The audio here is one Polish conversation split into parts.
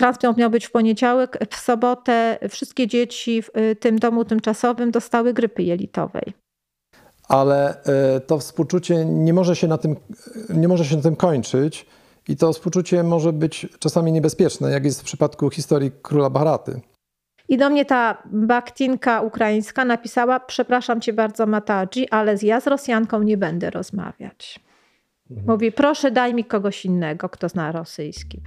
transplant miał być w poniedziałek, w sobotę wszystkie dzieci w tym domu tymczasowym dostały grypy jelitowej. Ale to współczucie nie może się na tym, nie może się na tym kończyć i to współczucie może być czasami niebezpieczne, jak jest w przypadku historii króla Bharaty. I do mnie ta baktinka ukraińska napisała: Przepraszam cię bardzo, Matadzi, ale ja z Rosjanką nie będę rozmawiać. Mhm. Mówi: Proszę, daj mi kogoś innego, kto zna rosyjski.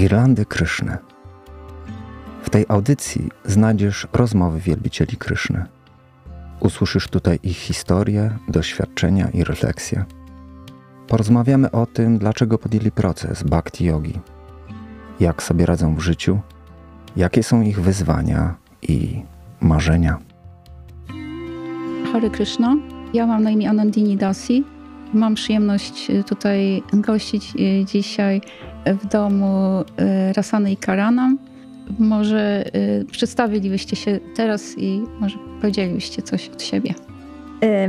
Girlandy Kryszny. W tej audycji znajdziesz rozmowy wielbicieli Kryszny. Usłyszysz tutaj ich historię, doświadczenia i refleksje. Porozmawiamy o tym, dlaczego podjęli proces bhakti yogi, jak sobie radzą w życiu, jakie są ich wyzwania i marzenia. Hare Krishna. Ja mam na imię Anandini Dasi. Mam przyjemność y, tutaj gościć y, dzisiaj w domu y, Rasany i Karana. Może przedstawilibyście się teraz i może powiedzielibyście coś od siebie.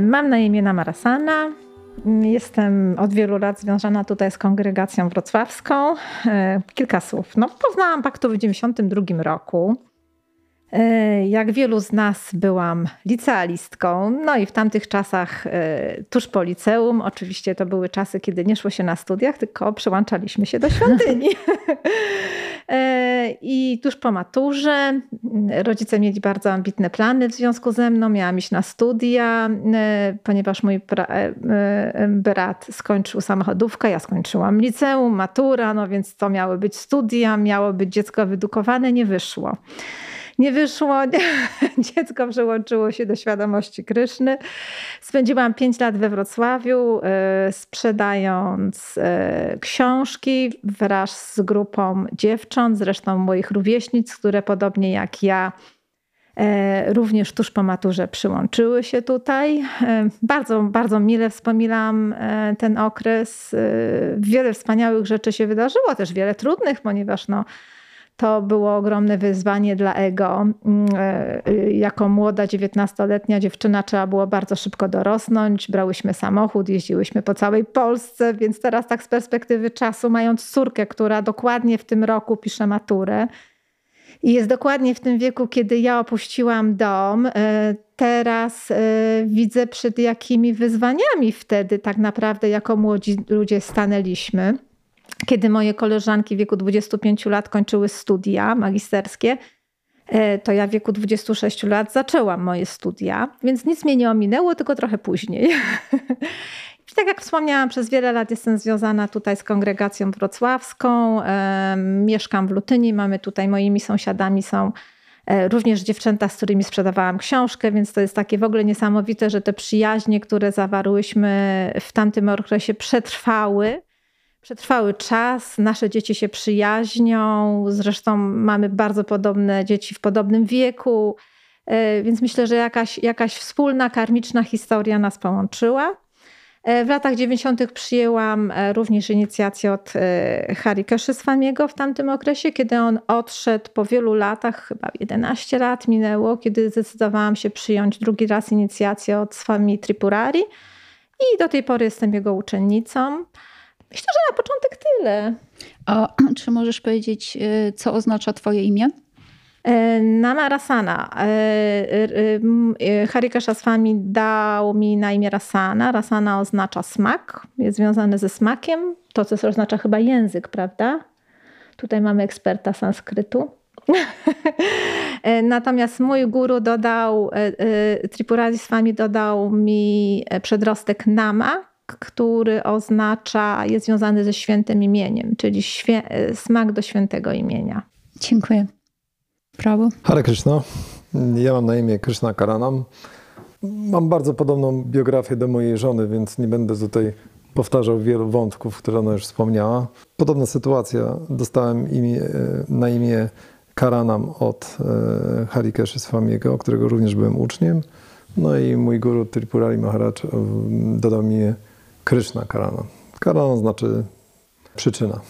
Mam na imię Namarasana. Jestem od wielu lat związana tutaj z kongregacją wrocławską. Kilka słów. No, poznałam Paktu w 1992 roku. E, jak wielu z nas byłam licealistką, no i w tamtych czasach e, tuż po liceum, oczywiście to były czasy, kiedy nie szło się na studiach, tylko przyłączaliśmy się do świątyni. E, I tuż po maturze rodzice mieli bardzo ambitne plany w związku ze mną. Miałam iść na studia, ponieważ mój brat skończył samochodówkę, ja skończyłam liceum, matura, no więc to miały być studia, miało być dziecko wyedukowane, nie wyszło nie wyszło. Dziecko przyłączyło się do świadomości Kryszny. Spędziłam pięć lat we Wrocławiu, e, sprzedając e, książki wraz z grupą dziewcząt, zresztą moich rówieśnic, które podobnie jak ja e, również tuż po maturze przyłączyły się tutaj. Bardzo, bardzo mile wspominam ten okres. Wiele wspaniałych rzeczy się wydarzyło, też wiele trudnych, ponieważ no, to było ogromne wyzwanie dla ego. Mm, e, jako młoda, 19-letnia dziewczyna trzeba było bardzo szybko dorosnąć. Brałyśmy samochód, jeździłyśmy po całej Polsce, więc teraz tak z perspektywy czasu, mając córkę, która dokładnie w tym roku pisze maturę, i jest dokładnie w tym wieku, kiedy ja opuściłam dom. E, teraz e, widzę, przed jakimi wyzwaniami wtedy tak naprawdę jako młodzi ludzie stanęliśmy kiedy moje koleżanki w wieku 25 lat kończyły studia magisterskie, e, to ja w wieku 26 lat zaczęłam moje studia, więc nic mnie nie ominęło, tylko trochę później. I tak jak wspomniałam, przez wiele lat jestem związana tutaj z kongregacją wrocławską. Mieszkam w Lutyni, mamy tutaj moimi sąsiadami są e, również dziewczęta, z którymi sprzedawałam książkę, więc to jest takie w ogóle niesamowite, że te przyjaźnie, które zawarłyśmy w tamtym okresie przetrwały przetrwały czas, nasze dzieci się przyjaźnią, zresztą mamy bardzo podobne dzieci w podobnym wieku, e, więc myślę, że jakaś, jakaś wspólna karmiczna historia nas połączyła. E, w latach 90. przyjęłam e, również inicjację od Harry Swamiego w tamtym okresie, kiedy on odszedł po wielu latach, chyba 11 lat minęło, kiedy zdecydowałam się przyjąć drugi raz inicjację od Swami Tripurari i do tej pory jestem jego uczennicą. Myślę, że na początek tyle. A czy możesz powiedzieć, y, co oznacza Twoje imię? E, Nama Rasana. E, e, Harika Shaswami dał mi na imię Rasana. Rasana oznacza smak, jest związany ze smakiem. To, co oznacza chyba język, prawda? Tutaj mamy eksperta sanskrytu. Natomiast mój guru dodał, Tripurari Swami dodał mi przedrostek Nama, który oznacza, jest związany ze świętym imieniem, czyli świe, smak do świętego imienia. Dziękuję. Prawo. Hare Krishna. Ja mam na imię Krishna Karanam. Mam bardzo podobną biografię do mojej żony, więc nie będę tutaj powtarzał wielu wątków, które ona już wspomniała. Podobna sytuacja. Dostałem imię, na imię Karanam od e, Harikeszy Swamiego, którego również byłem uczniem. No i mój guru Tripurari Maharaj e, dodał mi Kryszna Karana. Karana znaczy przyczyna,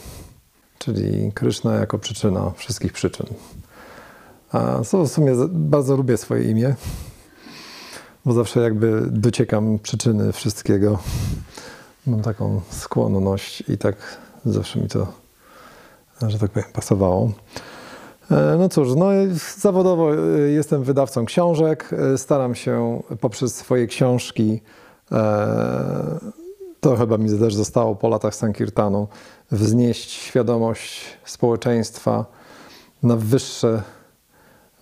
czyli Kryszna jako przyczyna wszystkich przyczyn. A w sumie bardzo lubię swoje imię, bo zawsze jakby dociekam przyczyny wszystkiego. mam taką skłonność i tak zawsze mi to, że tak powiem, pasowało. E, no cóż, no zawodowo e, jestem wydawcą książek. E, staram się poprzez swoje książki, to chyba mi też zostało po latach Sankirtanu, wznieść świadomość społeczeństwa na wyższe,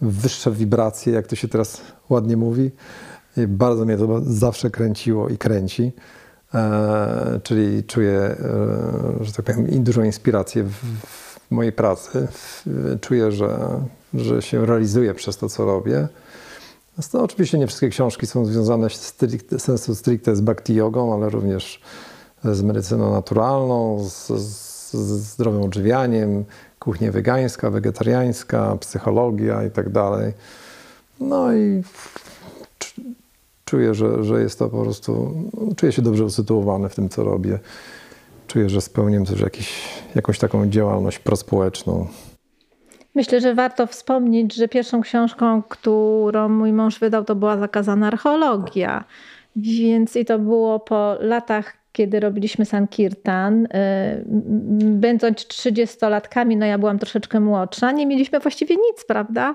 wyższe wibracje, jak to się teraz ładnie mówi. I bardzo mnie to zawsze kręciło i kręci. E, czyli czuję, e, że tak powiem, dużą inspirację w, mojej pracy. Czuję, że, że się realizuję przez to, co robię. No, oczywiście nie wszystkie książki są związane stricte, sensu stricte z bhakti jogą, ale również z medycyną naturalną, z, z, z zdrowym odżywianiem, kuchnia wegańska, wegetariańska, psychologia i tak. No i czuję, że, że jest to po prostu, czuję się dobrze usytuowany w tym, co robię. Czuję, że spełniam też jakiś, jakąś taką działalność prospołeczną. Myślę, że warto wspomnieć, że pierwszą książką, którą mój mąż wydał, to była Zakazana archeologia. Więc i to było po latach, kiedy robiliśmy Sankirtan. Y, będąc 30-latkami, no ja byłam troszeczkę młodsza, nie mieliśmy właściwie nic, prawda?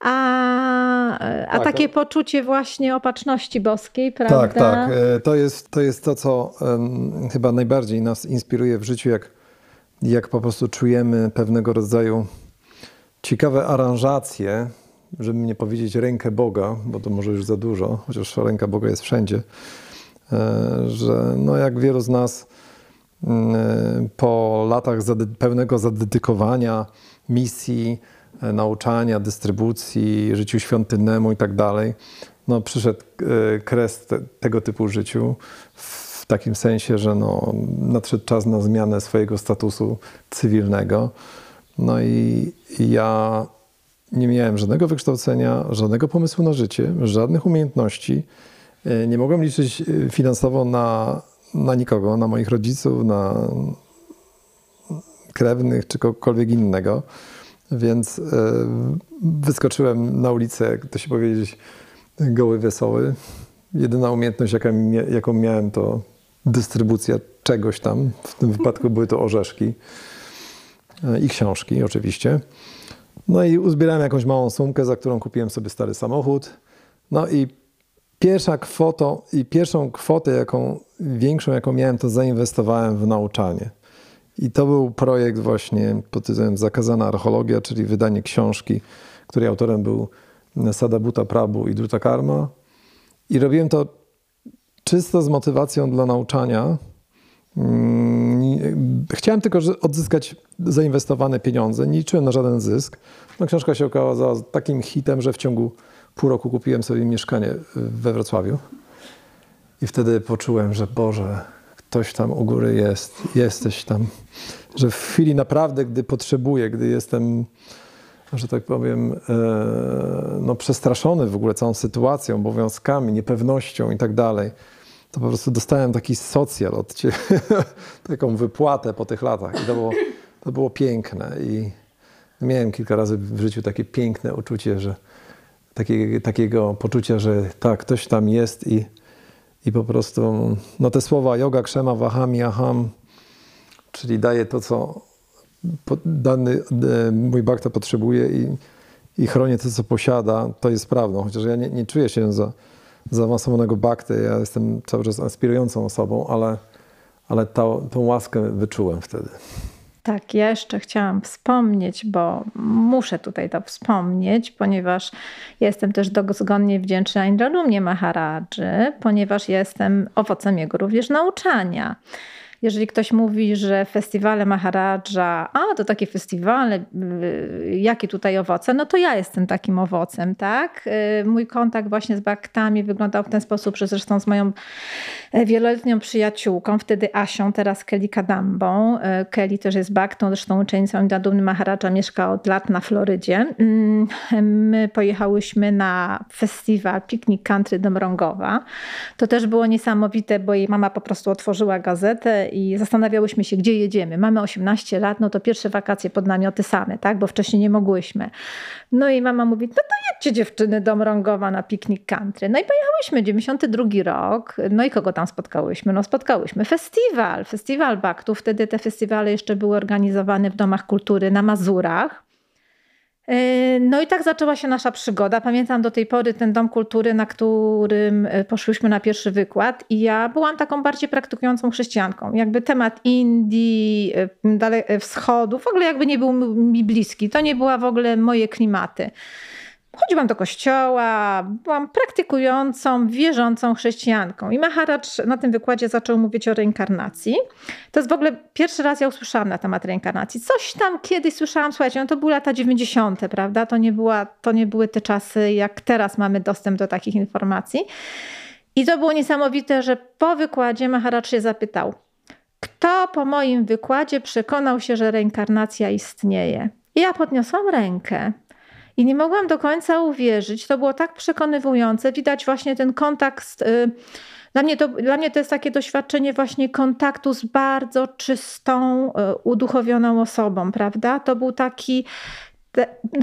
a, a tak, takie to... poczucie właśnie opatrzności boskiej, prawda? Tak, tak. To jest to, jest to co um, chyba najbardziej nas inspiruje w życiu, jak, jak po prostu czujemy pewnego rodzaju ciekawe aranżacje, żeby nie powiedzieć rękę Boga, bo to może już za dużo, chociaż ręka Boga jest wszędzie, e, że no jak wielu z nas mm, po latach pełnego zadedykowania misji, E, nauczania, dystrybucji, życiu świątynnemu i tak dalej, no przyszedł e, kres te, tego typu życiu w takim sensie, że no, nadszedł czas na zmianę swojego statusu cywilnego. No i, ja nie miałem żadnego wykształcenia, żadnego pomysłu na życie, żadnych umiejętności. E, nie mogłem liczyć finansowo na, na nikogo, na moich rodziców, na krewnych czy kogokolwiek innego. Więc e, wyskoczyłem na ulicę, jak to się powiedzieć, goły, wesoły. Jedyna umiejętność, jaką miałem, to dystrybucja czegoś tam. W tym wypadku były to orzeszki e, i książki, oczywiście. No i uzbierałem jakąś małą sumkę, za którą kupiłem sobie stary samochód. No i pierwsza kwota, i pierwszą kwotę, jaką większą, jaką miałem, to zainwestowałem w nauczanie. I to był projekt właśnie pod tytułem Zakazana archeologia, czyli wydanie książki, której autorem był Sadabuta Prabhu i Druta Karma. I robiłem to czysto z motywacją dla nauczania. Mm, chciałem tylko odzyskać zainwestowane pieniądze, nie liczyłem na żaden zysk. No, książka się okazała takim hitem, że w ciągu pół roku kupiłem sobie mieszkanie we Wrocławiu. I wtedy poczułem, że Boże, ktoś tam u góry jest, jesteś tam. Że w chwili naprawdę, gdy potrzebuję, gdy jestem, że tak powiem, e, no, przestraszony w ogóle całą sytuacją, obowiązkami, niepewnością i tak dalej, to po prostu dostałem taki socjal od ciebie, taką wypłatę po tych latach. I to było, to było piękne. I miałem kilka razy w życiu takie piękne uczucie, że takie, takiego poczucia, że tak, ktoś tam jest i i po prostu no te słowa yoga, krzema, wahami, aham, czyli daje to, co dany e, mój bhakta potrzebuje i, i chronię to, co posiada, to jest prawdą. Chociaż ja nie, nie czuję się za zaawansowanego bhakty, ja jestem cały czas inspirującą osobą, ale, ale tą łaskę wyczułem wtedy. Tak, ja jeszcze chciałam wspomnieć, bo muszę tutaj to wspomnieć, ponieważ jestem też dozgonnie wdzięczna Indralumnie Maharadży, ponieważ jestem owocem jego również nauczania jeżeli ktoś mówi, że festiwale Maharadża, a to takie festiwale, y, jakie tutaj owoce, no to ja jestem takim owocem, tak? Y, mój kontakt właśnie z baktami wyglądał w ten sposób, że zresztą z moją e, wieloletnią przyjaciółką, wtedy Asią, teraz Kelly Kadambą. E, Kelly też jest baktą, zresztą uczennicą Indadumny Maharadża, mieszka od lat na Florydzie. Mm, my pojechałyśmy na festiwal Picnic Country do Mrągowa. To też było niesamowite, bo jej mama po prostu otworzyła gazetę i zastanawiałyśmy się, gdzie jedziemy. Mamy 18 lat, no to pierwsze wakacje pod namioty same, tak? Bo wcześniej nie mogłyśmy. No i mama mówi, no to jedźcie dziewczyny do Mrągowa na piknik country. No i pojechałyśmy, 92 rok. No i kogo tam spotkałyśmy? No spotkałyśmy festiwal, festiwal Baktu. Wtedy te festiwale jeszcze były organizowane w domach kultury na Mazurach. Yy, no i tak zaczęła się nasza przygoda. Pamiętam do tej pory ten dom kultury, na którym e, poszłyśmy na pierwszy wykład i ja byłam taką bardziej praktykującą chrześcijanką. Jakby temat Indii, e, e, wschodu w ogóle jakby nie był mi bliski. To nie była w ogóle moje klimaty. Chodziłam do kościoła, byłam praktykującą, wierzącą chrześcijanką. I Maharaj na tym wykładzie zaczął mówić o reinkarnacji. To jest w ogóle pierwszy raz ja usłyszałam na temat reinkarnacji. Coś tam kiedyś słyszałam, słuchajcie, no to były lata 90., prawda? To nie, była, to nie były te czasy, jak teraz mamy dostęp do takich informacji. I to było niesamowite, że po wykładzie Maharaj się zapytał, kto po moim wykładzie przekonał się, że reinkarnacja istnieje? I ja podniosłam rękę. I nie mogłam do końca uwierzyć. To było tak przekonywujące. Widać właśnie ten kontakt. Y, dla mnie, to, dla mnie to jest takie doświadczenie właśnie kontaktu z bardzo czystą, y, uduchowioną osobą, prawda? To był taki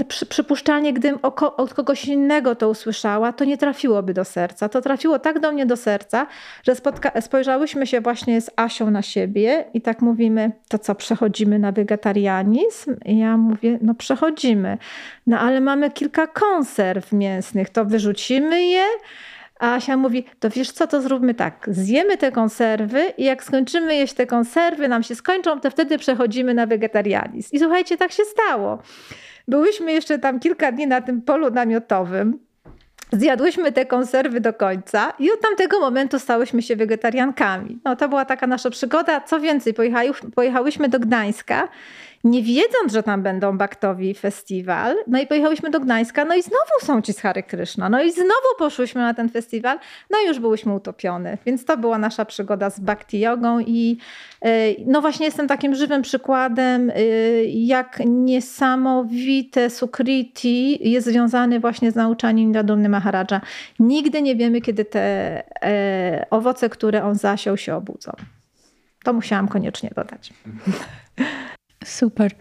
przy, przypuszczalnie, gdybym od kogoś innego to usłyszała, to nie trafiłoby do serca. To trafiło tak do mnie do serca, że spotka- spojrzałyśmy się właśnie z Asią na siebie i tak mówimy, to co, przechodzimy na wegetarianizm? I ja mówię, no przechodzimy. No ale mamy kilka konserw mięsnych, to wyrzucimy je? A Asia mówi, to wiesz co, to zróbmy tak, zjemy te konserwy i jak skończymy jeść te konserwy, nam się skończą, to wtedy przechodzimy na wegetarianizm. I słuchajcie, tak się stało. Byłyśmy jeszcze tam kilka dni na tym polu namiotowym. Zjadłyśmy te konserwy do końca i od tamtego momentu stałyśmy się wegetariankami. No, to była taka nasza przygoda. Co więcej, pojechałyśmy do Gdańska nie wiedząc, że tam będą Baktowi festiwal. No i pojechałyśmy do Gdańska, no i znowu są ci z Hary Kryszna. No i znowu poszłyśmy na ten festiwal, no i już byłyśmy utopione. Więc to była nasza przygoda z Bhakti Jogą i e, no właśnie jestem takim żywym przykładem, e, jak niesamowite Sukriti jest związany właśnie z nauczaniem Radumny Maharaja. Nigdy nie wiemy, kiedy te e, owoce, które on zasiął, się obudzą. To musiałam koniecznie dodać. Super.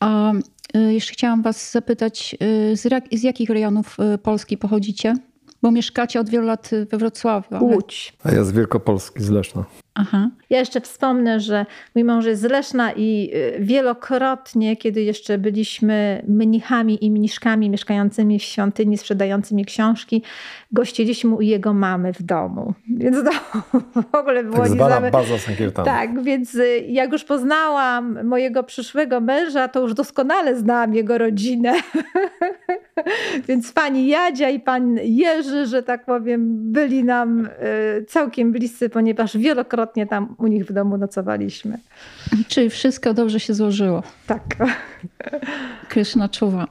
A y, jeszcze chciałam Was zapytać, y, z, z jakich rejonów y, Polski pochodzicie? Bo mieszkacie od wielu lat we Wrocławiu. Ale... Łódź. A ja z Wielkopolski, z Leszna. Aha. Ja jeszcze wspomnę, że mój mąż jest z Leszna i y, wielokrotnie, kiedy jeszcze byliśmy mnichami i mniszkami mieszkającymi w świątyni, sprzedającymi książki, gościliśmy u jego mamy w domu. Więc to w ogóle było tak zwana baza Sankirtana. Tak, więc y, jak już poznałam mojego przyszłego męża, to już doskonale znałam jego rodzinę. więc pani Jadzia i pan Jerzy, że tak powiem, byli nam y, całkiem bliscy, ponieważ wielokrotnie tam u nich w domu nocowaliśmy. Czyli wszystko dobrze się złożyło. Tak. Kryszna czuwa.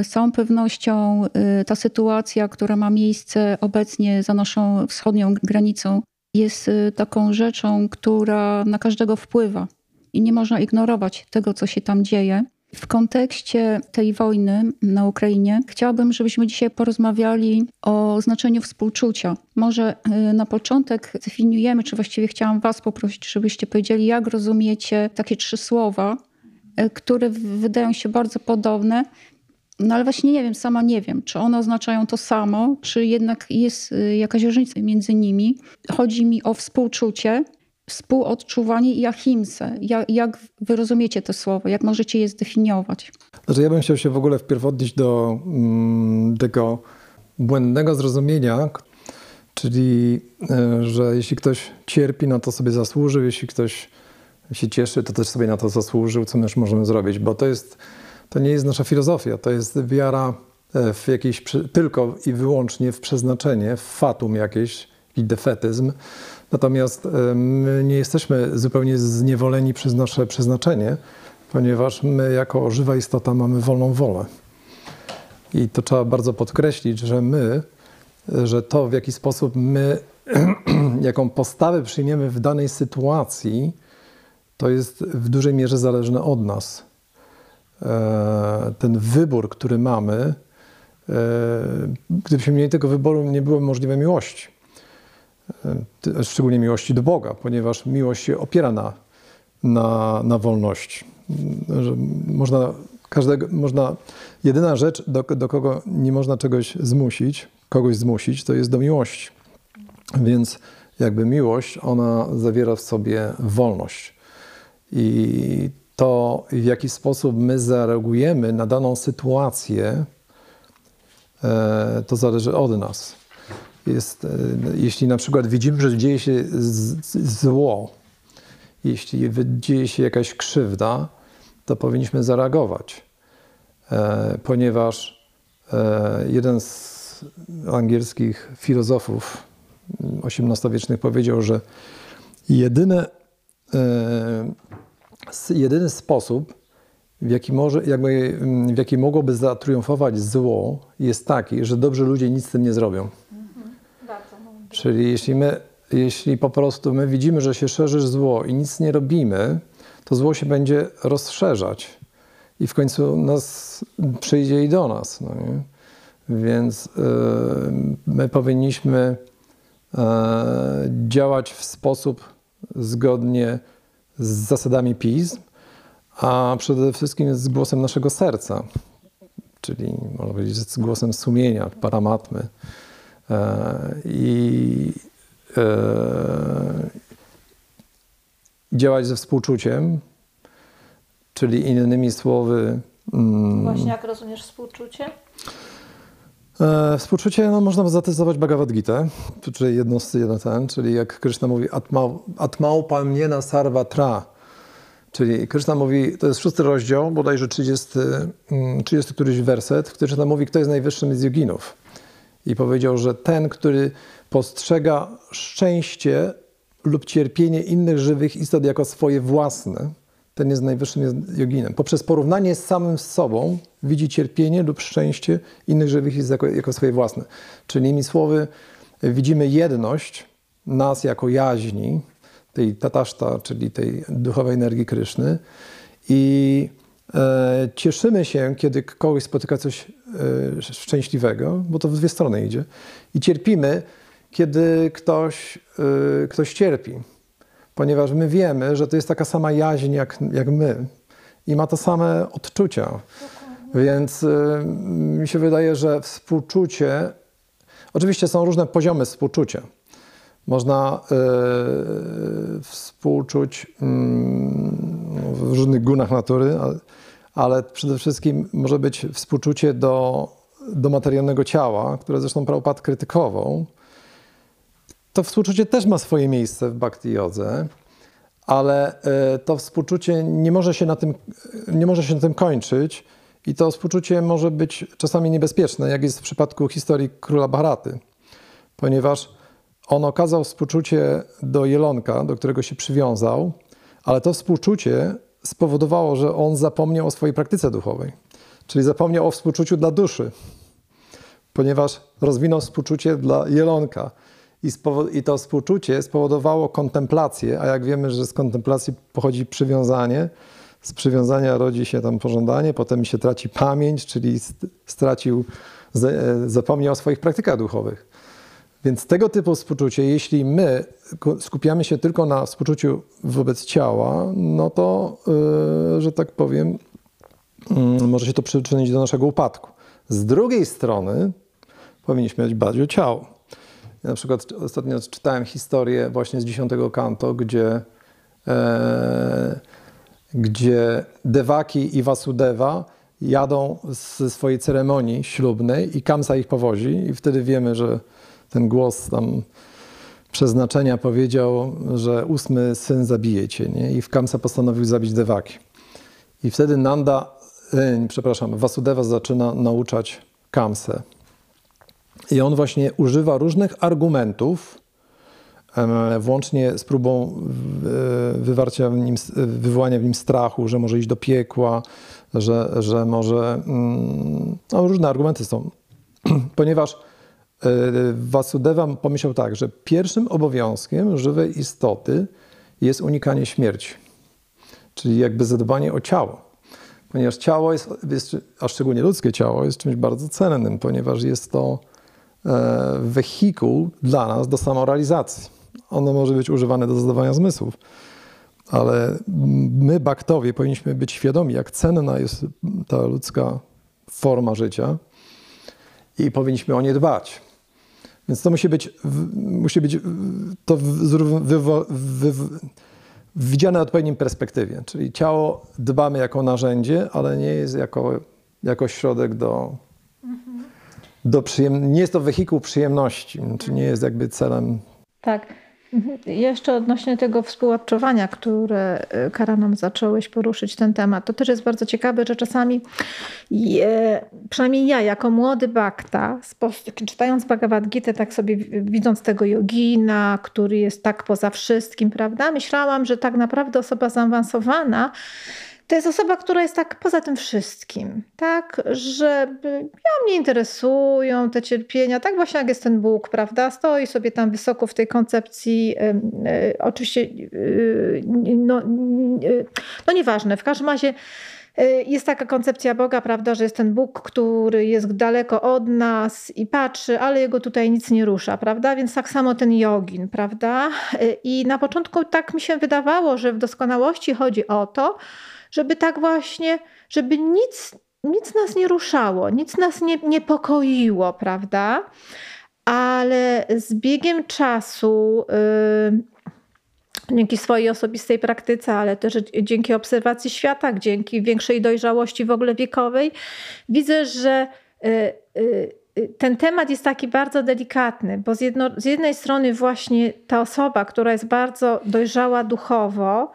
Y, z całą pewnością y, ta sytuacja, która ma miejsce obecnie za naszą wschodnią granicą, jest taką rzeczą, która na każdego wpływa i nie można ignorować tego, co się tam dzieje. W kontekście tej wojny na Ukrainie chciałabym, żebyśmy dzisiaj porozmawiali o znaczeniu współczucia. Może y, na początek zdefiniujemy, czy właściwie chciałam Was poprosić, żebyście powiedzieli, jak rozumiecie takie trzy słowa, y, które wydają się bardzo podobne. No ale właśnie nie wiem, sama nie wiem, czy one oznaczają to samo, czy jednak jest y, jakaś różnica między nimi. Chodzi mi o współczucie, współodczuwanie i ahimsę. Jak, jak wy rozumiecie to słowo? Jak możecie je zdefiniować? Znaczy ja bym chciał się w ogóle wpierw odnieść do mm, tego błędnego zrozumienia, czyli e, że jeśli ktoś cierpi, no to sobie zasłużył, jeśli ktoś się cieszy, to też sobie na to zasłużył, co my możemy zrobić, bo to jest, to nie jest nasza filozofia, to jest wiara e, w jakieś, tylko i wyłącznie w przeznaczenie, w fatum jakieś, i defetyzm, Natomiast my nie jesteśmy zupełnie zniewoleni przez nasze przeznaczenie, ponieważ my jako żywa istota mamy wolną wolę. I to trzeba bardzo podkreślić, że my, że to w jaki sposób my, jaką postawę przyjmiemy w danej sytuacji, to jest w dużej mierze zależne od nas. E, ten wybór, który mamy, e, gdybyśmy mieli tego wyboru, nie było możliwe miłości. Szczególnie miłości do Boga, ponieważ miłość się opiera na, na, na wolności. Że można każdego, można, jedyna rzecz, do, do kogo nie można czegoś zmusić, kogoś zmusić, to jest do miłości. Więc jakby miłość, ona zawiera w sobie wolność. I to, w jaki sposób my zareagujemy na daną sytuację, e, to zależy od nas. Jest, e, jeśli na przykład widzimy, że dzieje się zło, jeśli dzieje się jakaś krzywda, to powinniśmy zareagować, e, ponieważ jeden z angielskich filozofów XVIII-wiecznych powiedział, że jedyne jedyny sposób, w jaki, może, jakby, w jaki mogłoby zatriumfować zło, jest taki, że dobrzy ludzie nic z tym nie zrobią. Czyli jeśli my, jeśli po prostu my widzimy, że się szerzy zło i nic nie robimy, to zło się będzie rozszerzać i w końcu nas przyjdzie i do nas. No Więc yy, my powinniśmy yy, działać w sposób zgodnie z zasadami PiS, a przede wszystkim z głosem naszego serca, czyli można powiedzieć z głosem sumienia, paramatmy. E, I e, działać ze współczuciem, czyli innymi słowy. Mm, Właśnie jak rozumiesz współczucie? E, współczucie no, można zatestować Bhagavad Gita, czyli jedno z jeden ten, czyli jak Krishna mówi Atmau palmiena sarva tra, czyli Krishna mówi, to jest szósty rozdział, bodajże 30, 30 mm, któryś werset, który Krishna mówi, kto jest najwyższym z joginów. I powiedział, że ten, który postrzega szczęście lub cierpienie innych żywych istot jako swoje własne, ten jest najwyższym joginem. Poprzez porównanie z samym sobą widzi cierpienie lub szczęście innych żywych istot jako, jako swoje własne. Czyli innymi słowy, widzimy jedność nas jako jaźni, tej tataszta, czyli tej duchowej energii Kryszny i cieszymy się, kiedy kogoś spotyka coś e, szczęśliwego, bo to w dwie strony idzie, i cierpimy, kiedy ktoś, e, ktoś cierpi ponieważ my wiemy, że to jest taka sama jaźń jak, jak my i ma to same odczucia. Więc mi się wydaje, że współczucie, oczywiście są różne poziomy współczucia. Można y, współczuć y, w różnych gunach natury, ale, ale, przede wszystkim może być współczucie do, do materialnego ciała, które zresztą Prabhupada krytykował, to współczucie też ma swoje miejsce w bhakti jodze, ale e, to współczucie nie może się na tym, nie może się na tym kończyć i to współczucie może być czasami niebezpieczne, jak jest w przypadku historii króla Bharaty, ponieważ on okazał współczucie do jelonka, do którego się przywiązał, ale to współczucie spowodowało, że on zapomniał o swojej praktyce duchowej, czyli zapomniał o współczuciu dla duszy, ponieważ rozwinął współczucie dla jelonka i, I, to współczucie spowodowało kontemplację, a jak wiemy, że z kontemplacji pochodzi przywiązanie, z przywiązania rodzi się tam pożądanie, potem się traci pamięć, czyli stracił, e, zapomniał o swoich praktykach duchowych. Więc tego typu współczucie, jeśli my skupiamy się tylko na współczuciu wobec ciała, no to, yy, że tak powiem, yy, może się to przyczynić do naszego upadku. Z drugiej strony powinniśmy dbać o ciało. Ja na przykład ostatnio czytałem historię właśnie z dziesiątego kanto, gdzie, e, gdzie Dewaki i Vasudeva jadą ze swojej ceremonii ślubnej i Kamsa ich powozi i wtedy wiemy, że ten głos tam przeznaczenia powiedział, że ósmy syn zabije cię, nie? I w Kamsa postanowił zabić Dewaki. I wtedy Nanda, e, przepraszam, Vasudeva zaczyna nauczać Kamsę. I on właśnie używa różnych argumentów, włącznie z próbą wywarcia w nim, wywołania w nim strachu, że może iść do piekła, że, że może. Mm, no, różne argumenty są. Ponieważ e, Vasudeva pomyślał tak, że pierwszym obowiązkiem żywej istoty jest unikanie śmierci, czyli jakby zadbanie o ciało. Ponieważ ciało jest, jest a szczególnie ludzkie ciało, jest czymś bardzo cennym, ponieważ jest to wehikuł dla nas do samorealizacji. Ono może być używane do zadawania zmysłów, ale my, baktowie, powinniśmy być świadomi, jak cenna jest ta ludzka forma życia i powinniśmy o nie dbać. Więc to musi być, musi być to widziane w odpowiednim perspektywie. Czyli ciało dbamy jako narzędzie, ale nie jest jako, jako środek do, mhm. do przyjem... nie jest to wehikuł przyjemności, czy nie jest jakby celem. Tak. Mhm. Jeszcze odnośnie tego współodczuwania, które y, Kara nam zacząłeś poruszyć ten temat, to też jest bardzo ciekawe, że czasami je, przynajmniej ja jako młody bakta, czytając Bhagavad Gita, tak sobie widząc tego jogina, który jest tak poza wszystkim, prawda, myślałam, że tak naprawdę osoba zaawansowana to jest osoba, która jest tak poza tym wszystkim, tak, że ja mnie interesują te cierpienia, tak właśnie jak jest ten Bóg, prawda, stoi sobie tam wysoko w tej koncepcji, yy, oczywiście, yy, no, yy, no nieważne, w każdym razie jest taka koncepcja Boga, prawda, że jest ten Bóg, który jest daleko od nas i patrzy, ale jego tutaj nic nie rusza, prawda? Więc tak samo ten jogin, prawda? I na początku tak mi się wydawało, że w doskonałości chodzi o to, żeby tak właśnie, żeby nic, nic nas nie ruszało, nic nas nie niepokoiło, prawda? Ale z biegiem czasu, yy, dzięki swojej osobistej praktyce, ale też dzięki obserwacji świata, dzięki większej dojrzałości w ogóle wiekowej, widzę, że yy, yy, ten temat jest taki bardzo delikatny, bo z, jedno, z jednej strony właśnie ta osoba, która jest bardzo dojrzała duchowo,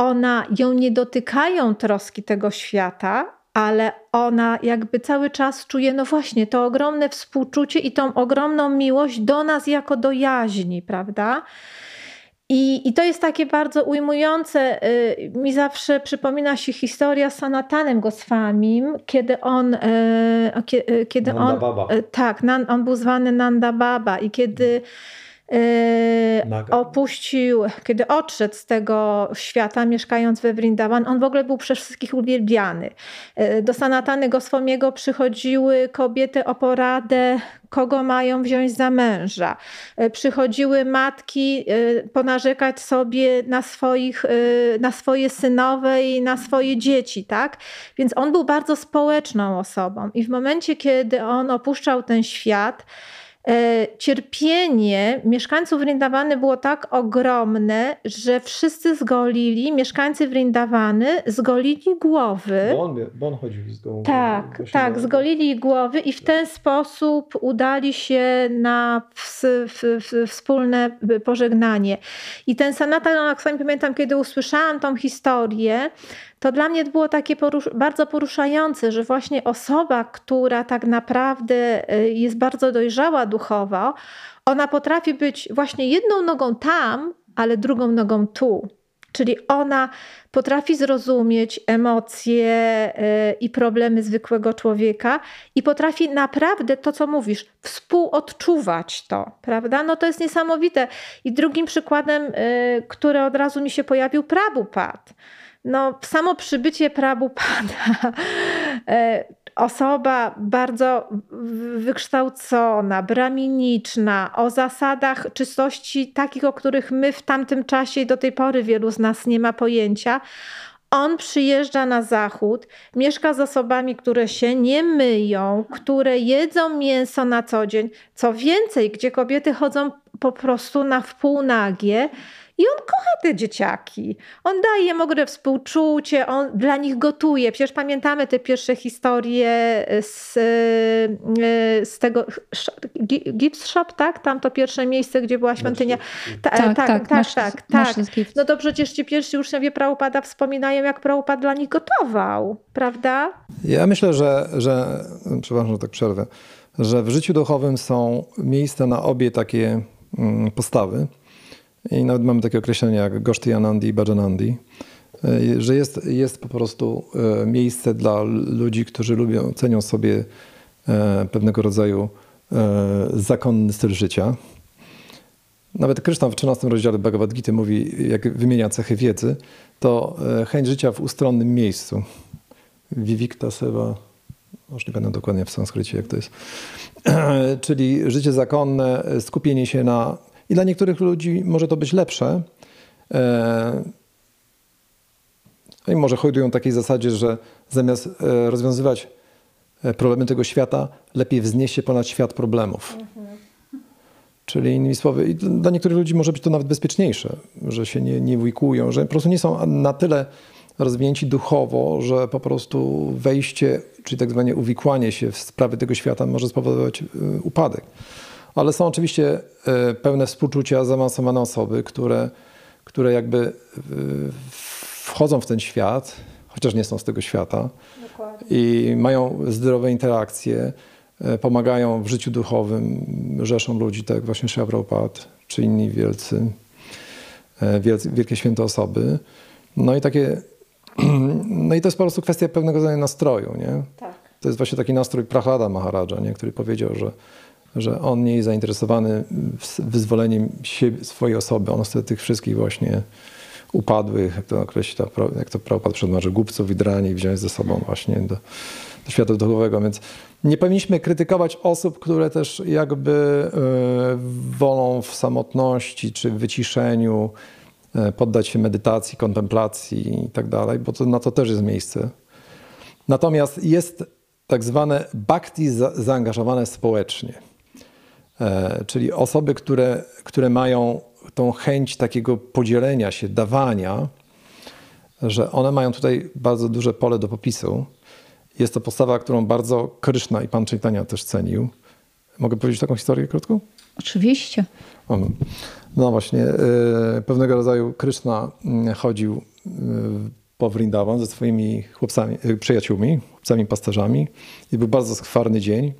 ona, ją nie dotykają troski tego świata, ale ona jakby cały czas czuje, no właśnie, to ogromne współczucie i tą ogromną miłość do nas jako do jaźni, prawda? I, I to jest takie bardzo ujmujące. Y, mi zawsze przypomina się historia z Sanatanem Goswamim, kiedy on. Y, y, kiedy Nanda on Baba. Tak, on był zwany Nanda Baba i kiedy. Yy, opuścił, kiedy odszedł z tego świata, mieszkając we Vrindavan, on w ogóle był przez wszystkich uwielbiany. Yy, do Sanatany Goswamiego przychodziły kobiety o poradę, kogo mają wziąć za męża. Yy, przychodziły matki ponarzekać sobie na, swoich, na swoje synowe i na swoje dzieci, tak? Więc on był bardzo społeczną osobą i w momencie, kiedy on opuszczał ten świat, cierpienie mieszkańców Vrindavany było tak ogromne, że wszyscy zgolili, mieszkańcy Vrindavany zgolili głowy. Bo on, bo on chodził z głową. Tak, tak, zgolili głowy i w ten sposób udali się na w, w, wspólne pożegnanie. I ten Sanatan, jak sobie pamiętam, kiedy usłyszałam tą historię, to dla mnie było takie porusz bardzo poruszające, że właśnie osoba, która tak naprawdę y, jest bardzo dojrzała duchowo, ona potrafi być właśnie jedną nogą tam, ale drugą nogą tu. Czyli ona potrafi zrozumieć emocje y, i problemy zwykłego człowieka i potrafi naprawdę to, co mówisz, współodczuwać to, prawda? No to jest niesamowite. I drugim przykładem, y, który od razu mi się pojawił, Prabhupada no, samo przybycie Prabhupada, e, osoba bardzo wykształcona, braminiczna, o zasadach czystości takich, o których my w tamtym czasie i do tej pory wielu z nas nie ma pojęcia. On przyjeżdża na zachód, mieszka z osobami, które się nie myją, które jedzą mięso na co dzień. Co więcej, gdzie kobiety chodzą po prostu na wpół nagie i on kocha te dzieciaki. On daje im ogromne współczucie, on dla nich gotuje. Przecież pamiętamy te pierwsze historie z, e, z tego Gift Shop, tak? Tam to pierwsze miejsce, gdzie była świątynia. Ta, tak, tak, tak, tak. tak, tak. No to przecież ci pierwsi uczniowie Prabhupada wspominają, jak Prabhupada dla nich gotował, prawda? Ja myślę, że, że przepraszam, że tak przerwę, że w życiu duchowym są miejsca na obie takie mm, postawy. I nawet mamy takie określenie jak Goshti Anandi i Bhajanandi, e, że jest, jest po prostu e, miejsce dla ludzi, którzy lubią, cenią sobie e, pewnego rodzaju zakonny styl życia. Nawet Krishna w 13 rozdziale Bhagavad Gita mówi, jak wymienia cechy wiedzy, to chęć życia w ustronnym miejscu. Vivikta seva Już nie będę dokładnie w sanskrycie, jak to jest. Czyli życie zakonne, skupienie się na... I dla niektórych ludzi może to być lepsze. I może hodują takiej zasadzie, że zamiast rozwiązywać problemy tego świata, lepiej wznieść się ponad świat problemów. Mhm. Czyli innymi słowy, dla niektórych ludzi może być to nawet bezpieczniejsze, że się nie, nie wujkują, że po prostu nie są na tyle rozwinięci duchowo, że po prostu wejście, czyli tak zwane uwikłanie się w sprawy tego świata może spowodować e, upadek. Ale są oczywiście e, pełne współczucia zaawansowane osoby, które, które jakby e, wchodzą w ten świat, chociaż nie są z tego świata Dokładnie. i mają zdrowe interakcje, pomagają w życiu duchowym, rzeszą ludzi, tak jak właśnie Prabhupada czy inni wielcy, wielkie święte osoby. No i takie No i to jest po prostu kwestia pewnego rodzaju nastroju, nie? Tak. To jest właśnie taki nastrój Prahlada Maharadża, nie? który powiedział, że, że on nie jest zainteresowany wyzwoleniem siebie, swojej osoby. On chce tych wszystkich właśnie upadłych, jak to określa, jak to Prabhupada przedmarzy, głupców i drani wziąć ze sobą właśnie do, do świata duchowego. Więc nie powinniśmy krytykować osób, które też jakby y, wolą w samotności czy w wyciszeniu E, poddać się medytacji, kontemplacji i tak dalej, bo to, na to też jest miejsce. Natomiast jest tak zwane bhakti za, zaangażowane społecznie. E, czyli osoby, które, które mają tą chęć takiego podzielenia się, dawania, że one mają tutaj bardzo duże pole do popisu. Jest to postawa, którą bardzo Kryszna i Pan Chaitanya też cenił. Mogę powiedzieć taką historię krótką? Oczywiście. No właśnie, e, pewnego rodzaju Kryszna mm, chodził e, po Vrindavan ze swoimi chłopcami, przyjaciółmi, chłopcami pasterzami i był bardzo skwarny dzień.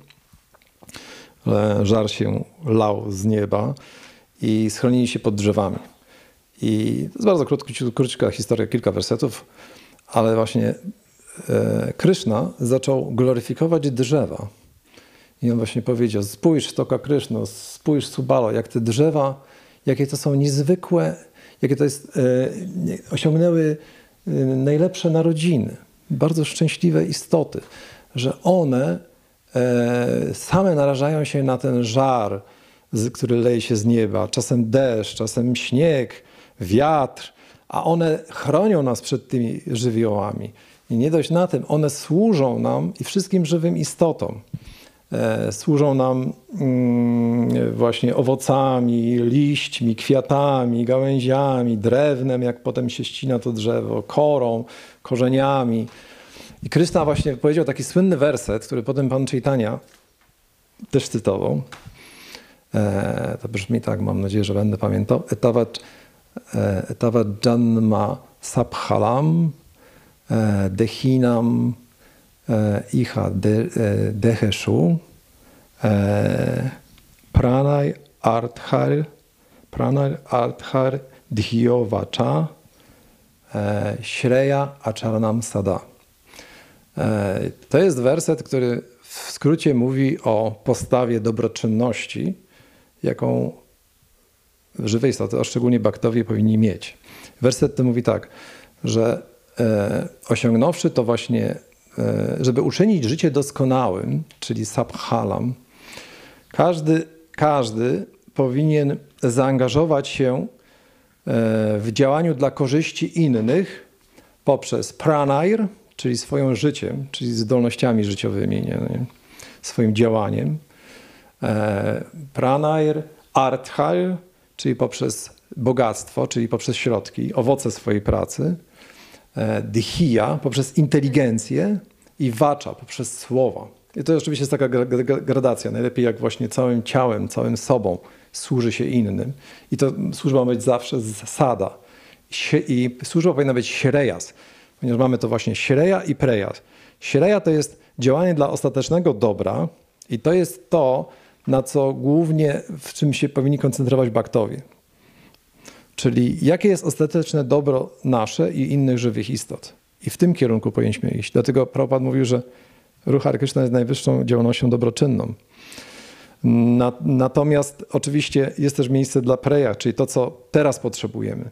Żar się lał z nieba i schronili się pod drzewami. I to jest bardzo krótka, krótka historia, kilka wersetów, ale właśnie Kryszna zaczął gloryfikować drzewa. I on właśnie powiedział, spójrz Toka Kryszno, spójrz Subalo, jak te drzewa jakie to są niezwykłe, jakie to jest, e, osiągnęły e, najlepsze narodziny, bardzo szczęśliwe istoty, że one e, same narażają się na ten żar, który leje się z nieba, czasem deszcz, czasem śnieg, wiatr, a one chronią nas przed tymi żywiołami. I nie dość na tym, one służą nam i wszystkim żywym istotom. E, służą nam mm, właśnie owocami, liśćmi, kwiatami, gałęziami, drewnem, jak potem się ścina to drzewo, korą, korzeniami. I Krysta właśnie powiedział taki słynny werset, który potem pan Chaitanya też cytował. E, to brzmi tak, mam nadzieję, że będę pamiętał. Etavat, e, etavat janma sabhalam dehinam iha de, deheshu pranay arthar pranay arthar dhyovacha shreya acharanam sada. To jest werset, który w skrócie mówi o postawie dobroczynności, jaką żywe istoty, a szczególnie baktowie, powinni mieć. Werset ten mówi tak, że e, osiągnąwszy to właśnie E, żeby uczynić życie doskonałym, czyli sabhalam, każdy, każdy powinien zaangażować się e, w działaniu dla korzyści innych poprzez pranair, czyli swoim życiem, czyli zdolnościami życiowymi, nie, nie, swoim działaniem. E, pranair, arthair, czyli poprzez bogactwo, czyli poprzez środki, owoce swojej pracy E, poprzez inteligencję i vacza poprzez słowa. I to oczywiście jest taka gradacja. Najlepiej jak właśnie całym ciałem, całym sobą służy się innym. I to służba ma być zawsze zasada. I służba powinna być śrejas, ponieważ mamy to właśnie śreja i prejas. Śreja to jest działanie dla ostatecznego dobra i to jest to, na co głównie w czym się powinni koncentrować baktowie. Czyli jakie jest ostateczne dobro nasze i innych żywych istot. I w tym kierunku powinniśmy iść. Dlatego Prabhupada mówił, że ruch Krishna jest najwyższą działalnością dobroczynną. Natomiast oczywiście jest też miejsce dla preja, czyli to, co teraz potrzebujemy.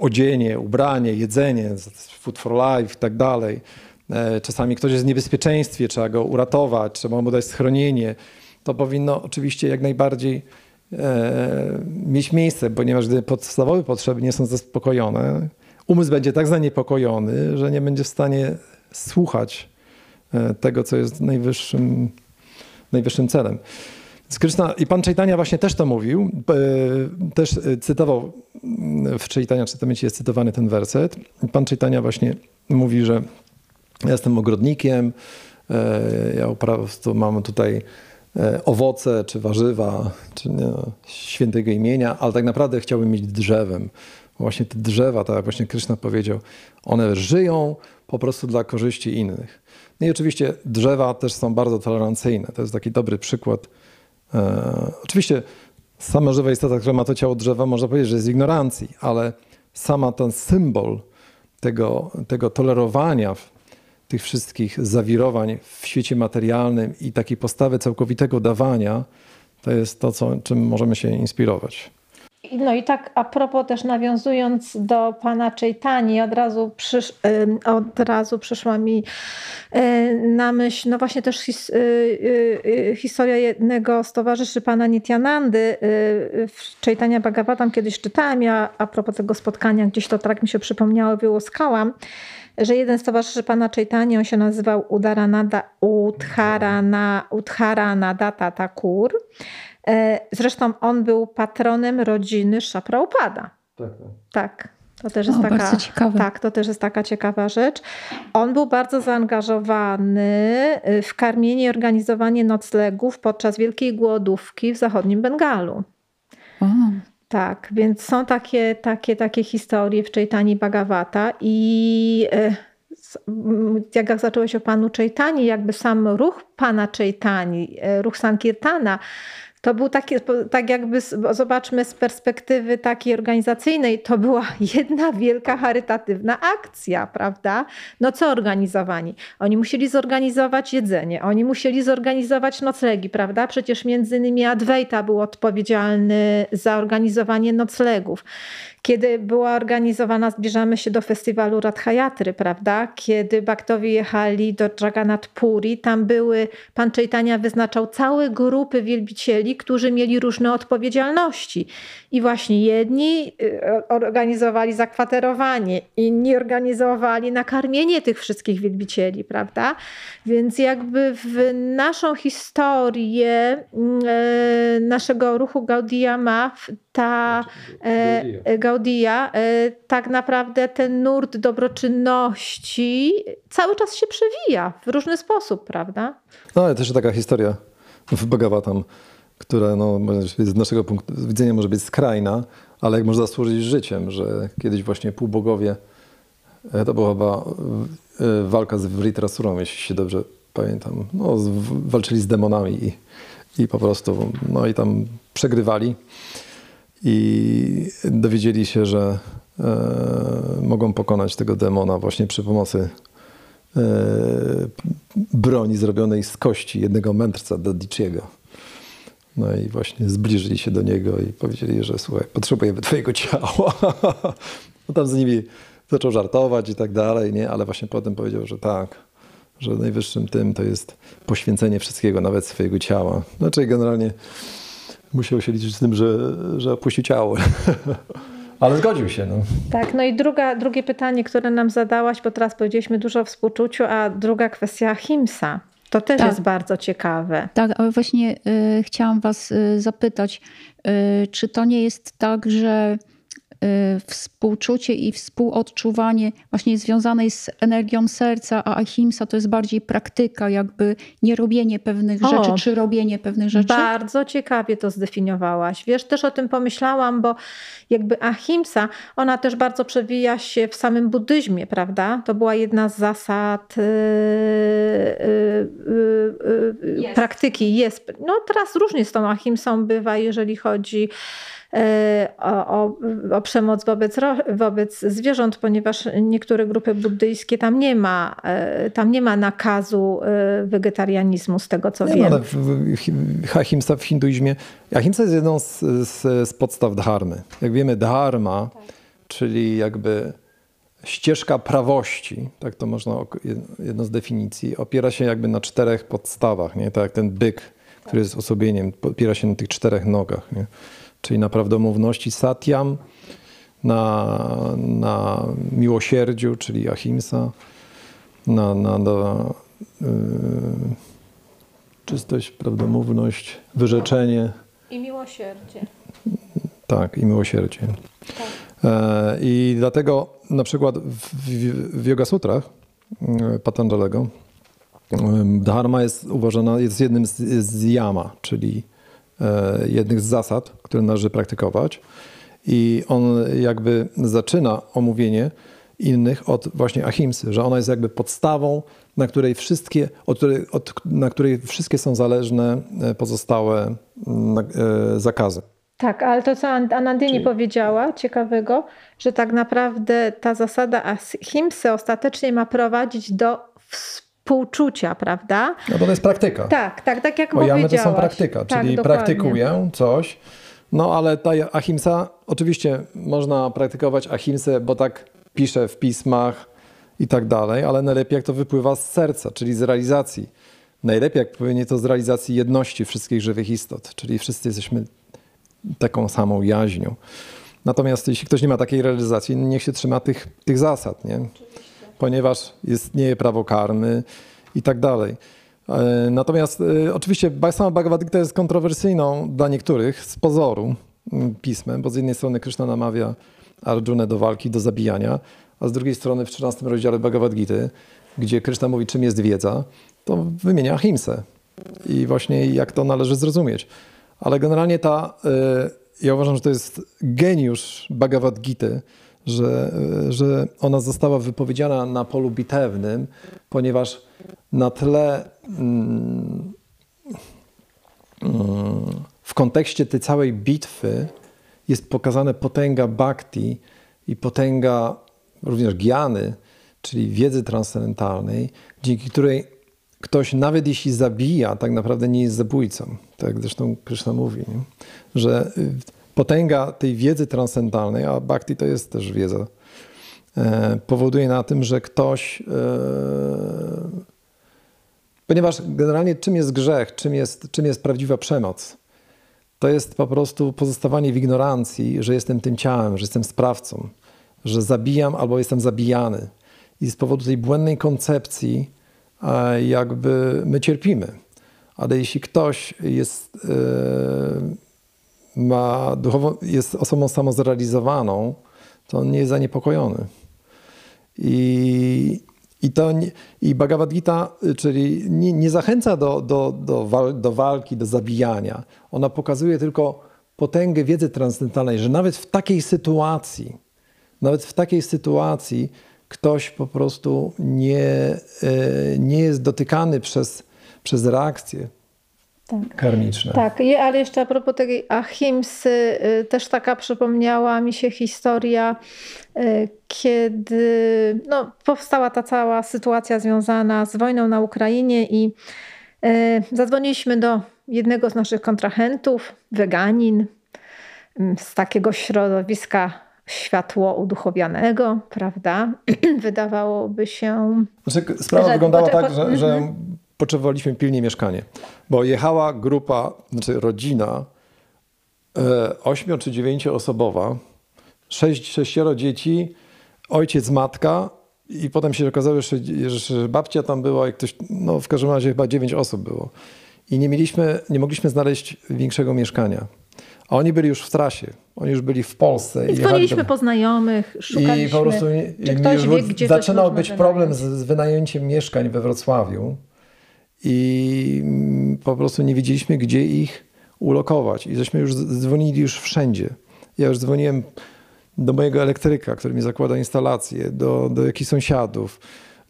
Odzienie, ubranie, jedzenie, food for life i tak dalej. e, czasami ktoś jest w niebezpieczeństwie, trzeba go uratować, trzeba mu dać schronienie, to powinno oczywiście jak najbardziej e, mieć miejsce, ponieważ gdy podstawowe potrzeby nie są zaspokojone, umysł będzie tak zaniepokojony, że nie będzie w stanie słuchać e, tego, co jest najwyższym, najwyższym celem. I pan Chaitanya właśnie też to mówił, e, też cytował w Chaitanya Czytamieci jest cytowany ten werset. Pan Chaitanya właśnie mówi, że ja jestem ogrodnikiem, e, ja po prostu mam tutaj owoce, czy warzywa, czy nie, świętego imienia, ale tak naprawdę chciałbym mieć drzewem właśnie te drzewa, tak jak właśnie Krishna powiedział, one żyją po prostu dla korzyści innych. No i oczywiście drzewa też są bardzo tolerancyjne. To jest taki dobry przykład. E, oczywiście sama żywa istota, która ma to ciało drzewa, można powiedzieć, że jest ignorancji, ale sama ten symbol tego, tego tolerowania tych wszystkich zawirowań w świecie materialnym i takiej postawy całkowitego dawania, to jest to, co, czym możemy się inspirować. No i tak a propos też nawiązując do pana Czejtani, od razu, przysz, od razu przyszła mi na myśl, no właśnie też his, y, y, y, historia jednego z towarzyszy pana Nityanandy w Czejtania Bhagavatam kiedyś czytałem, ja a propos tego spotkania gdzieś to tak mi się przypomniało, wyłuskałam, że jeden z towarzyszy pana Czejtani, on się nazywał Udaranada, Udharana, Udharana Data Takur, E, zresztą on był patronem rodziny Szapraupada. Tak, tak. tak. To też jest o, taka, tak, to też jest taka ciekawa rzecz. On był bardzo zaangażowany y, w karmienie i organizowanie noclegów podczas wielkiej głodówki w zachodnim Bengalu. O. Tak, więc są takie, takie, takie historie w Chaitani Bhagavata i y, jak zacząłeś o panu Chaitani, jakby sam ruch pana Chaitani, y, ruch Sankirtana to był taki, tak jakby, zobaczmy z perspektywy takiej organizacyjnej, to była jedna wielka charytatywna akcja, prawda? No co organizowani? Oni musieli zorganizować jedzenie, oni musieli zorganizować noclegi, prawda? Przecież między innymi Adwaita był odpowiedzialny za organizowanie noclegów kiedy była organizowana, zbliżamy się do festiwalu Radhayatry, prawda? Kiedy Baktowie jechali do Jagannath Puri, tam były, pan Chaitanya wyznaczał całe grupy wielbicieli, którzy mieli różne odpowiedzialności. I właśnie jedni y, organizowali zakwaterowanie, inni organizowali nakarmienie tych wszystkich wielbicieli, prawda? Więc jakby w naszą historię y, naszego ruchu Gaudiya ma ta e, Gaudia, e, tak naprawdę ten nurt dobroczynności cały czas się przewija w różny sposób, prawda? No ale też taka historia w Bhagavatam, która no, z naszego punktu widzenia może być skrajna, ale jak można służyć życiem, że kiedyś właśnie półbogowie, e, to była chyba walka z Vritrasurą, jeśli się dobrze pamiętam, no, walczyli z demonami i, i po prostu, no i tam przegrywali i dowiedzieli się, że e, mogą pokonać tego demona właśnie przy pomocy e, broni zrobionej z kości jednego mędrca Dadichiego. No i właśnie zbliżyli się do niego i powiedzieli, że słuchaj, potrzebujemy twojego ciała. no tam z nimi zaczął żartować i tak dalej, nie? ale właśnie potem powiedział, że tak, że najwyższym tym to jest poświęcenie wszystkiego, nawet swojego ciała. Znaczy generalnie musiał się liczyć z tym, że, że opuści ciało. Ale zgodził się. No. Tak, no i druga, drugie pytanie, które nam zadałaś, bo teraz powiedzieliśmy dużo o współczuciu, a druga kwestia Himsa. To też tak. jest bardzo ciekawe. Tak, ale właśnie y, chciałam Was y, zapytać, y, czy to nie jest tak, że współczucie i współodczuwanie właśnie związanej z energią serca, a ahimsa to jest bardziej praktyka, jakby nie robienie pewnych o, rzeczy, czy robienie pewnych rzeczy? Bardzo ciekawie to zdefiniowałaś. Wiesz, też o tym pomyślałam, bo jakby ahimsa, ona też bardzo przewija się w samym buddyzmie, prawda? To była jedna z zasad yy, yy, yy, praktyki. Jest. No teraz różnie z tą ahimsą bywa, jeżeli chodzi o, o, o przemoc wobec, wobec zwierząt, ponieważ niektóre grupy buddyjskie tam nie ma, e, tam nie ma nakazu e, wegetarianizmu, z tego co nie, wiem. Ale w, ahimsa w hinduizmie, ahimsa jest jedną z, z, z podstaw dharmy. Jak wiemy, dharma, tak. czyli jakby ścieżka prawości, tak to można, jedno z definicji, opiera się jakby na czterech podstawach, nie? tak jak ten byk, który jest osobieniem, opiera się na tych czterech nogach, nie? Czyli na prawdomówności satyam, na, na miłosierdziu, czyli ahimsa, na, na, na yy, czystość, prawdomówność, wyrzeczenie. I miłosierdzie. Tak, i miłosierdzie. Tak. E, I dlatego na przykład w, w, w Yoga Sutrach e, Patanjalego e, dharma jest uważana, jest jednym z, z yama, czyli jednych z zasad, które należy praktykować. I on jakby zaczyna omówienie innych od właśnie ahimsy, że ona jest jakby podstawą, na której wszystkie, od której, od, na której wszystkie są zależne pozostałe zakazy. Tak, ale to, co Anandini Czyli... powiedziała, ciekawego, że tak naprawdę ta zasada ahimsy ostatecznie ma prowadzić do współczucia, prawda? No to jest praktyka. Tak, tak, tak jak Bo to są praktyka, tak, czyli dokładnie. praktykuję coś, no ale ta ahimsa, oczywiście można praktykować ahimsę, bo tak pisze w pismach i tak dalej, ale najlepiej jak to wypływa z serca, czyli z realizacji. Najlepiej jak płynie to z realizacji jedności wszystkich żywych istot, czyli wszyscy jesteśmy taką samą jaźnią. Natomiast jeśli ktoś nie ma takiej realizacji, niech się trzyma tych, tych zasad, nie? Ponieważ istnieje prawo karmy i tak dalej. E, natomiast y, oczywiście sama Bhagavad Gita jest kontrowersyjną dla niektórych z pozoru pismem, bo z jednej strony Krishna namawia Arjunę do walki, do zabijania, a z drugiej strony w 13 rozdziale Bhagavad Gita, gdzie Krishna mówi, czym jest wiedza, to wymienia himsę. I właśnie jak to należy zrozumieć. Ale generalnie ta, y, ja uważam, że to jest geniusz Bhagavad Gita, że, y, że ona została wypowiedziana na polu bitewnym, ponieważ na tle mm, mm, w kontekście tej całej bitwy jest pokazane potęga bhakti i potęga również giany, czyli wiedzy transcendentalnej, dzięki której ktoś nawet jeśli zabija, tak naprawdę nie jest zabójcą. Tak zresztą Krishna mówi, nie? że y, potęga tej wiedzy transcendentalnej, a bhakti to jest też wiedza, e, powoduje na tym, że ktoś. E, ponieważ generalnie czym jest grzech, czym jest, czym jest prawdziwa przemoc? To jest po prostu pozostawanie w ignorancji, że jestem tym ciałem, że jestem sprawcą, że zabijam albo jestem zabijany. I z powodu tej błędnej koncepcji, jakby my cierpimy. Ale jeśli ktoś jest, e, ma duchowo, jest osobą samozrealizowaną, to on nie jest zaniepokojony. I, i, to i Bhagavad Gita, czyli nie, nie zachęca do, do, do, wal, do walki, do zabijania. Ona pokazuje tylko potęgę wiedzy transcendentalnej, że nawet w takiej sytuacji, nawet w takiej sytuacji ktoś po prostu nie, e, nie jest dotykany przez, przez reakcje tak. karmiczne. Tak, ale jeszcze a propos tej ahimsy, y, też taka przypomniała mi się historia, y, kiedy no, powstała ta cała sytuacja związana z wojną na Ukrainie i y, zadzwoniliśmy do jednego z naszych kontrahentów, weganin, z takiego środowiska światło uduchowianego, prawda? Wydawałoby się. Znaczy, sprawa że, wyglądała tak, że, że mhm. Potrzebowaliśmy pilnie mieszkanie, bo jechała grupa, znaczy rodzina, e, ośmiu czy dziewięcioosobowa, sześć, sześcioro dzieci, ojciec, matka i potem się okazało, że, że babcia tam była i ktoś, no w każdym razie chyba dziewięć osób było. I nie mieliśmy, nie mogliśmy znaleźć większego mieszkania. A oni byli już w trasie, oni już byli w Polsce. I dzwoniliśmy po znajomych, szukaliśmy, I po prostu czy ktoś wie, gdzie Zaczynał być problem z, z wynajęciem mieszkań we Wrocławiu i po prostu nie wiedzieliśmy, gdzie ich ulokować. I żeśmy już dzwonili już wszędzie. Ja już dzwoniłem do mojego elektryka, który mi zakłada instalację, do, do jakichś sąsiadów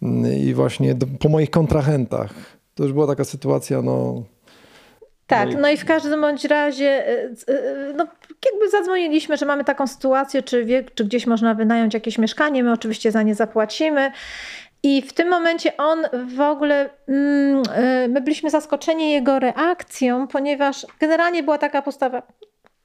mm, i właśnie do, po moich kontrahentach. To już była taka sytuacja, no tak, no i w każdym bądź razie e, e, no, jakby zadzwoniliśmy, że mamy taką sytuację, czy, wie, czy gdzieś można wynająć jakieś mieszkanie, my oczywiście za nie zapłacimy. I w tym momencie on w ogóle, mm, e, my byliśmy zaskoczeni jego reakcją, ponieważ generalnie była taka postawa,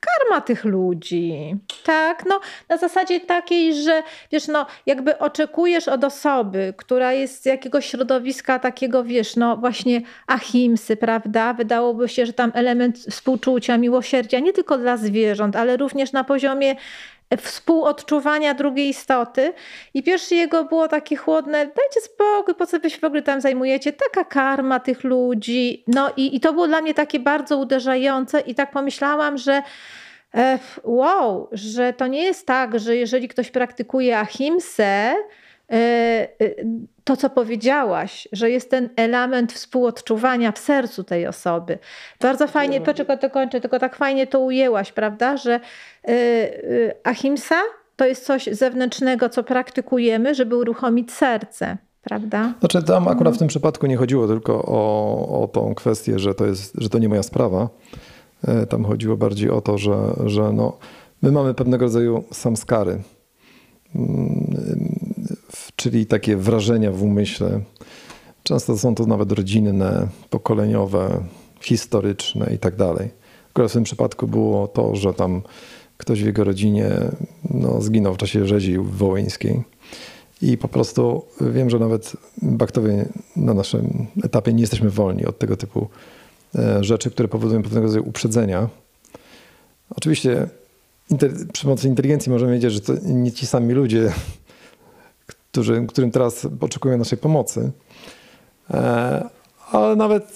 karma tych ludzi. Tak, no na zasadzie takiej, że wiesz, no jakby oczekujesz od osoby, która jest z jakiegoś środowiska takiego, wiesz, no właśnie ahimsy, prawda? Wydałoby się, że tam element współczucia, miłosierdzia nie tylko dla zwierząt, ale również na poziomie współodczuwania drugiej istoty. I pierwsze jego było takie chłodne, dajcie spokój, po co wy się w ogóle tam zajmujecie? Taka karma tych ludzi. No i, i to było dla mnie takie bardzo uderzające i tak pomyślałam, że e, wow, że to nie jest tak, że jeżeli ktoś praktykuje ahimsę, E, e, to, co powiedziałaś, że jest ten element współodczuwania w sercu tej osoby. Bardzo fajnie, to czego to kończę, tylko tak fajnie to ujęłaś, prawda, że e, ahimsa to jest coś zewnętrznego, co praktykujemy, żeby uruchomić serce. Prawda? Znaczy tam akurat mhm. w tym przypadku nie chodziło tylko o, o tą kwestię, że to, jest, że to nie moja sprawa. Tam chodziło bardziej o to, że, że no, my mamy pewnego rodzaju samskary czyli takie wrażenia w umyśle. Często są to nawet rodzinne, pokoleniowe, historyczne i tak dalej. W tym przypadku było to, że tam ktoś w jego rodzinie no, zginął w czasie rzezi wołyńskiej. I po prostu wiem, że nawet baktowie na naszym etapie nie jesteśmy wolni od tego typu e, rzeczy, które powodują pewnego rodzaju uprzedzenia. Oczywiście przy pomocy inteligencji możemy wiedzieć, że to nie ci sami ludzie którzy, którym teraz oczekują naszej pomocy. E, ale nawet,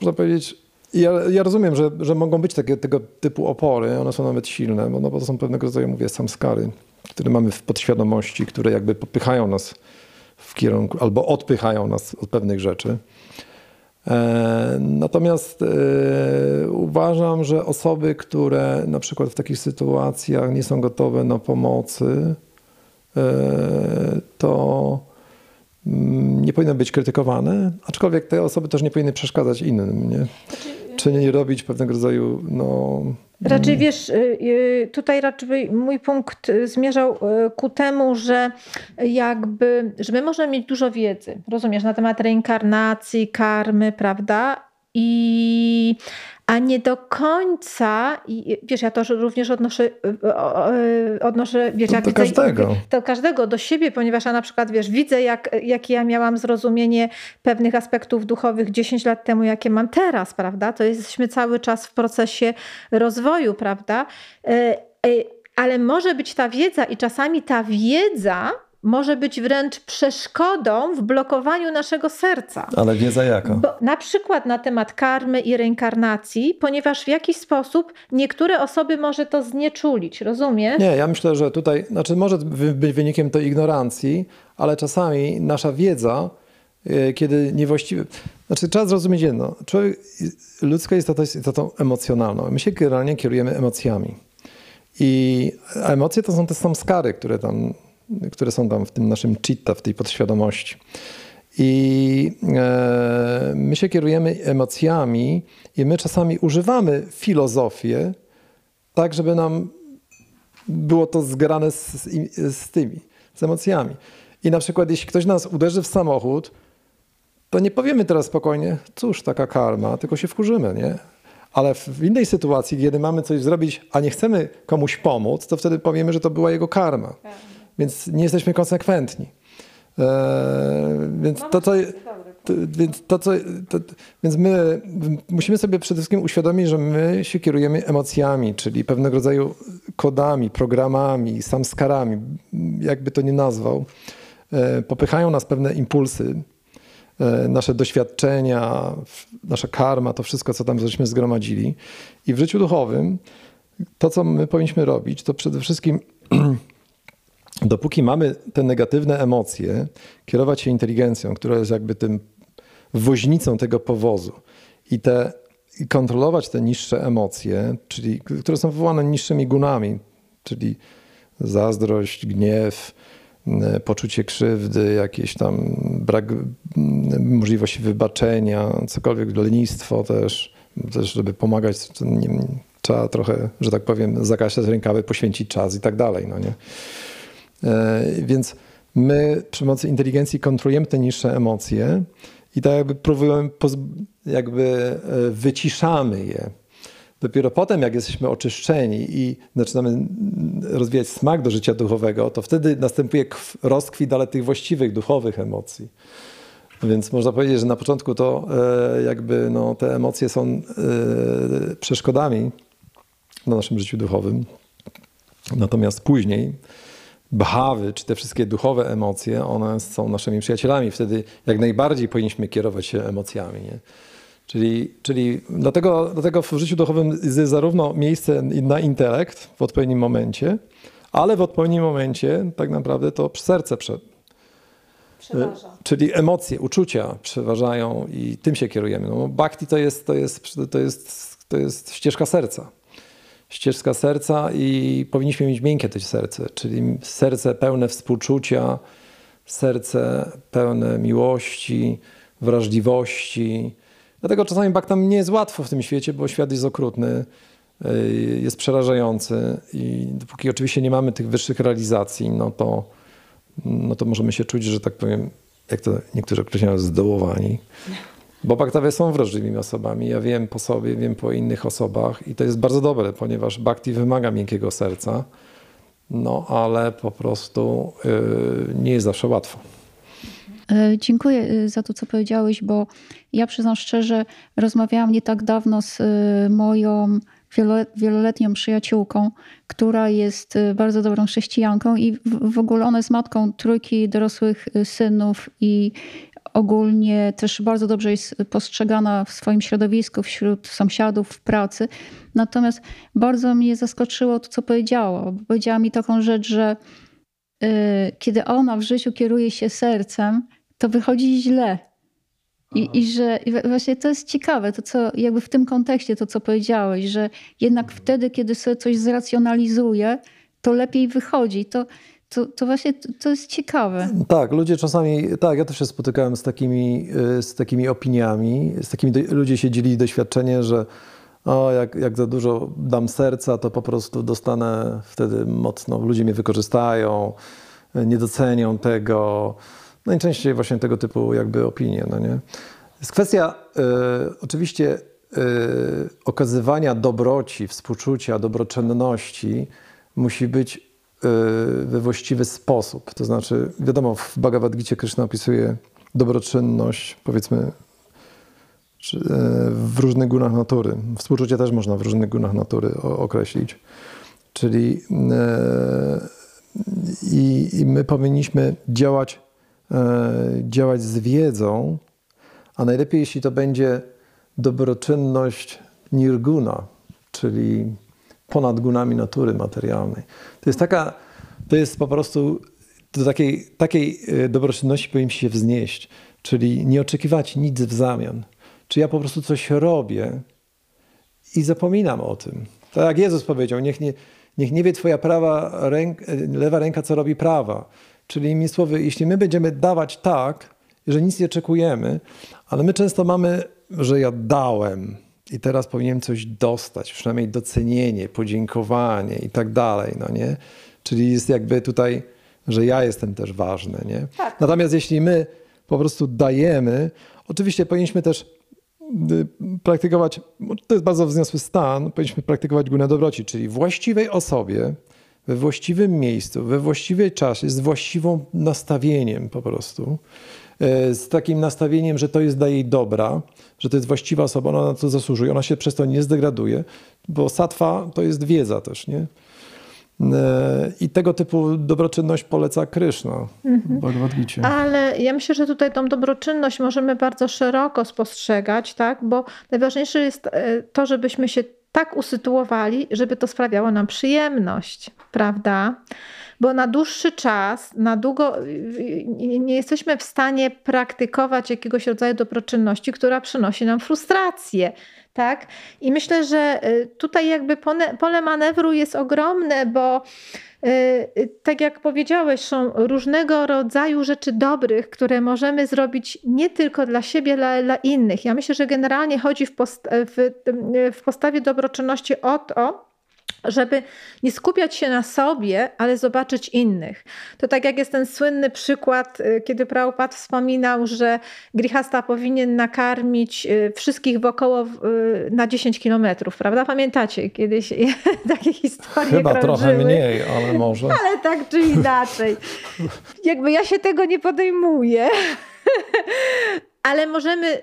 można powiedzieć, ja, ja rozumiem, że, że mogą być takie, tego typu opory, one są nawet silne, bo, no, bo to są pewnego rodzaju, mówię, samskary, które mamy w podświadomości, które jakby popychają nas w kierunku, albo odpychają nas od pewnych rzeczy. E, natomiast e, uważam, że osoby, które na przykład w takich sytuacjach nie są gotowe na pomocy, to mm, nie powinno być krytykowane, aczkolwiek te osoby też nie powinny przeszkadzać innym, nie? Czy nie robić pewnego rodzaju, no... Raczej wiesz, y, y, tutaj raczej mój punkt zmierzał y, ku temu, że jakby, że my możemy mieć dużo wiedzy, rozumiesz, na temat reinkarnacji, karmy, prawda? I a nie do końca, i wiesz, ja to również odnoszę, odnoszę wiesz, to do każdego. Do każdego, do siebie, ponieważ ja na przykład, wiesz, widzę, jak, jakie ja miałam zrozumienie pewnych aspektów duchowych 10 lat temu, jakie mam teraz, prawda? To jesteśmy cały czas w procesie rozwoju, prawda? E, e, ale może być ta wiedza i czasami ta wiedza może być wręcz przeszkodą w blokowaniu naszego serca. Ale wiedza jaka? Bo na przykład na temat karmy i reinkarnacji, ponieważ w jakiś sposób niektóre osoby może to znieczulić, rozumiesz? Nie, ja myślę, że tutaj, znaczy może być wynikiem to ignorancji, ale czasami nasza wiedza, e, kiedy niewłaściwie, znaczy trzeba zrozumieć jedno, człowiek, ludzka istota jest istotą emocjonalną. My się generalnie kierujemy emocjami. I emocje to są te samskary, które tam które są tam w tym naszym chitta, w tej podświadomości. I e, my się kierujemy emocjami, i my czasami używamy filozofię, tak, żeby nam było to zgrane z, z tymi, z emocjami. I na przykład, jeśli ktoś nas uderzy w samochód, to nie powiemy teraz spokojnie, cóż, taka karma, tylko się wkurzymy, nie? Ale w innej sytuacji, kiedy mamy coś zrobić, a nie chcemy komuś pomóc, to wtedy powiemy, że to była jego karma. Więc nie jesteśmy konsekwentni. E, więc, to, co, to, więc to, co, to, więc my musimy sobie przede wszystkim uświadomić, że my się kierujemy emocjami, czyli pewnego rodzaju kodami, programami, samskarami, jakby to nie nazwał. E, popychają nas pewne impulsy, e, nasze doświadczenia, nasza karma, to wszystko, co tam żeśmy zgromadzili. I w życiu duchowym to, co my powinniśmy robić, to przede wszystkim dopóki mamy te negatywne emocje, kierować się inteligencją, która jest jakby tym woźnicą tego powozu i te i kontrolować te niższe emocje, czyli które są wywołane niższymi gunami, czyli zazdrość, gniew, poczucie krzywdy, jakieś tam brak możliwości wybaczenia, cokolwiek, lenistwo też, też żeby pomagać, nie, trzeba trochę, że tak powiem, zakaszać rękawy, poświęcić czas i tak dalej. No nie? E, więc my przy pomocy inteligencji kontrolujemy te niższe emocje i tak jakby próbujemy, jakby e, wyciszamy je. Dopiero potem, jak jesteśmy oczyszczeni i zaczynamy rozwijać smak do życia duchowego, to wtedy następuje rozkwit, ale tych właściwych, duchowych emocji. Więc można powiedzieć, że na początku to e, jakby no, te emocje są przeszkodami na naszym życiu duchowym. Natomiast później bhawy, czy te wszystkie duchowe emocje, one są naszymi przyjacielami. Wtedy jak najbardziej powinniśmy kierować się emocjami. Nie? Czyli, czyli dlatego, dlatego w życiu duchowym jest zarówno miejsce na intelekt w odpowiednim momencie, ale w odpowiednim momencie tak naprawdę to serce przed, Przeważa. Czyli emocje, uczucia przeważają i tym się kierujemy. No, bhakti to jest, to, jest, to, jest, to jest ścieżka serca. Ścieżka serca i powinniśmy mieć miękkie to serce, czyli serce pełne współczucia, serce pełne miłości, wrażliwości, Dlatego czasami baktam nie jest łatwo w tym świecie, bo świat jest okrutny, y, jest przerażający i dopóki oczywiście nie mamy tych wyższych realizacji, no to, no to możemy się czuć, że tak powiem, jak to niektórzy określają, zdołowani. Bo baktawie są wrażliwymi osobami. Ja wiem po sobie, wiem po innych osobach i to jest bardzo dobre, ponieważ bhakti wymaga miękkiego serca, no ale po prostu yy, nie jest zawsze łatwo. E, dziękuję e, za to, co powiedziałeś, bo ja przyznam szczerze, rozmawiałam nie tak dawno z e, moją wieloletnią przyjaciółką, która jest bardzo dobrą chrześcijanką i w ogóle ona jest matką trójki dorosłych synów i ogólnie też bardzo dobrze jest postrzegana w swoim środowisku, wśród sąsiadów, w pracy. Natomiast bardzo mnie zaskoczyło to, co powiedziała. Powiedziała mi taką rzecz, że kiedy ona w życiu kieruje się sercem, to wychodzi źle. I, I, że i właśnie to jest ciekawe, to co jakby w tym kontekście, to co powiedziałeś, że jednak wtedy, kiedy sobie coś zracjonalizuje, to lepiej wychodzi. To, to, to właśnie to, jest ciekawe. Tak, ludzie czasami, tak, ja też się spotykałem z takimi, y, z takimi opiniami, z takimi, ludzie się dzielili doświadczenie, że o, jak, jak za dużo dam serca, to po prostu dostanę wtedy mocno, ludzie mnie wykorzystają, nie docenią tego, najczęściej właśnie tego typu jakby opinie, no nie? Jest kwestia y, oczywiście y, okazywania dobroci, współczucia, dobroczynności musi być we właściwy sposób. To znaczy, wiadomo, w Bhagavad Gita Krishna opisuje dobroczynność, powiedzmy, w różnych gunach natury. Współczucie też można w różnych gunach natury określić. Czyli i, i my powinniśmy działać E, działać z wiedzą, a najlepiej jeśli to będzie dobroczynność nirguna, czyli ponad gunami natury materialnej. To jest taka, to jest po prostu, do takiej, takiej e, dobroczynności powinniśmy się wznieść, czyli nie oczekiwać nic w zamian. Czy ja po prostu coś robię i zapominam o tym. Tak jak Jezus powiedział, niech nie, niech nie wie twoja prawa ręk, lewa ręka, co robi prawa. Czyli innymi słowy, jeśli my będziemy dawać tak, że nic nie oczekujemy, ale my często mamy, że ja dałem i teraz powinienem coś dostać, przynajmniej docenienie, podziękowanie i tak dalej, no nie? Czyli jest jakby tutaj, że ja jestem też ważny, nie? Tak. Natomiast jeśli my po prostu dajemy, oczywiście powinniśmy też y, praktykować, to jest bardzo wzniosły stan, powinniśmy praktykować górne dobroci, czyli właściwej osobie, we właściwym miejscu, we właściwej czasie, z właściwym nastawieniem po prostu. E, z takim nastawieniem, że to jest dla jej dobra, że to jest właściwa osoba, ona na to zasługuje, ona się przez to nie zdegraduje, bo satwa to jest wiedza też, nie? E, I tego typu dobroczynność poleca Kryszna mhm. w Ale ja myślę, że tutaj tą dobroczynność możemy bardzo szeroko spostrzegać, tak? bo najważniejsze jest e, to, żebyśmy się tak usytuowali, żeby to sprawiało nam przyjemność, prawda? Bo na dłuższy czas, na długo nie jesteśmy w stanie praktykować jakiegoś rodzaju dobroczynności, która przynosi nam frustrację. Tak? I myślę, że y, tutaj jakby pole manewru jest ogromne, bo Y, tak jak powiedziałeś, są różnego rodzaju rzeczy dobrych, które możemy zrobić nie tylko dla siebie, ale dla innych. Ja myślę, że generalnie chodzi w, w, w postawie dobroczynności o to, żeby nie skupiać się na sobie, ale zobaczyć innych. To tak jak jest ten słynny przykład, y, kiedy Prabhupada wspominał, że Grihasta powinien nakarmić y, wszystkich wokoło y, na 10 kilometrów, prawda? Pamiętacie kiedyś takie historie Chyba krążyły. trochę mniej, ale może. Ale tak czy inaczej. Jakby ja się tego nie podejmuję. Ale możemy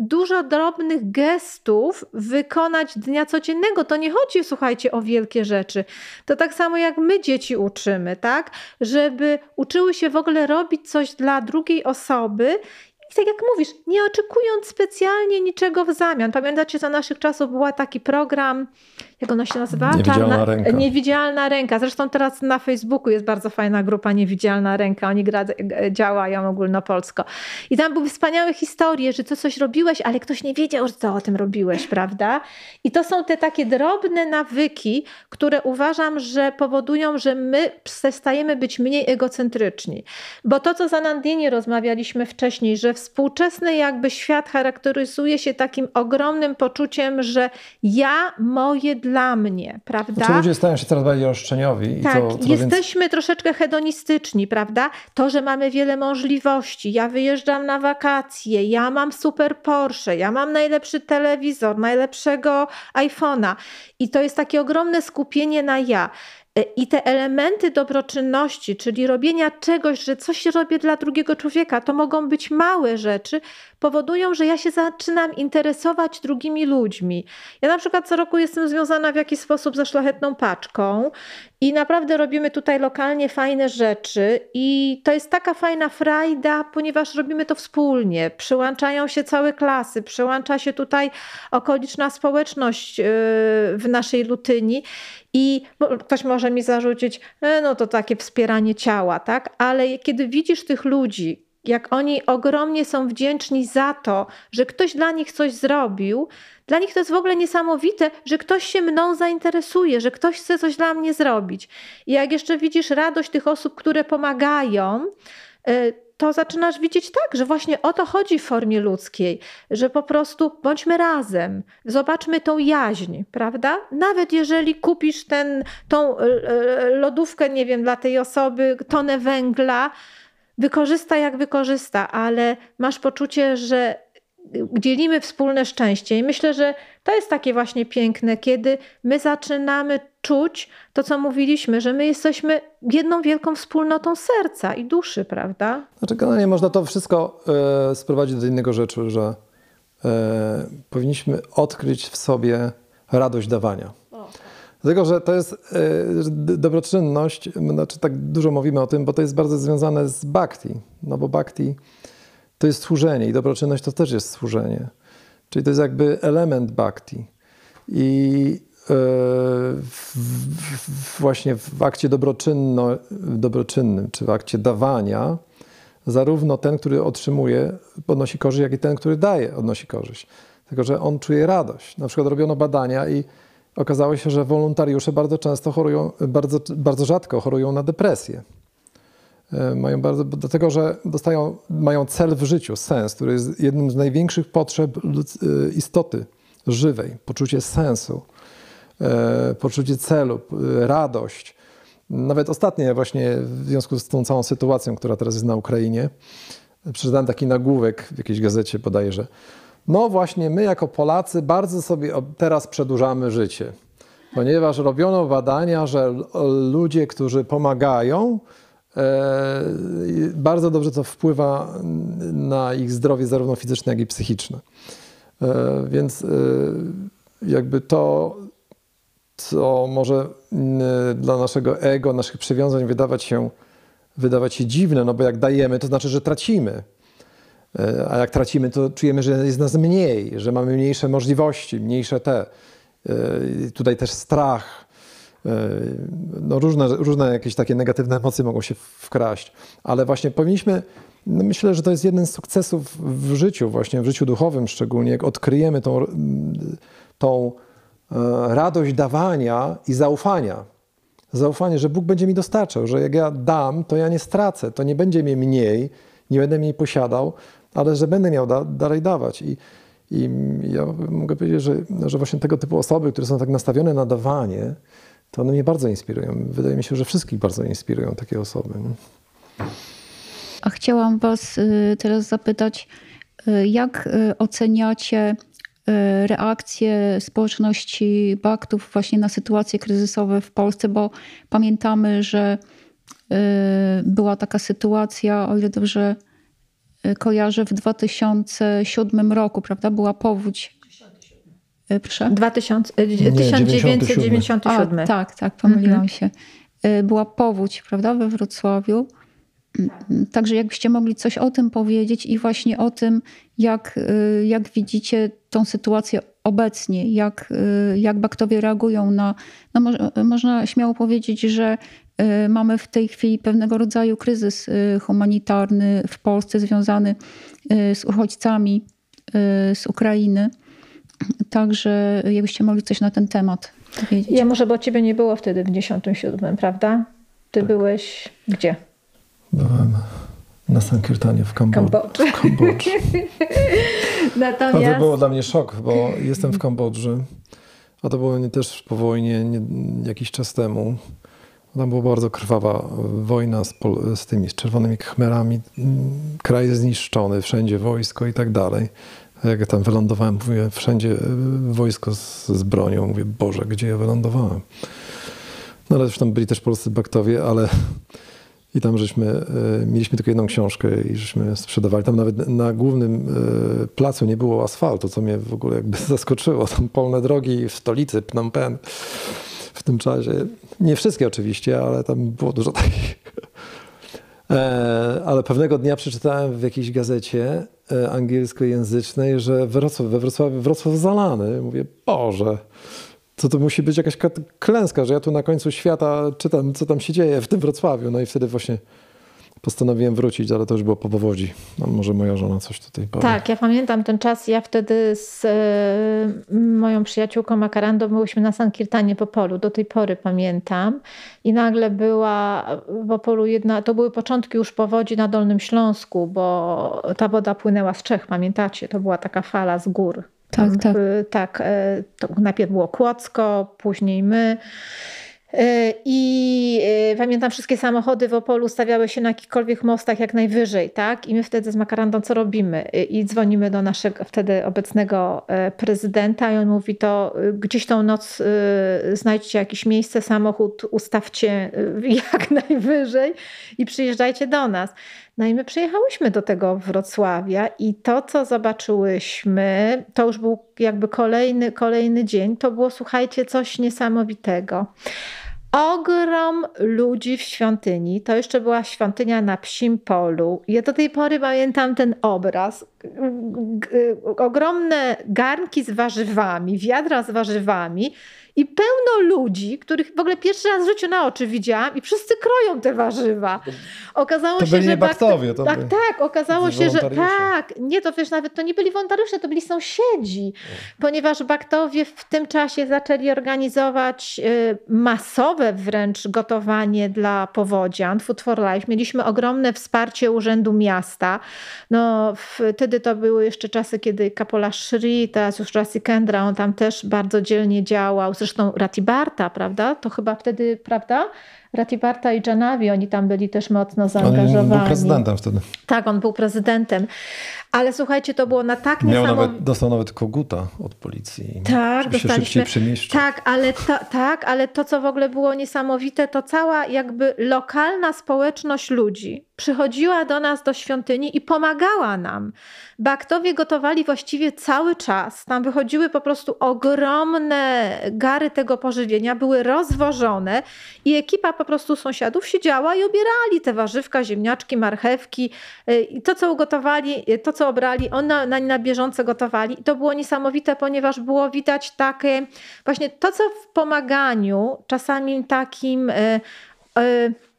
dużo drobnych gestów wykonać dnia codziennego. To nie chodzi, słuchajcie, o wielkie rzeczy. To tak samo jak my dzieci uczymy, tak? Żeby uczyły się w ogóle robić coś dla drugiej osoby i tak jak mówisz, nie oczekując specjalnie niczego w zamian. Pamiętacie, za naszych czasów był taki program, jak ona się nazywa? Niewidzialna Czarna, ręka. Niewidzialna ręka. Zresztą teraz na Facebooku jest bardzo fajna grupa Niewidzialna ręka. Oni gra, działają ogólnopolsko. I tam były wspaniałe historie, że co coś robiłeś, ale ktoś nie wiedział, że co o tym robiłeś, prawda? I to są te takie drobne nawyki, które uważam, że powodują, że my przestajemy być mniej egocentryczni. Bo to, co za Nandini rozmawialiśmy wcześniej, że współczesny jakby świat charakteryzuje się takim ogromnym poczuciem, że ja, moje dla mnie, prawda? Znaczy ludzie stają się coraz bardziej roszczeniowi. Tak, to, jesteśmy więc... troszeczkę hedonistyczni, prawda? To, że mamy wiele możliwości, ja wyjeżdżam na wakacje, ja mam super Porsche, ja mam najlepszy telewizor, najlepszego iPhone'a i to jest takie ogromne skupienie na ja. E, I te elementy dobroczynności, czyli robienia czegoś, że coś robię dla drugiego człowieka, to mogą być małe rzeczy, powodują, że ja się zaczynam interesować drugimi ludźmi. Ja na przykład co roku jestem związana w jakiś sposób ze szlachetną paczką i naprawdę robimy tutaj lokalnie fajne rzeczy i to jest taka fajna frajda, ponieważ robimy to wspólnie. Przyłączają się całe klasy, przyłącza się tutaj okoliczna społeczność yy, w naszej Lutyni i ktoś może mi zarzucić, e, no to takie wspieranie ciała, tak? Ale kiedy widzisz tych ludzi, jak oni ogromnie są wdzięczni za to, że ktoś dla nich coś zrobił, dla nich to jest w ogóle niesamowite, że ktoś się mną zainteresuje, że ktoś chce coś dla mnie zrobić. I jak jeszcze widzisz radość tych osób, które pomagają, e, to zaczynasz widzieć tak, że właśnie o to chodzi w formie ludzkiej, że po prostu bądźmy razem, zobaczmy tą jaźń, prawda? Nawet jeżeli kupisz ten, tą e, e, lodówkę, nie wiem, dla tej osoby, tonę węgla, wykorzysta jak wykorzysta, ale masz poczucie, że dzielimy wspólne szczęście. I myślę, że to jest takie właśnie piękne, kiedy my zaczynamy czuć to, co mówiliśmy, że my jesteśmy jedną wielką wspólnotą serca i duszy, prawda? Znaczy, generalnie można to wszystko e, sprowadzić do innego rzeczy, że e, powinniśmy odkryć w sobie radość dawania. Dlatego, że to jest e, dobroczynność, znaczy tak dużo mówimy o tym, bo to jest bardzo związane z bhakti, no bo bhakti to jest służenie i dobroczynność to też jest służenie. Czyli to jest jakby element bhakti. I e, w, w, właśnie w akcie dobroczynno, dobroczynnym, czy w akcie dawania, zarówno ten, który otrzymuje, podnosi korzyść, jak i ten, który daje, odnosi korzyść. Tylko, że on czuje radość. Na przykład robiono badania i okazało się, że wolontariusze bardzo często chorują, bardzo, bardzo rzadko chorują na depresję. E, mają bardzo, dlatego, że dostają, mają cel w życiu, sens, który jest jednym z największych potrzeb e, istoty żywej. Poczucie sensu, e, poczucie celu, radość. Nawet ostatnio właśnie w związku z tą całą sytuacją, która teraz jest na Ukrainie, przeczytałem taki nagłówek w jakiejś gazecie podaję, że no właśnie my jako Polacy bardzo sobie teraz przedłużamy życie, ponieważ robiono badania, że ludzie, którzy pomagają, e, bardzo dobrze to wpływa na ich zdrowie zarówno fizyczne, jak i psychiczne. E, więc e, jakby to, co może dla naszego ego, naszych przywiązań wydawać się, wydawać się dziwne, no bo jak dajemy, to znaczy, że tracimy. E, a jak tracimy, to czujemy, że jest nas mniej, że mamy mniejsze możliwości, mniejsze te. E, tutaj też strach. E, no różne, różne jakieś takie negatywne emocje mogą się wkraść, ale właśnie powinniśmy, no myślę, że to jest jeden z sukcesów w życiu, właśnie w życiu duchowym szczególnie, jak odkryjemy tą, tą radość dawania i zaufania. Zaufanie, że Bóg będzie mi dostarczał, że jak ja dam, to ja nie stracę, to nie będzie mnie mniej, nie będę mniej posiadał, ale że będę miał da, dalej dawać. I, I ja mogę powiedzieć, że, że właśnie tego typu osoby, które są tak nastawione na dawanie, to one mnie bardzo inspirują. Wydaje mi się, że wszystkich bardzo inspirują takie osoby. A chciałam Was y, teraz zapytać, y, jak y, oceniacie reakcje społeczności Baktów właśnie na sytuacje kryzysowe w Polsce, bo pamiętamy, że była taka sytuacja, o ile dobrze kojarzę, w 2007 roku, prawda? Była powódź. Proszę? 2000, 1997. A, tak, tak, pomyliłam mhm. się. Była powódź, prawda, we Wrocławiu. Także jakbyście mogli coś o tym powiedzieć i właśnie o tym, jak, y, jak widzicie tą sytuację obecnie, jak, y, jak baktowie reagują na, no można śmiało powiedzieć, że y, mamy w tej chwili pewnego rodzaju kryzys humanitarny w Polsce związany z uchodźcami z Ukrainy. Także jakbyście mogli coś na ten temat powiedzieć. Ja może, bo ciebie nie było wtedy w 97, prawda? Ty tak. byłeś gdzie? Byłem na Sankirtanie w Kambodży. W Kambodży. Natomiast... No to było dla mnie szok, bo jestem w Kambodży, a to było nie też po wojnie nie, jakiś czas temu. Tam była bardzo krwawa wojna z, z tymi z czerwonymi khmerami. Kraj zniszczony, wszędzie wojsko i tak dalej. Jak ja tam wylądowałem, mówię, wszędzie wojsko z, z bronią. Mówię, Boże, gdzie ja wylądowałem? No ale zresztą byli też polscy baktowie, ale i tam żeśmy, e, mieliśmy tylko jedną książkę i żeśmy sprzedawali. Tam nawet na głównym e, placu nie było asfaltu, co mnie w ogóle jakby zaskoczyło. Tam polne drogi w stolicy Phnom Penh w tym czasie. Nie wszystkie oczywiście, ale tam było dużo takich. E, ale pewnego dnia przeczytałem w jakiejś gazecie angielskojęzycznej, że Wrocław, we Wrocławiu Wrocław zalany. Mówię, Boże, to to musi być jakaś klęska, że ja tu na końcu świata czytam, co tam się dzieje w tym Wrocławiu. No i wtedy właśnie postanowiłem wrócić, ale to już było po powodzi. No, może moja żona coś tutaj powie. Tak, ja pamiętam ten czas. Ja wtedy z y, moją przyjaciółką Makarandą byłyśmy na Sankirtanie po polu. Do tej pory pamiętam. I nagle była w Opolu jedna, to były początki już powodzi na Dolnym Śląsku, bo ta woda płynęła z Czech, pamiętacie? To była taka fala z gór. Tak, tak. tak to najpierw było Kłodzko, później my. E, I e, pamiętam, wszystkie samochody w Opolu stawiały się na jakichkolwiek mostach jak najwyżej, tak? I my wtedy z Makarandą co robimy? I dzwonimy do naszego wtedy obecnego prezydenta i on mówi to gdzieś tą noc znajdźcie jakieś miejsce, samochód ustawcie jak najwyżej i przyjeżdżajcie do nas. No i my przyjechałyśmy do tego Wrocławia i to, co zobaczyłyśmy, to już był jakby kolejny, kolejny dzień, to było, słuchajcie, coś niesamowitego. Ogrom ludzi w świątyni. To jeszcze była świątynia na Psim Polu. Ja do tej pory pamiętam ten obraz. Ogromne garnki z warzywami, wiadra z warzywami i pełno ludzi, których w ogóle pierwszy raz w życiu na oczy widziałam i wszyscy kroją te warzywa. Okazało to się, byli że... Baktowie, to tak, byli... tak, okazało się, że tak. Nie, to wiesz, nawet to nie byli wolontariusze, to byli sąsiedzi, ponieważ baktowie w tym czasie zaczęli organizować y, masowe wręcz gotowanie dla powodzian, Food for Life. Mieliśmy ogromne wsparcie Urzędu Miasta. No, wtedy to były jeszcze czasy, kiedy Kapola Shri, teraz już Rasi Kendra, on tam też bardzo dzielnie działał. Zresztą Ratibarta, prawda? To chyba wtedy, prawda? Ratibarta i Janavi, oni tam byli też mocno zaangażowani. On był prezydentem wtedy. Tak, on był prezydentem. Ale słuchajcie, to było na tak Miał nawet, dostał nawet koguta od policji. Tak, dostaliśmy. Tak, ale to, tak, ale to, co w ogóle było niesamowite, to cała jakby lokalna społeczność ludzi przychodziła do nas do świątyni i pomagała nam. Baktowie gotowali właściwie cały czas. Tam wychodziły po prostu ogromne gary tego pożywienia, były rozwożone i ekipa po prostu sąsiadów siedziała i obierali te warzywka, ziemniaczki, marchewki y, i to, co ugotowali, y, to, co obrali, oni na, na, na bieżąco gotowali. I to było niesamowite, ponieważ było widać takie, właśnie to, co w pomaganiu, czasami takim. Yy, yy,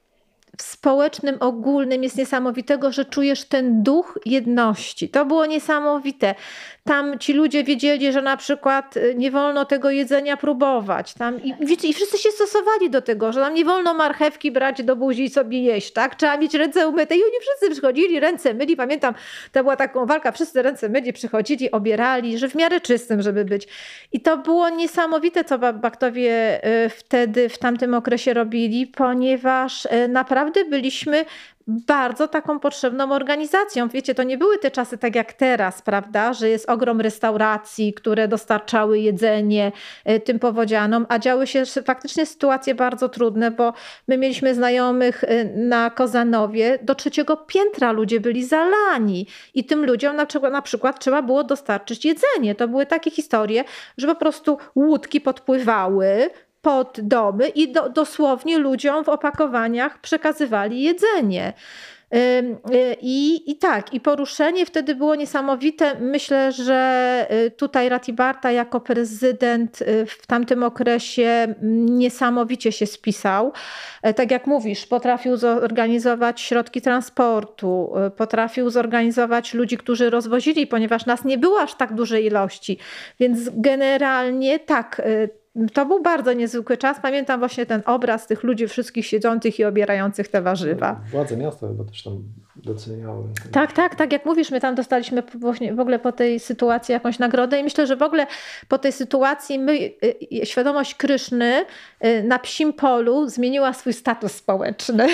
społecznym, ogólnym jest niesamowitego, że czujesz ten duch jedności. To było niesamowite. Tam ci ludzie wiedzieli, że na przykład y, nie wolno tego jedzenia próbować. Tam, i, I wszyscy się stosowali do tego, że tam nie wolno marchewki brać do buzi i sobie jeść, tak? Trzeba mieć ręce umyte. I oni wszyscy przychodzili, ręce myli. Pamiętam, to była taką walka, wszyscy ręce myli, przychodzili, obierali, że w miarę czystym, żeby być. I to było niesamowite, co baktowie y, wtedy, w tamtym okresie robili, ponieważ y, naprawdę byliśmy bardzo taką potrzebną organizacją. Wiecie, to nie były te czasy tak jak teraz, prawda, że jest ogrom restauracji, które dostarczały jedzenie e, tym powodzianom, a działy się faktycznie sytuacje bardzo trudne, bo my mieliśmy znajomych e, na Kozanowie, do trzeciego piętra ludzie byli zalani i tym ludziom na przykład, na przykład trzeba było dostarczyć jedzenie. To były takie historie, że po prostu łódki podpływały, pod domy i do, dosłownie ludziom w opakowaniach przekazywali jedzenie. Y, I, I tak, i poruszenie wtedy było niesamowite. Myślę, że y, tutaj Ratibarta jako prezydent y, w tamtym okresie niesamowicie się spisał. E, tak jak mówisz, potrafił zorganizować środki transportu, potrafił zorganizować ludzi, którzy rozwozili, ponieważ nas nie było aż tak dużej ilości. Więc generalnie tak, to był bardzo niezwykły czas. Pamiętam właśnie ten obraz tych ludzi wszystkich siedzących i obierających te warzywa. Władze miasta chyba też tam doceniały. Tak, tak, tak jak mówisz, my tam dostaliśmy w ogóle po tej sytuacji jakąś nagrodę i myślę, że w ogóle po tej sytuacji my, y, y, świadomość Kryszny y, na psim polu zmieniła swój status społeczny.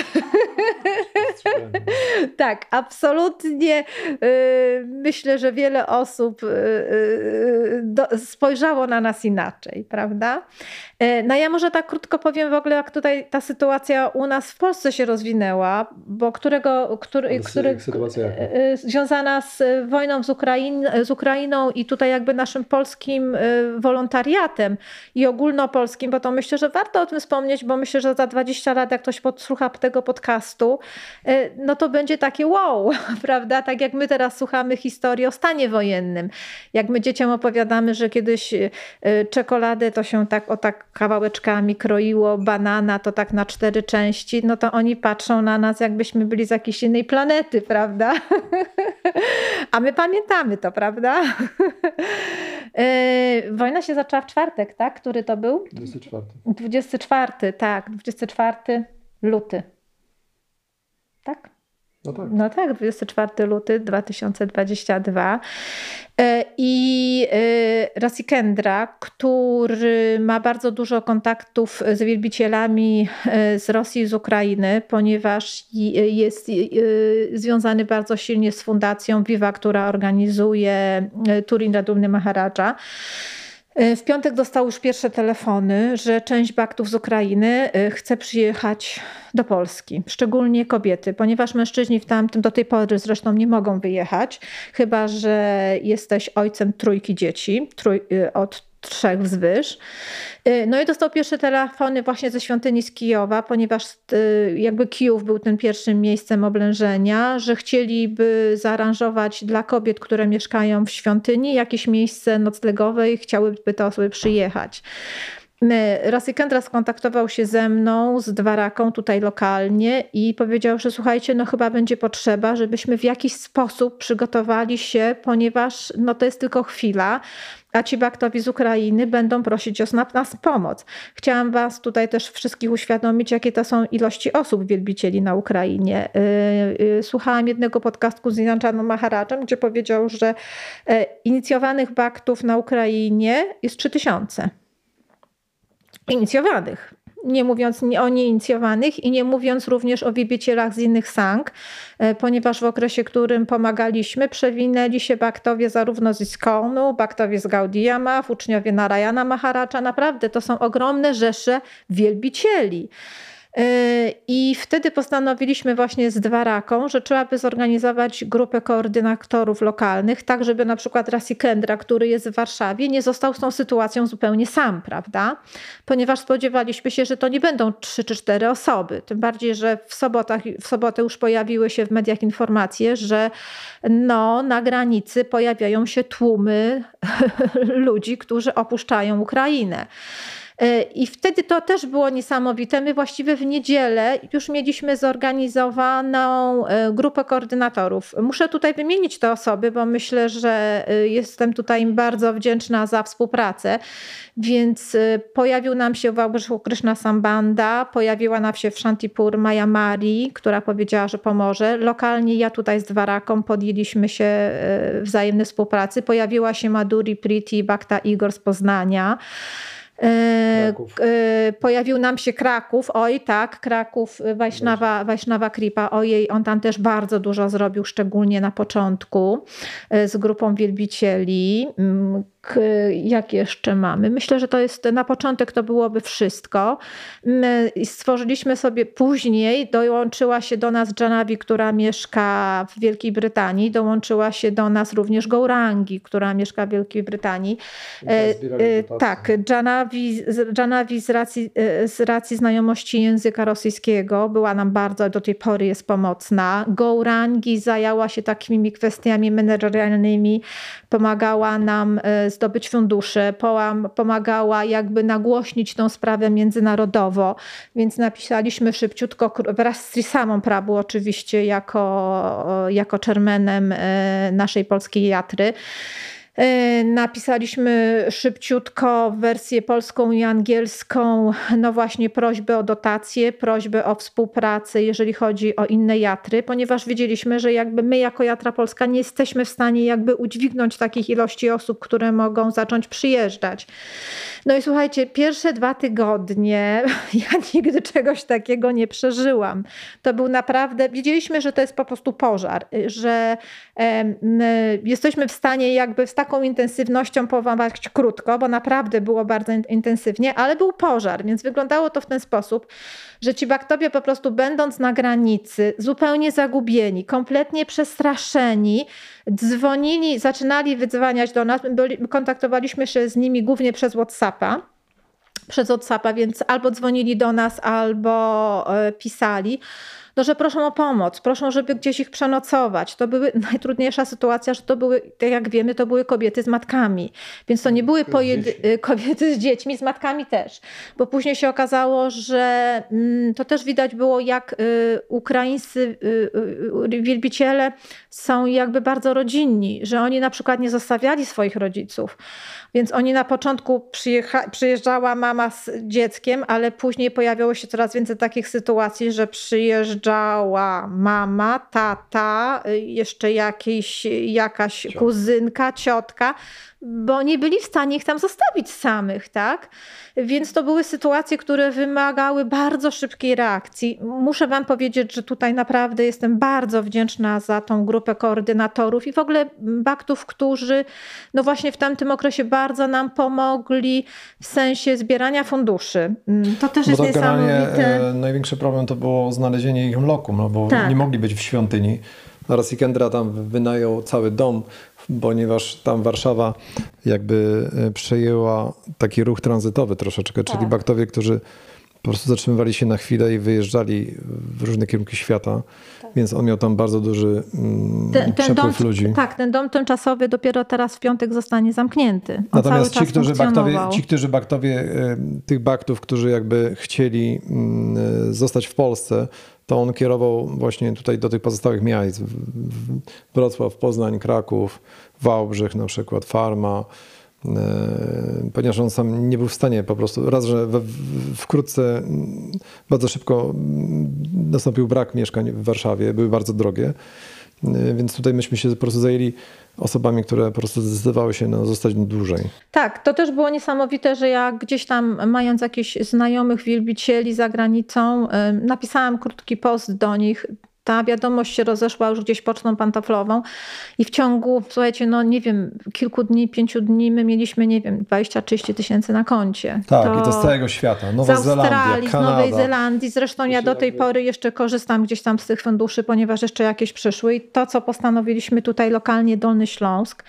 tak, absolutnie myślę, że wiele osób spojrzało na nas inaczej, prawda? Yeah. No ja może tak krótko powiem w ogóle, jak tutaj ta sytuacja u nas w Polsce się rozwinęła, bo którego, który, który, e, e, związana z wojną z, Ukrain, z Ukrainą i tutaj jakby naszym polskim e, wolontariatem i ogólnopolskim, bo to myślę, że warto o tym wspomnieć, bo myślę, że za 20 lat, jak ktoś podsłucha tego podcastu, no to będzie takie wow, prawda? Tak jak my teraz słuchamy historii o stanie wojennym. Jak my dzieciom opowiadamy, że kiedyś czekoladę to się tak o tak kawałeczkami kroiło, banana to tak na cztery części, no to oni patrzą na nas, jakbyśmy byli z jakiejś innej planety prawda? A my pamiętamy to, prawda? E, wojna się zaczęła w czwartek, tak? Który to był? 24. 24, tak. 24 luty. Tak? No tak. No tak, 24 luty 2022. E, I e, Rasikendra, który ma bardzo dużo kontaktów z wielbicielami e, z Rosji i z Ukrainy, ponieważ jest związany bardzo silnie z fundacją Viva, która organizuje Turin Radumny Maharaja. E, w piątek dostał już pierwsze telefony, że część baktów z Ukrainy e, chce przyjechać do Polski, szczególnie kobiety, ponieważ mężczyźni w tamtym do tej pory zresztą nie mogą wyjechać, chyba że jesteś ojcem trójki dzieci trój, e, od trzech wzwyż. Y, no i dostał pierwsze telefony właśnie ze świątyni z Kijowa, ponieważ y, jakby Kijów był tym pierwszym miejscem oblężenia, że chcieliby zaaranżować dla kobiet, które mieszkają w świątyni, jakieś miejsce noclegowe i chciałyby te osoby przyjechać. Rasykendra skontaktował się ze mną, z Dwaraką tutaj lokalnie i powiedział, że słuchajcie, no chyba będzie potrzeba, żebyśmy w jakiś sposób przygotowali się, ponieważ no to jest tylko chwila, a ci baktowi z Ukrainy będą prosić o nas pomoc. Chciałam was tutaj też wszystkich uświadomić, jakie to są ilości osób wielbicieli na Ukrainie. Y, y, słuchałam jednego podcastu z Inanczaną Maharadżem, gdzie powiedział, że e, inicjowanych baktów na Ukrainie jest 3000 inicjowanych. Nie mówiąc o nieinicjowanych i nie mówiąc również o wielbicielach z innych sang, e, ponieważ w okresie, którym pomagaliśmy, przewinęli się baktowie zarówno z Iskonu, baktowie z Gaudiyama, uczniowie Narayana Maharacza. Naprawdę to są ogromne rzesze wielbicieli. E, I wtedy postanowiliśmy właśnie z Dwaraką, że trzeba by zorganizować grupę koordynatorów lokalnych, tak żeby na przykład Kendra, który jest w Warszawie, nie został z tą sytuacją zupełnie sam, prawda? Ponieważ spodziewaliśmy się, że to nie będą trzy czy cztery osoby. Tym bardziej, że w, sobotach, w sobotę już pojawiły się w mediach informacje, że no, na granicy pojawiają się tłumy ludzi, którzy opuszczają Ukrainę. E, I wtedy to też było niesamowite. My właściwie w niedzielę już mieliśmy zorganizowaną e, grupę koordynatorów. Muszę tutaj wymienić te osoby, bo myślę, że e, jestem tutaj im bardzo wdzięczna za współpracę. Więc pojawił nam się w Wałbrzychu Krishna Sambanda, pojawiła nam się w Shantipur Maja Mari, która powiedziała, że pomoże. Lokalnie ja tutaj z Dwaraką podjęliśmy się wzajemnej współpracy. Pojawiła się Maduri Priti Bakta Igor z Poznania. E, e, pojawił nam się Kraków, oj tak, Kraków, Wajsznawa, Wajsznawa Kripa, ojej, on tam też bardzo dużo zrobił, szczególnie na początku e, z grupą wielbicieli. Mm, jak jeszcze mamy? Myślę, że to jest na początek to byłoby wszystko. My stworzyliśmy sobie później, dołączyła się do nas Janavi, która mieszka w Wielkiej Brytanii, dołączyła się do nas również Gourangi, która mieszka w Wielkiej Brytanii. E, e, tak, Janavi, Janavi z, racji, z racji znajomości języka rosyjskiego była nam bardzo, do tej pory jest pomocna. Gourangi zajęła się takimi kwestiami menedżerialnymi, pomagała nam z zdobyć fundusze, pomagała jakby nagłośnić tą sprawę międzynarodowo, więc napisaliśmy szybciutko wraz z Trisamą Prabu oczywiście jako, jako czermenem e, naszej polskiej jatry. E, napisaliśmy szybciutko wersję polską i angielską, no właśnie prośbę o dotację, prośbę o współpracę, jeżeli chodzi o inne jatry, ponieważ wiedzieliśmy, że jakby my jako Jatra Polska nie jesteśmy w stanie jakby udźwignąć takich ilości osób, które mogą zacząć przyjeżdżać. No i słuchajcie, pierwsze dwa tygodnie ja nigdy czegoś takiego nie przeżyłam. To był naprawdę, wiedzieliśmy, że to jest po prostu pożar, że jesteśmy w stanie jakby z taką intensywnością powołać krótko, bo naprawdę było bardzo intensywnie, ale był pożar, więc wyglądało to w ten sposób, że ci baktowie po prostu będąc na granicy, zupełnie zagubieni, kompletnie przestraszeni, dzwonili, zaczynali wydzwaniać do nas, kontaktowaliśmy się z nimi głównie przez WhatsAppa, przez WhatsAppa, więc albo dzwonili do nas, albo e, pisali no, że proszą o pomoc, proszą, żeby gdzieś ich przenocować. To były najtrudniejsza sytuacja, że to były, tak jak wiemy, to były kobiety z matkami. Więc to nie były pojedy- kobiety z dziećmi, z matkami też. Bo później się okazało, że mm, to też widać było, jak y, ukraińscy y, y, wielbiciele są jakby bardzo rodzinni, że oni na przykład nie zostawiali swoich rodziców. Więc oni na początku przyjeżdżała mama z dzieckiem, ale później pojawiało się coraz więcej takich sytuacji, że przyjeżdżała mama, tata, jeszcze jakiś, jakaś kuzynka, ciotka bo nie byli w stanie ich tam zostawić samych, tak? Więc to były sytuacje, które wymagały bardzo szybkiej reakcji. Muszę Wam powiedzieć, że tutaj naprawdę jestem bardzo wdzięczna za tą grupę koordynatorów i w ogóle baktów, którzy no właśnie w tamtym okresie bardzo nam pomogli w sensie zbierania funduszy. Mm, to też bo jest to niesamowite. E, największy problem to było znalezienie ich lokum, no bo tak. nie mogli być w świątyni. Raz Kendra tam wynajął cały dom ponieważ tam Warszawa jakby e, przejęła taki ruch tranzytowy troszeczkę, tak. czyli baktowie, którzy po prostu zatrzymywali się na chwilę i wyjeżdżali w różne kierunki świata, tak. więc on miał tam bardzo duży mm, ten, ten przepływ dom, ludzi. Tak, ten dom tymczasowy dopiero teraz w piątek zostanie zamknięty. On Natomiast ci którzy, baktowie, ci, którzy baktowie, e, tych baktów, którzy jakby chcieli mm, e, zostać w Polsce, to on kierował właśnie tutaj do tych pozostałych miast. Wrocław, Poznań, Kraków, Wałbrzych na przykład, Farma, e, ponieważ on sam nie był w stanie po prostu, raz, że wkrótce, bardzo szybko nastąpił brak mieszkań w Warszawie, były bardzo drogie, e, więc tutaj myśmy się po prostu zajęli osobami, które po prostu zdecydowały się na zostać dłużej. Tak, to też było niesamowite, że ja gdzieś tam mając jakichś znajomych wielbicieli za granicą, napisałam krótki post do nich, ta wiadomość się rozeszła już gdzieś pocztą pantoflową i w ciągu, słuchajcie, no nie wiem, kilku dni, pięciu dni my mieliśmy, nie wiem, 20-30 tysięcy na koncie. Tak, to i to z całego świata. Nowa z Australii, Kanada. z Nowej Zelandii. Zresztą ja do tej pory jeszcze korzystam gdzieś tam z tych funduszy, ponieważ jeszcze jakieś przyszły i to, co postanowiliśmy tutaj lokalnie Dolny Śląsk,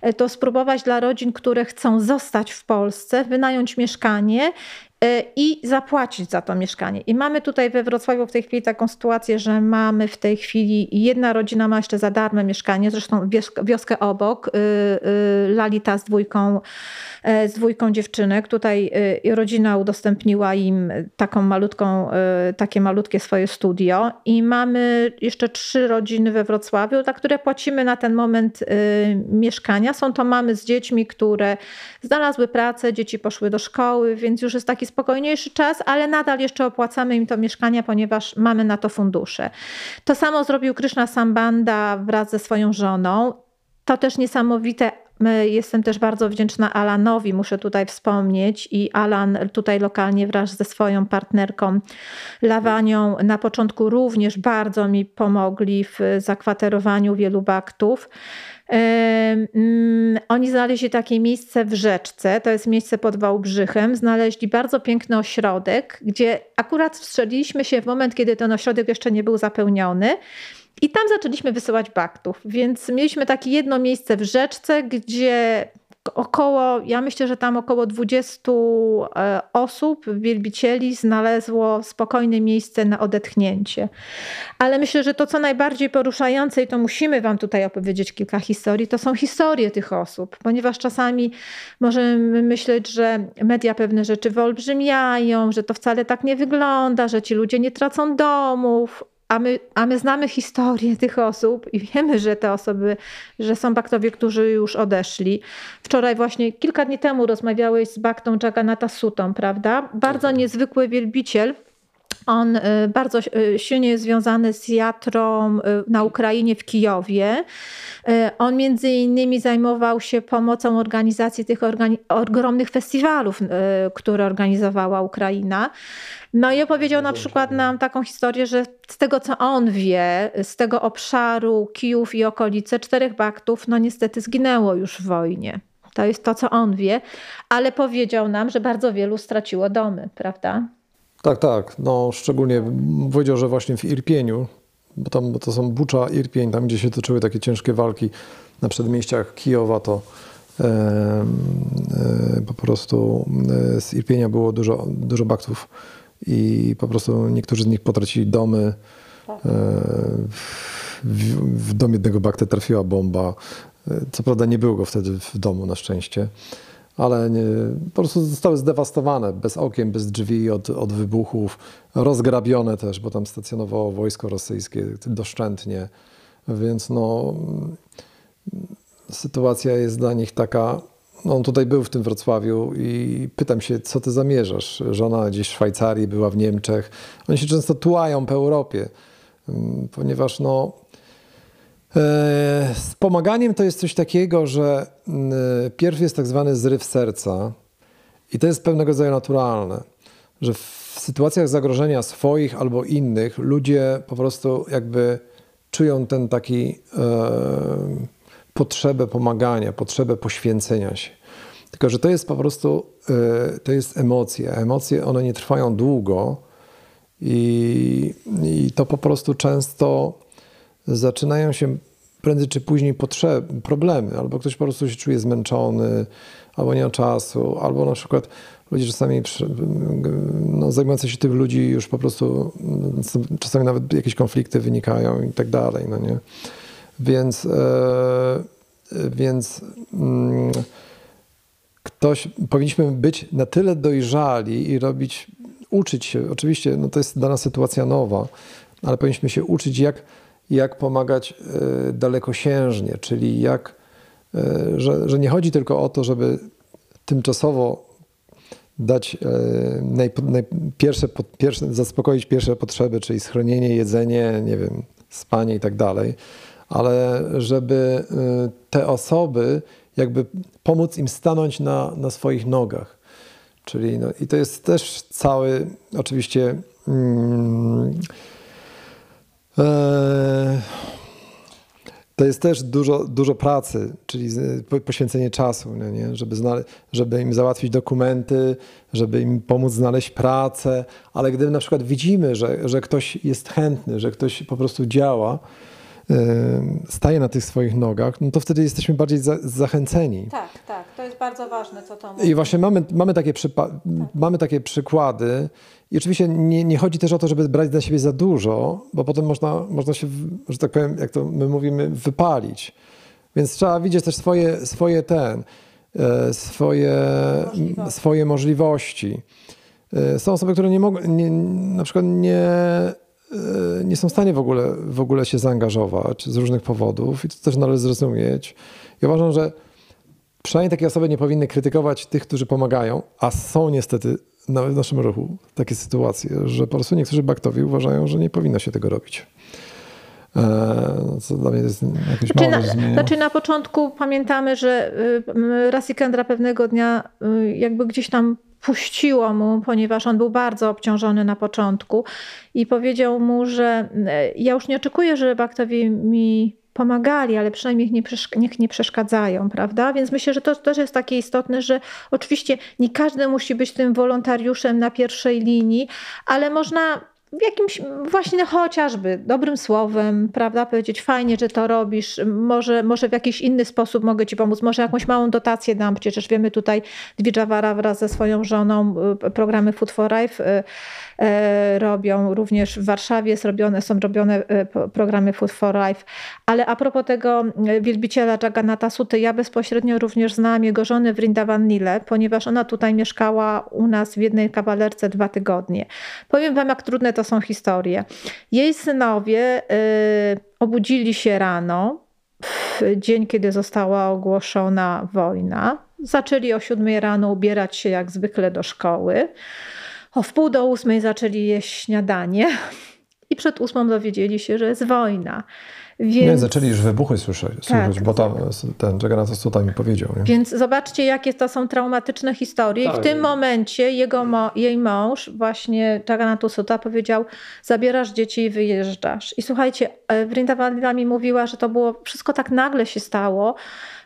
e, to spróbować dla rodzin, które chcą zostać w Polsce, wynająć mieszkanie i zapłacić za to mieszkanie. I mamy tutaj we Wrocławiu w tej chwili taką sytuację, że mamy w tej chwili jedna rodzina ma jeszcze za darmo mieszkanie, zresztą wioskę obok, Lalita z dwójką, z dwójką dziewczynek. Tutaj rodzina udostępniła im taką malutką, takie malutkie swoje studio i mamy jeszcze trzy rodziny we Wrocławiu, za które płacimy na ten moment mieszkania. Są to mamy z dziećmi, które znalazły pracę, dzieci poszły do szkoły, więc już jest taki spokojniejszy czas, ale nadal jeszcze opłacamy im to mieszkanie, ponieważ mamy na to fundusze. To samo zrobił Kryszna Sambanda wraz ze swoją żoną. To też niesamowite Jestem też bardzo wdzięczna Alanowi, muszę tutaj wspomnieć. I Alan tutaj lokalnie wraz ze swoją partnerką Lawanią na początku również bardzo mi pomogli w zakwaterowaniu wielu baktów. Mm, oni znaleźli takie miejsce w rzeczce, to jest miejsce pod Wałbrzychem. Znaleźli bardzo piękny ośrodek, gdzie akurat wstrzeliliśmy się w moment, kiedy ten ośrodek jeszcze nie był zapełniony. I tam zaczęliśmy wysyłać baktów. Więc mieliśmy takie jedno miejsce w rzeczce, gdzie około, ja myślę, że tam około 20 e, osób, wielbicieli, znalazło spokojne miejsce na odetchnięcie. Ale myślę, że to, co najbardziej poruszające, i to musimy Wam tutaj opowiedzieć kilka historii, to są historie tych osób, ponieważ czasami możemy myśleć, że media pewne rzeczy wyolbrzymiają, że to wcale tak nie wygląda, że ci ludzie nie tracą domów, a my, a my znamy historię tych osób i wiemy, że te osoby, że są baktowie, którzy już odeszli. Wczoraj właśnie, kilka dni temu rozmawiałeś z baktą Jagannatha Sutą, prawda? Bardzo tak. niezwykły wielbiciel. On y, bardzo y, silnie jest związany z jatrą y, na Ukrainie w Kijowie. On między innymi zajmował się pomocą organizacji tych organi ogromnych festiwalów, które organizowała Ukraina. No i opowiedział na przykład nam taką historię, że z tego co on wie, z tego obszaru Kijów i okolice, czterech baktów, no niestety zginęło już w wojnie. To jest to, co on wie, ale powiedział nam, że bardzo wielu straciło domy, prawda? Tak, tak. No, szczególnie powiedział, że właśnie w Irpieniu, bo tam bo to są Bucza, Irpień, tam gdzie się toczyły takie ciężkie walki na przedmieściach Kijowa, to e, e, po prostu e, z Irpienia było dużo, dużo baktów i po prostu niektórzy z nich potracili domy. E, w, w dom jednego bakty trafiła bomba. E, co prawda nie było go wtedy w domu na szczęście, ale nie, po prostu zostały zdewastowane, bez okien, bez drzwi od, od wybuchów, rozgrabione też, bo tam stacjonowało wojsko rosyjskie doszczętnie, więc no, sytuacja jest dla nich taka no, on tutaj był w tym Wrocławiu i pytam się, co ty zamierzasz? Żona gdzieś w Szwajcarii, była w Niemczech. Oni się często tułają po Europie, mm, ponieważ no, z pomaganiem to jest coś takiego, że mm, pierw jest tak zwany zryw serca i to jest pewnego rodzaju naturalne, że w sytuacjach zagrożenia swoich albo innych ludzie po prostu jakby czują ten taki e, potrzebę pomagania, potrzebę poświęcenia się. Tylko, że to jest po prostu, e, to jest emocje. Emocje, one nie trwają długo i, i to po prostu często zaczynają się prędzej czy później potrzeby, problemy. Albo ktoś po prostu się czuje zmęczony, albo nie ma czasu, albo na przykład ludzie czasami no, zajmujący się tych ludzi już po prostu czasami nawet jakieś konflikty wynikają i tak dalej, no nie? Więc, e, więc mm, ktoś, powinniśmy być na tyle dojrzali i robić, uczyć się, oczywiście no to jest dana sytuacja nowa, ale powinniśmy się uczyć, jak, jak pomagać e, dalekosiężnie, czyli jak, e, że, że nie chodzi tylko o to, żeby tymczasowo dać naj, naj, pierwsze, pierwsze, zaspokoić pierwsze potrzeby, czyli schronienie, jedzenie, nie wiem, spanie i tak dalej, ale żeby te osoby jakby pomóc im stanąć na, na swoich nogach. Czyli no, i to jest też cały, oczywiście. Mm, e, to jest też dużo, dużo pracy, czyli poświęcenie czasu, no nie? Żeby, żeby im załatwić dokumenty, żeby im pomóc znaleźć pracę, ale gdy na przykład widzimy, że, że ktoś jest chętny, że ktoś po prostu działa, staje na tych swoich nogach, no to wtedy jesteśmy bardziej za, zachęceni. Tak, tak. To jest bardzo ważne, co to mówi. I właśnie mamy, mamy, takie, przypa- mamy takie przykłady. I oczywiście nie, nie chodzi też o to, żeby brać na siebie za dużo, bo potem można, można się, że tak powiem, jak to my mówimy, wypalić. Więc trzeba widzieć też swoje, swoje ten, e, swoje Możliwości. swoje możliwości. E, Są osoby, które nie mogą, nie, na przykład nie, e, nie są w stanie w ogóle, w ogóle się zaangażować z różnych powodów i to też należy zrozumieć. I uważam, że przynajmniej takie osoby nie powinny krytykować tych, którzy pomagają, a są niestety nawet w naszym ruchu takie sytuacje, że po prostu niektórzy baktowi uważają, że nie powinno się tego robić. E, Co dla mnie jest jakoś Znaczy mało na, znaczy na początku pamiętamy, że y, m, Rasikandra pewnego dnia y, jakby gdzieś tam puściło mu, ponieważ on był bardzo obciążony na początku i powiedział mu, że y, ja już nie oczekuję, że baktowie mi pomagali, ale przynajmniej niech nie, przeszk- niech nie przeszkadzają, prawda? Więc myślę, że to też jest takie istotne, że oczywiście nie każdy musi być tym wolontariuszem na pierwszej linii, ale można jakimś właśnie chociażby dobrym słowem, prawda, powiedzieć fajnie, że to robisz, może, może w jakiś inny sposób mogę ci pomóc, może jakąś małą dotację dam, przecież wiemy tutaj Dwidżawara wraz ze swoją żoną y, programy Food for Life y, robią, również w Warszawie są robione po- programy Food for Life, ale a propos tego y, wielbiciela Jagannatha Suty, ja bezpośrednio również znałam jego żonę Vrindavan Nile, ponieważ ona tutaj mieszkała u nas w jednej kawalerce dwa tygodnie. Powiem wam, jak trudne to są historie. Jej synowie obudzili się rano, w dzień, kiedy została ogłoszona wojna. Zaczęli o siódmej rano ubierać się jak zwykle do szkoły. O wpół do ósmej zaczęli jeść śniadanie i przed ósmą dowiedzieli się, że jest wojna. Więc... Nie, zaczęli już wybuchy słyszeć, słyszeć Tak. bo tam ten Jagannatha Sutta mi powiedział. Nie? Więc zobaczcie, jakie to są traumatyczne historie. I w Tak. tym momencie jego mo- jej mąż, właśnie Jagannatha Sutta, powiedział: Zabierasz dzieci i wyjeżdżasz. I słuchajcie, e, Vrindavan mi mówiła, że to było wszystko tak nagle się stało,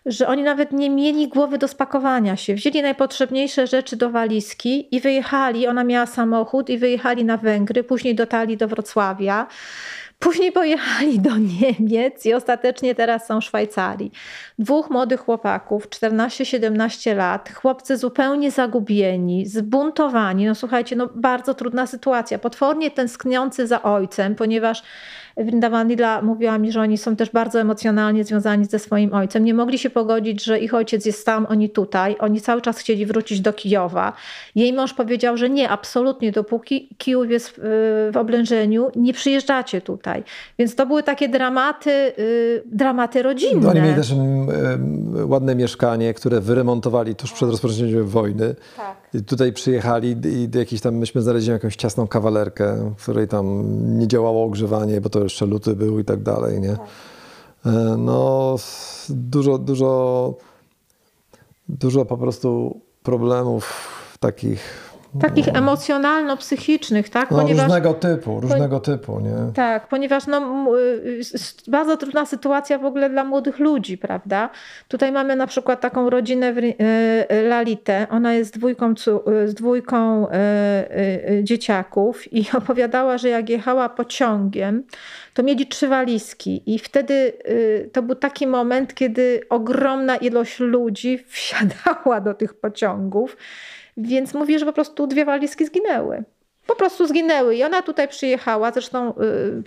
że oni nawet nie mieli głowy do spakowania się. Wzięli najpotrzebniejsze rzeczy do walizki i wyjechali. Ona miała samochód i wyjechali na Węgry, później dotarli do Wrocławia. Później pojechali do Niemiec i ostatecznie teraz są w Szwajcarii. Dwóch młodych chłopaków, 14-17 lat, chłopcy zupełnie zagubieni, zbuntowani. No słuchajcie, no bardzo trudna sytuacja. Potwornie tęskniący za ojcem, ponieważ Vrindavanila mówiła mi, że oni są też bardzo emocjonalnie związani ze swoim ojcem. Nie mogli się pogodzić, że ich ojciec jest tam, oni tutaj. Oni cały czas chcieli wrócić do Kijowa. Jej mąż powiedział, że nie, absolutnie, dopóki Kijów jest w, w oblężeniu, nie przyjeżdżacie tutaj. Więc to były takie dramaty, y, dramaty rodzinne. No, oni mieli też ładne mieszkanie, które wyremontowali tuż przed rozpoczęciem wojny. Tak. Tutaj przyjechali i do jakiejś tam, myśmy znaleźli jakąś ciasną kawalerkę, w której tam nie działało ogrzewanie, bo to jeszcze luty był i tak dalej, nie? E, No, dużo, dużo, dużo po prostu problemów takich Takich emocjonalno-psychicznych, tak? no, Ponieważ różnego typu, różnego typu, nie? Tak, ponieważ no, y, bardzo trudna sytuacja w ogóle dla młodych ludzi, prawda? Tutaj mamy na przykład taką rodzinę Ry- y, Lalitę. Ona jest dwójką, y, z dwójką y, y, y, dzieciaków i opowiadała, że jak jechała pociągiem, to mieli trzy walizki i wtedy y, to był taki moment, kiedy ogromna ilość ludzi wsiadała do tych pociągów, więc mówi, że po prostu dwie walizki zginęły po prostu zginęły. I ona tutaj przyjechała. Zresztą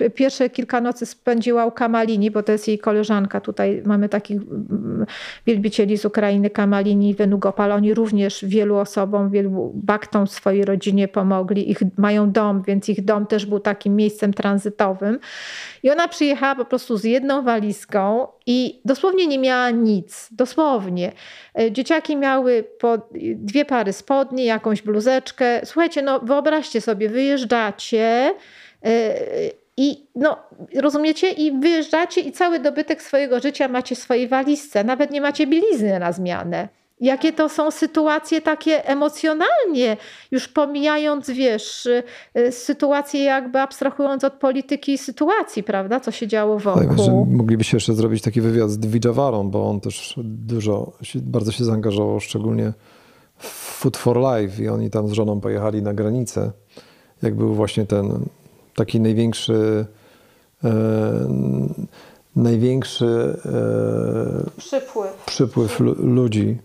y, pierwsze kilka nocy spędziła u Kamalini, bo to jest jej koleżanka. Tutaj mamy takich mm, wielbicieli z Ukrainy, Kamalini, Wenugopal. Oni również wielu osobom, wielu baktom w swojej rodzinie pomogli. Ich, mają dom, więc ich dom też był takim miejscem tranzytowym. I ona przyjechała po prostu z jedną walizką i dosłownie nie miała nic. Dosłownie. E, Dzieciaki miały po dwie pary spodni, jakąś bluzeczkę. Słuchajcie, no wyobraźcie sobie, wyjeżdżacie e, i no, rozumiecie? I wyjeżdżacie i cały dobytek swojego życia macie w swojej walizce. Nawet nie macie bielizny na zmianę. Jakie to są sytuacje takie emocjonalnie, już pomijając, wiesz, y, y, sytuacje jakby abstrahując od polityki i sytuacji, prawda, co się działo Tak, wokół. moglibyście jeszcze zrobić taki wywiad z Dvidjawarą, bo on też dużo, bardzo się zaangażował, szczególnie w Food for Life i oni tam z żoną pojechali na granicę, jak był właśnie ten taki największy e, największy e, Przypływ. przypływ lu- ludzi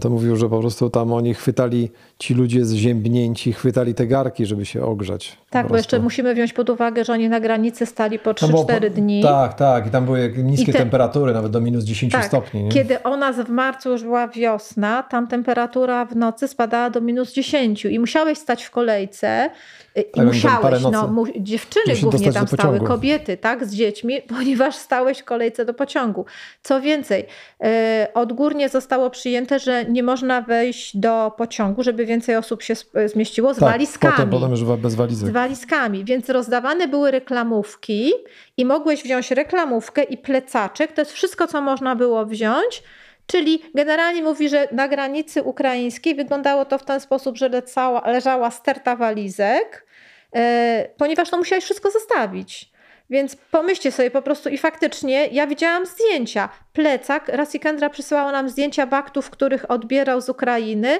to mówił, że po prostu tam oni chwytali, ci ludzie ziębnięci, chwytali te garki, żeby się ogrzać. Tak, bo jeszcze musimy wziąć pod uwagę, że oni na granicy stali po 3-4 dni. Tak, tak. I tam były niskie te, temperatury, nawet do minus 10 tak, stopni. Nie? Kiedy u nas w marcu już była wiosna, tam temperatura w nocy spadała do minus 10 i musiałeś stać w kolejce i tak, musiałeś, no, mu, dziewczyny głównie tam stały, kobiety, tak, z dziećmi, ponieważ stałeś w kolejce do pociągu. Co więcej, e, odgórnie zostało przyjęte, że nie można wejść do pociągu, żeby więcej osób się zmieściło z tak, walizkami. Potem, potem już bez walizek. Z walizkami, więc rozdawane były reklamówki i mogłeś wziąć reklamówkę i plecaczek, to jest wszystko, co można było wziąć, Czyli generalnie mówi, że na granicy ukraińskiej wyglądało to w ten sposób, że leżała, leżała sterta walizek, e, ponieważ no musiałeś wszystko zostawić. Więc pomyślcie sobie po prostu i faktycznie ja widziałam zdjęcia. Plecak, Rasikendra przysyłała nam zdjęcia baktów, których odbierał z Ukrainy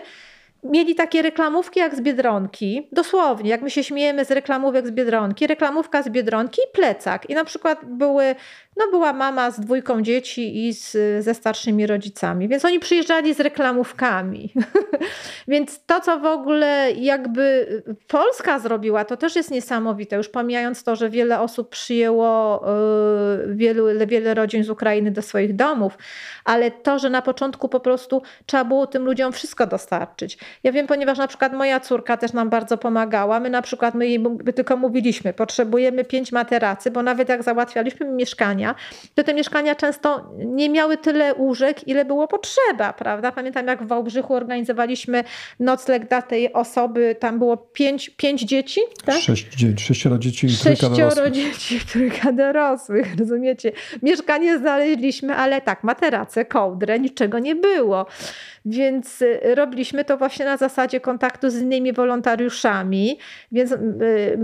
mieli takie reklamówki jak z Biedronki, dosłownie, jak my się śmiejemy z reklamówek z Biedronki, reklamówka z Biedronki i plecak. I na przykład były, no była mama z dwójką dzieci i z, ze starszymi rodzicami, więc oni przyjeżdżali z reklamówkami. więc to, co w ogóle jakby Polska zrobiła, to też jest niesamowite, już pomijając to, że wiele osób przyjęło yy, wielu, wiele rodzin z Ukrainy do swoich domów, ale to, że na początku po prostu trzeba było tym ludziom wszystko dostarczyć. Ja wiem, ponieważ na przykład moja córka też nam bardzo pomagała. My na przykład, my jej tylko mówiliśmy, potrzebujemy pięć materacy, bo nawet jak załatwialiśmy mieszkania, to te mieszkania często nie miały tyle łóżek, ile było potrzeba, prawda? Pamiętam jak w Wałbrzychu organizowaliśmy nocleg dla tej osoby, tam było pięć, pięć dzieci, tak? Sześć, sześcioro dzieci i Sześcioro dorosłych. dzieci, trójka dorosłych, rozumiecie? Mieszkanie znaleźliśmy, ale tak, materace, kołdrę, niczego nie było. Więc y, robiliśmy to właśnie na zasadzie kontaktu z innymi wolontariuszami. Więc y,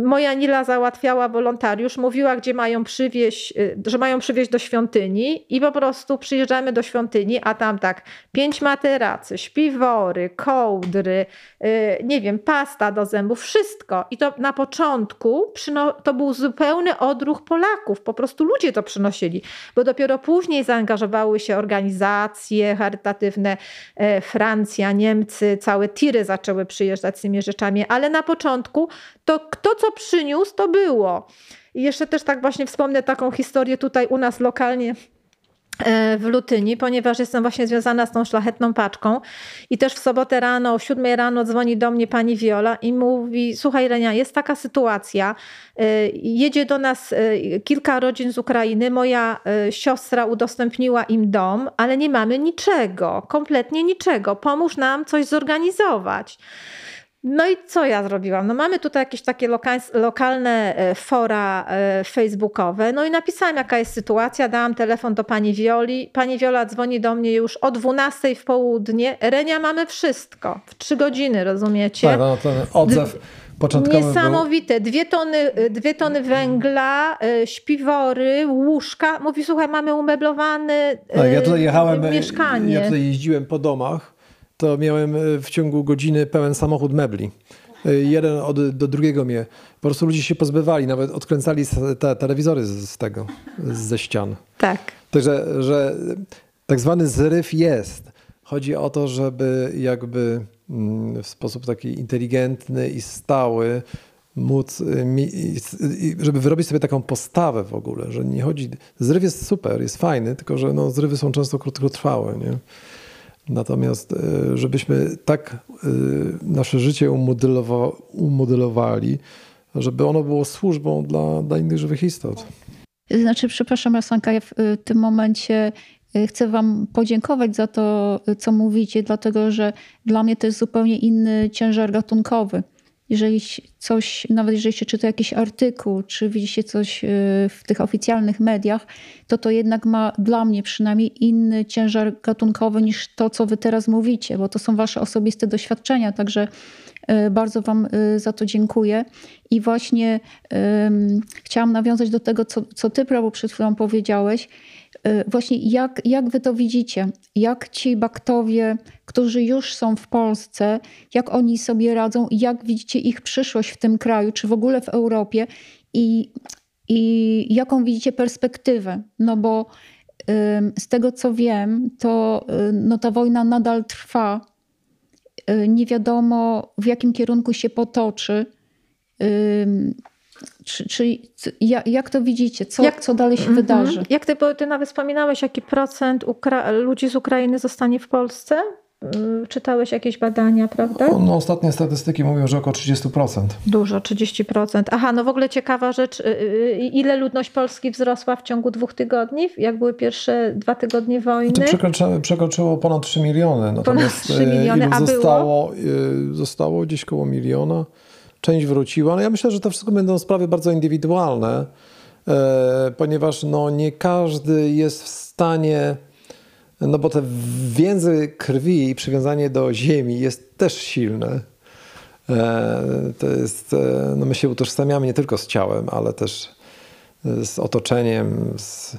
moja Nila załatwiała wolontariusz, mówiła, gdzie mają przywieźć, y, że mają przywieźć do świątyni i po prostu przyjeżdżamy do świątyni, a tam tak pięć materacy, śpiwory, kołdry, nie wiem, pasta do zębów, wszystko. I to na początku to był zupełny odruch Polaków. Po prostu ludzie to przynosili, bo dopiero później zaangażowały się organizacje charytatywne, Francja, Niemcy, całe tiry zaczęły przyjeżdżać z tymi rzeczami, ale na początku to kto co przyniósł, to było. I jeszcze też tak właśnie wspomnę taką historię tutaj u nas lokalnie e, w Lutyni, ponieważ jestem właśnie związana z tą szlachetną paczką. I też w sobotę rano, o 7 rano dzwoni do mnie pani Viola i mówi, słuchaj Renia, jest taka sytuacja, e, jedzie do nas e, kilka rodzin z Ukrainy, moja siostra udostępniła im dom, ale nie mamy niczego, kompletnie niczego, pomóż nam coś zorganizować. No i co ja zrobiłam? No mamy tutaj jakieś takie lokalne e, fora e, facebookowe. No i napisałam, jaka jest sytuacja. Dałam telefon do pani Wioli. Pani Wiola dzwoni do mnie już o 12 w południe. Renia, mamy wszystko. W trzy godziny, rozumiecie? Tak, no ten odzew Niesamowite. Dwie tony, dwie tony węgla, e, śpiwory, łóżka. Mówi, słuchaj, mamy umeblowane tak, ja tutaj jechałem, mieszkanie. Ja tutaj jeździłem po domach to miałem e, w ciągu godziny pełen samochód mebli. E, jeden od, do drugiego mnie. Po prostu ludzie się pozbywali, nawet odkręcali te telewizory z, z tego, ze ścian. Tak. Także, że tak zwany zryw jest. Chodzi o to, żeby jakby mm, w sposób taki inteligentny i stały móc, e, żeby wyrobić sobie taką postawę w ogóle, że nie chodzi, zryw jest super, jest fajny, tylko że no, zrywy są często krótkotrwałe, nie? Natomiast, e, żebyśmy tak e, nasze życie umodelowa umodelowali, żeby ono było służbą dla, dla innych żywych istot. Znaczy, przepraszam, Rasanka, ja w e, tym momencie chcę Wam podziękować za to, co mówicie, dlatego że dla mnie to jest zupełnie inny ciężar gatunkowy jeżeli coś, nawet jeżeli się czyta jakiś artykuł, czy widzi się coś y, w tych oficjalnych mediach, to to jednak ma dla mnie przynajmniej inny ciężar gatunkowy niż to, co wy teraz mówicie, bo to są wasze osobiste doświadczenia, także y, bardzo wam y, za to dziękuję. I właśnie um, chciałam nawiązać do tego, co, co ty, prawo przed chwilą powiedziałeś, właśnie jak, jak wy to widzicie? Jak ci baktowie, którzy już są w Polsce, jak oni sobie radzą? Jak widzicie ich przyszłość w tym kraju, czy w ogóle w Europie? I, i jaką widzicie perspektywę? No bo z tego co wiem, to no, ta wojna nadal trwa. Nie wiadomo w jakim kierunku się potoczy. Czy, czy, jak to widzicie? Co, jak, co dalej się mm -hmm. wydarzy? Jak ty, ty nawet wspominałeś, jaki procent Ukra ludzi z Ukrainy zostanie w Polsce? Y, czytałeś jakieś badania, prawda? No, ostatnie statystyki mówią, że około 30%. Dużo, 30%. Aha, no w ogóle ciekawa rzecz, y, y, ile ludność Polski wzrosła w ciągu dwóch tygodni, jak były pierwsze dwa tygodnie wojny? To przekroczyło, przekroczyło ponad 3 miliony. Natomiast ponad 3 miliony, a zostało, było? zostało gdzieś koło miliona. Część wróciła. No ja myślę, że to wszystko będą sprawy bardzo indywidualne, e, ponieważ no, nie każdy jest w stanie no bo te więzy krwi i przywiązanie do ziemi jest też silne. E, to jest, e, no my się utożsamiamy nie tylko z ciałem, ale też z otoczeniem. Z,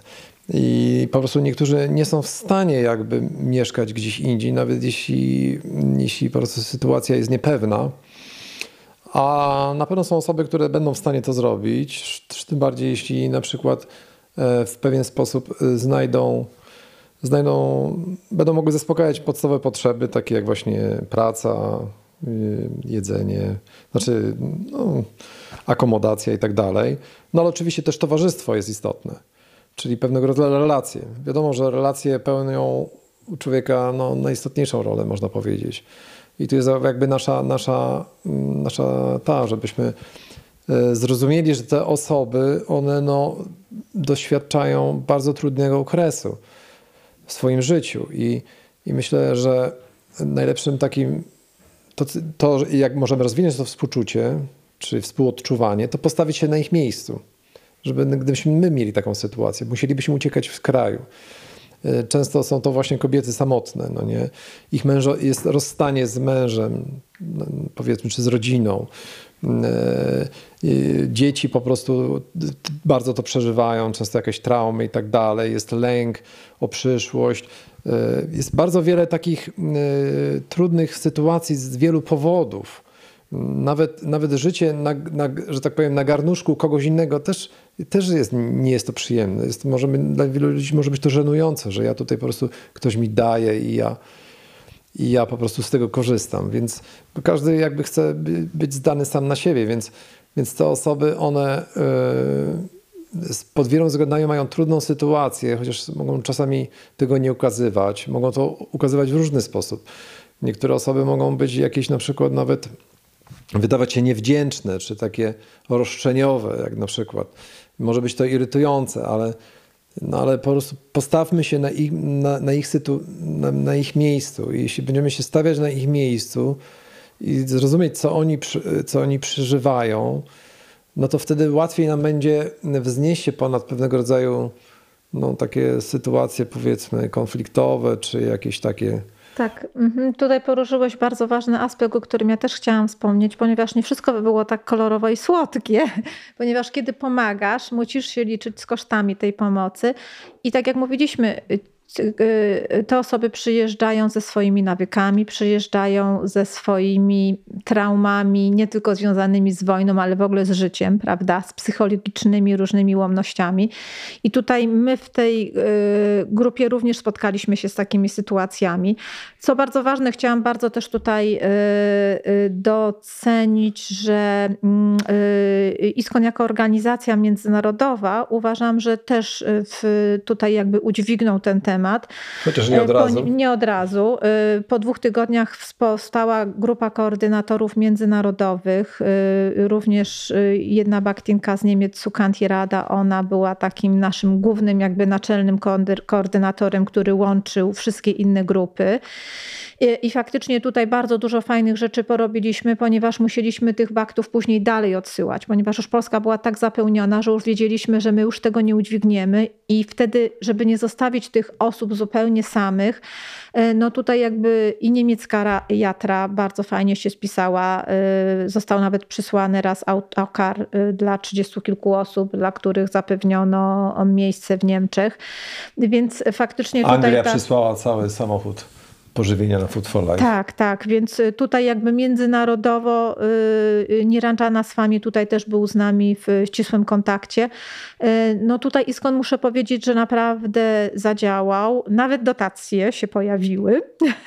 I po prostu niektórzy nie są w stanie jakby mieszkać gdzieś indziej, nawet jeśli, jeśli po prostu sytuacja jest niepewna. A na pewno są osoby, które będą w stanie to zrobić, tym bardziej jeśli na przykład e, w pewien sposób znajdą znajdą, będą mogły zaspokajać podstawowe potrzeby, takie jak właśnie praca, y, jedzenie, znaczy no, akomodacja i tak dalej. No ale oczywiście też towarzystwo jest istotne, czyli pewnego rodzaju relacje. Wiadomo, że relacje pełnią u człowieka no, najistotniejszą rolę, można powiedzieć. I tu jest jakby nasza, nasza, nasza ta, żebyśmy e, zrozumieli, że te osoby, one no, doświadczają bardzo trudnego okresu w swoim życiu. I, i myślę, że najlepszym takim, to, to jak możemy rozwinąć to współczucie, czy współodczuwanie, to postawić się na ich miejscu. Żeby gdybyśmy my mieli taką sytuację, musielibyśmy uciekać w kraju. E, często są to właśnie kobiety samotne. No nie? Ich mężo jest rozstanie z mężem, no, powiedzmy, czy z rodziną. E, dzieci po prostu bardzo to przeżywają, często jakieś traumy i tak dalej. Jest lęk o przyszłość. E, jest bardzo wiele takich trudnych sytuacji z wielu powodów. Nawet, nawet życie, na, na, że tak powiem, na garnuszku kogoś innego też, też jest, nie jest to przyjemne. Jest, może, dla wielu ludzi może być to żenujące, że ja tutaj po prostu ktoś mi daje i ja, i ja po prostu z tego korzystam. Więc każdy jakby chce być zdany sam na siebie, więc, więc te osoby, one yy, pod wieloma względami mają trudną sytuację, chociaż mogą czasami tego nie ukazywać. Mogą to ukazywać w różny sposób. Niektóre osoby mogą być jakieś na przykład nawet wydawać się niewdzięczne, czy takie roszczeniowe, jak na przykład. Może być to irytujące, ale, no ale po prostu postawmy się na ich, na, na ich, sytu, na, na, ich miejscu. Jeśli będziemy się stawiać na ich miejscu i zrozumieć, co oni, co oni przeżywają, no to wtedy łatwiej nam będzie wznieść się ponad pewnego rodzaju no, takie sytuacje, powiedzmy, konfliktowe, czy jakieś takie tak, mhm. tutaj poruszyłeś bardzo ważny aspekt, o którym ja też chciałam wspomnieć, ponieważ nie wszystko by było tak kolorowe i słodkie, ponieważ kiedy pomagasz, musisz się liczyć z kosztami tej pomocy. I tak jak mówiliśmy, te osoby przyjeżdżają ze swoimi nawykami, przyjeżdżają ze swoimi traumami, nie tylko związanymi z wojną, ale w ogóle z życiem, prawda? Z psychologicznymi różnymi łomnościami. I tutaj my w tej y, grupie również spotkaliśmy się z takimi sytuacjami. Co bardzo ważne, chciałam bardzo też tutaj y, docenić, że ISKON jako organizacja międzynarodowa uważam, że też w, tutaj jakby udźwignął ten temat temat. Chociaż nie od razu. Po, nie od razu. Y, po dwóch tygodniach powstała grupa koordynatorów międzynarodowych. Y, również jedna baktinka z Niemiec, Sukanti Rada, ona była takim naszym głównym, jakby naczelnym koordynatorem, który łączył wszystkie inne grupy. I faktycznie tutaj bardzo dużo fajnych rzeczy porobiliśmy, ponieważ musieliśmy tych baktów później dalej odsyłać, ponieważ już Polska była tak zapełniona, że już wiedzieliśmy, że my już tego nie udźwigniemy i wtedy, żeby nie zostawić tych osób zupełnie samych, e, no tutaj jakby i niemiecka jatra bardzo fajnie się spisała. E, został nawet przysłany raz autokar e, dla trzydziestu kilku osób, dla których zapewniono miejsce w Niemczech. Więc faktycznie tutaj... Anglia ta... przysłała cały samochód pożywienia na Food for Life. Tak, tak, więc y, tutaj jakby międzynarodowo yy, Nirandżana Swami tutaj też był z nami w ścisłym kontakcie. Yy, no tutaj Iskon muszę powiedzieć, że naprawdę zadziałał. Nawet dotacje się pojawiły,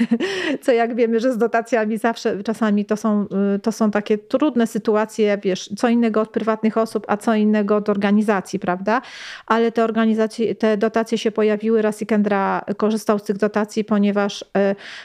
co jak wiemy, że z dotacjami zawsze czasami to są, yy, to są takie trudne sytuacje, wiesz, co innego od prywatnych osób, a co innego od organizacji, prawda? Ale te organizacje, te dotacje się pojawiły. Rasikendra korzystał z tych dotacji, ponieważ y,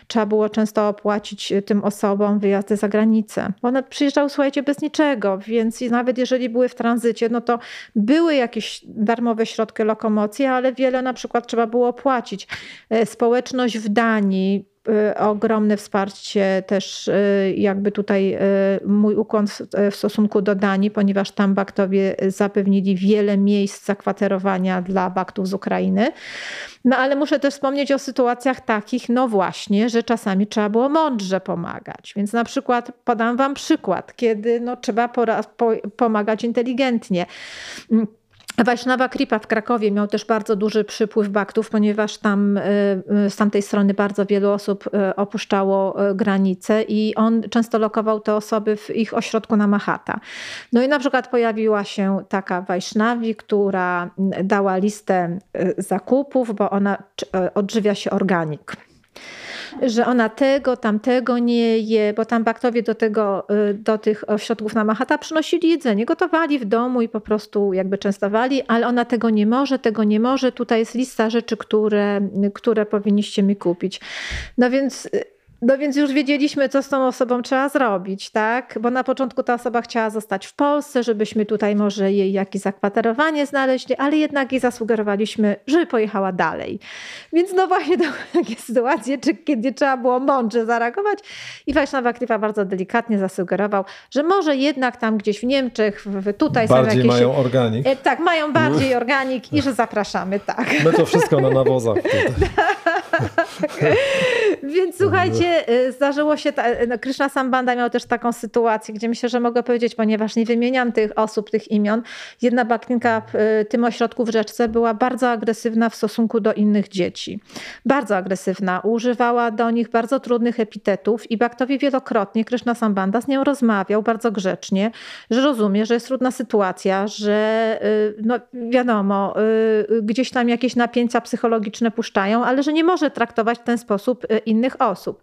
trzeba było często opłacić y, tym osobom wyjazdy za granicę. One przyjeżdżały, słuchajcie, bez niczego, więc nawet jeżeli były w tranzycie, no to były jakieś darmowe środki lokomocji, ale wiele na przykład trzeba było opłacić. E, społeczność w Danii, Y, ogromne wsparcie też y, jakby tutaj mój ukłon w stosunku do Danii, ponieważ tam baktowie zapewnili wiele miejsc zakwaterowania dla baktów z Ukrainy. No ale muszę też wspomnieć o sytuacjach takich, no właśnie, że czasami trzeba było mądrze pomagać. Więc na przykład podam wam przykład, kiedy no, trzeba pomagać inteligentnie. Wajsznawa Kripa w Krakowie miał też bardzo duży przypływ baktów, ponieważ tam y, y, z tamtej strony bardzo wielu osób y, opuszczało granice i on często lokował te osoby w ich ośrodku na Mahata. No i na przykład pojawiła się taka Wajsznawi, która dała listę zakupów, bo ona odżywia się organik że ona tego, tamtego nie je, bo tam baktowie do, tego, y, do tych ośrodków na Mahata przynosili jedzenie, gotowali w domu i po prostu jakby częstowali, ale ona tego nie może, tego nie może. Tutaj jest lista rzeczy, które, które powinniście mi kupić. No więc y, no więc już wiedzieliśmy, co z tą osobą trzeba zrobić, tak? Bo na początku ta osoba chciała zostać w Polsce, żebyśmy tutaj może jej jakieś zakwaterowanie znaleźli, ale jednak jej zasugerowaliśmy, żeby pojechała dalej. Więc no właśnie to były takie sytuacje, czy, kiedy trzeba było mądrze zareagować i Wajsznawa Kripa bardzo delikatnie zasugerował, że może jednak tam gdzieś w Niemczech, w, tutaj bardziej są jakieś... mają organik. E, tak, mają bardziej organik i że zapraszamy, tak. My to wszystko na nawozach. Więc słuchajcie, y, zdarzyło się, ta, y, no Krishna Sambanda miał też taką sytuację, gdzie myślę, że mogę powiedzieć, ponieważ nie wymieniam tych osób, tych imion. Jedna bakninka w y, tym ośrodku w Rzeczce była bardzo agresywna w stosunku do innych dzieci. Bardzo agresywna. Używała do nich bardzo trudnych epitetów i Baktowi wielokrotnie Krishna Sambanda z nią rozmawiał bardzo grzecznie, że rozumie, że jest trudna sytuacja, że no wiadomo, gdzieś tam jakieś napięcia psychologiczne puszczają, ale że nie może traktować w ten sposób innych osób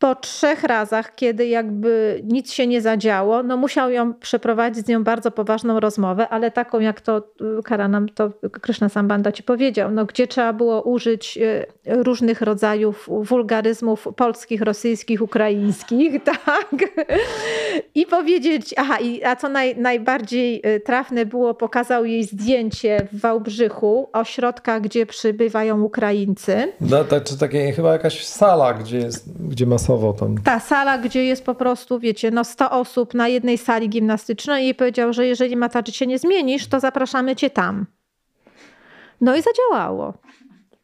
po trzech razach, kiedy jakby nic się nie zadziało, no musiał ją przeprowadzić z nią bardzo poważną rozmowę, ale taką jak to y, Kara nam to Krishna Sambanda ci powiedział, no gdzie trzeba było użyć y, różnych rodzajów wulgaryzmów polskich, rosyjskich, ukraińskich, tak? I powiedzieć, aha, i, a co naj, najbardziej y, trafne było, pokazał jej zdjęcie w Wałbrzychu, ośrodka, gdzie przybywają Ukraińcy. No, to, to takie chyba jakaś sala, gdzie, jest, gdzie ma tam. Ta sala, gdzie jest po prostu, wiecie, no 100 osób na jednej sali gimnastycznej i powiedział, że jeżeli Mataczy się nie zmienisz, to zapraszamy cię tam. No i zadziałało.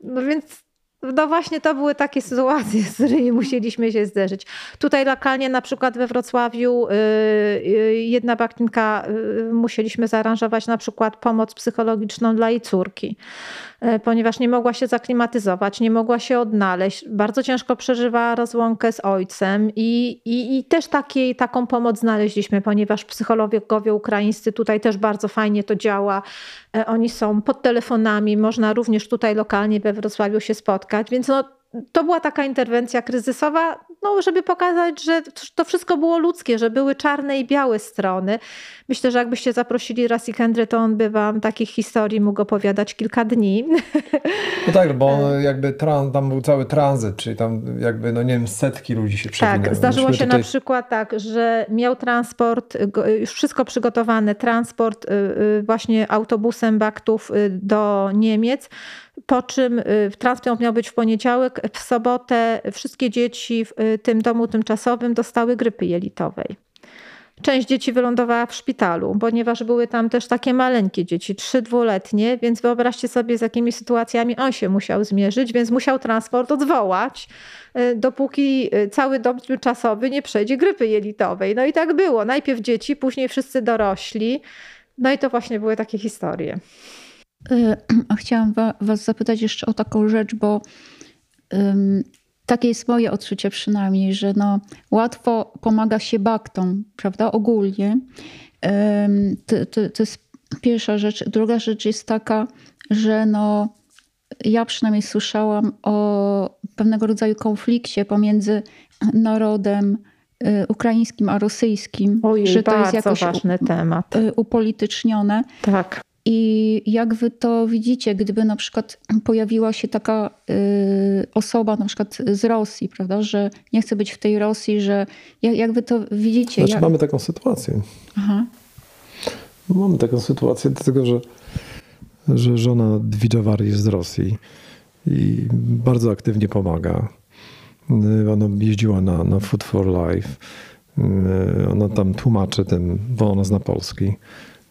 No więc no właśnie to były takie sytuacje, z którymi musieliśmy się zderzyć. Tutaj lokalnie na przykład we Wrocławiu y, y, jedna baktinka y, musieliśmy zaaranżować na przykład pomoc psychologiczną dla jej córki, ponieważ nie mogła się zaklimatyzować, nie mogła się odnaleźć, bardzo ciężko przeżywała rozłąkę z ojcem i, i, i też takiej, taką pomoc znaleźliśmy, ponieważ psychologowie ukraińscy tutaj też bardzo fajnie to działa. Oni są pod telefonami, można również tutaj lokalnie we Wrocławiu się spotkać. Więc no, to była taka interwencja kryzysowa, no, żeby pokazać, że to wszystko było ludzkie, że były czarne i białe strony. Myślę, że jakbyście zaprosili Rasi Kendry, to on by wam takich historii mógł opowiadać kilka dni. No tak, bo jakby tran, tam był cały tranzyt, czyli tam jakby, no nie wiem, setki ludzi się przewinęły. Tak, zdarzyło się tutaj... na przykład tak, że miał transport, już wszystko przygotowane, transport y, y, właśnie autobusem baktów y, do Niemiec, po czym transport miał być w poniedziałek, w sobotę wszystkie dzieci w tym domu tymczasowym dostały grypy jelitowej. Część dzieci wylądowała w szpitalu, ponieważ były tam też takie maleńkie dzieci, trzy dwuletnie, więc wyobraźcie sobie, z jakimi sytuacjami on się musiał zmierzyć, więc musiał transport odwołać, e, dopóki cały dom tymczasowy nie przejdzie grypy jelitowej. No i tak było. Najpierw dzieci, później wszyscy dorośli. No i to właśnie były takie historie. A chciałam Was zapytać jeszcze o taką rzecz, bo takie jest moje odczucie przynajmniej, że no, łatwo pomaga się baktom, prawda, ogólnie. To, to, to jest pierwsza rzecz. Druga rzecz jest taka, że no, ja przynajmniej słyszałam o pewnego rodzaju konflikcie pomiędzy narodem y, ukraińskim a rosyjskim. Ojej, że to jest jakoś ważny temat. Y, upolitycznione. Tak. I jak wy to widzicie, gdyby na przykład pojawiła się taka y, osoba na przykład z Rosji, prawda, że nie chce być w tej Rosji, że jak, jak wy to widzicie? Znaczy jak... mamy taką sytuację. Aha. Mamy taką sytuację, dlatego że, że żona Dwidżawari jest z Rosji i bardzo aktywnie pomaga. Y, ona jeździła na, na Food for Life. Y, ona tam tłumaczy tym, bo ona zna polski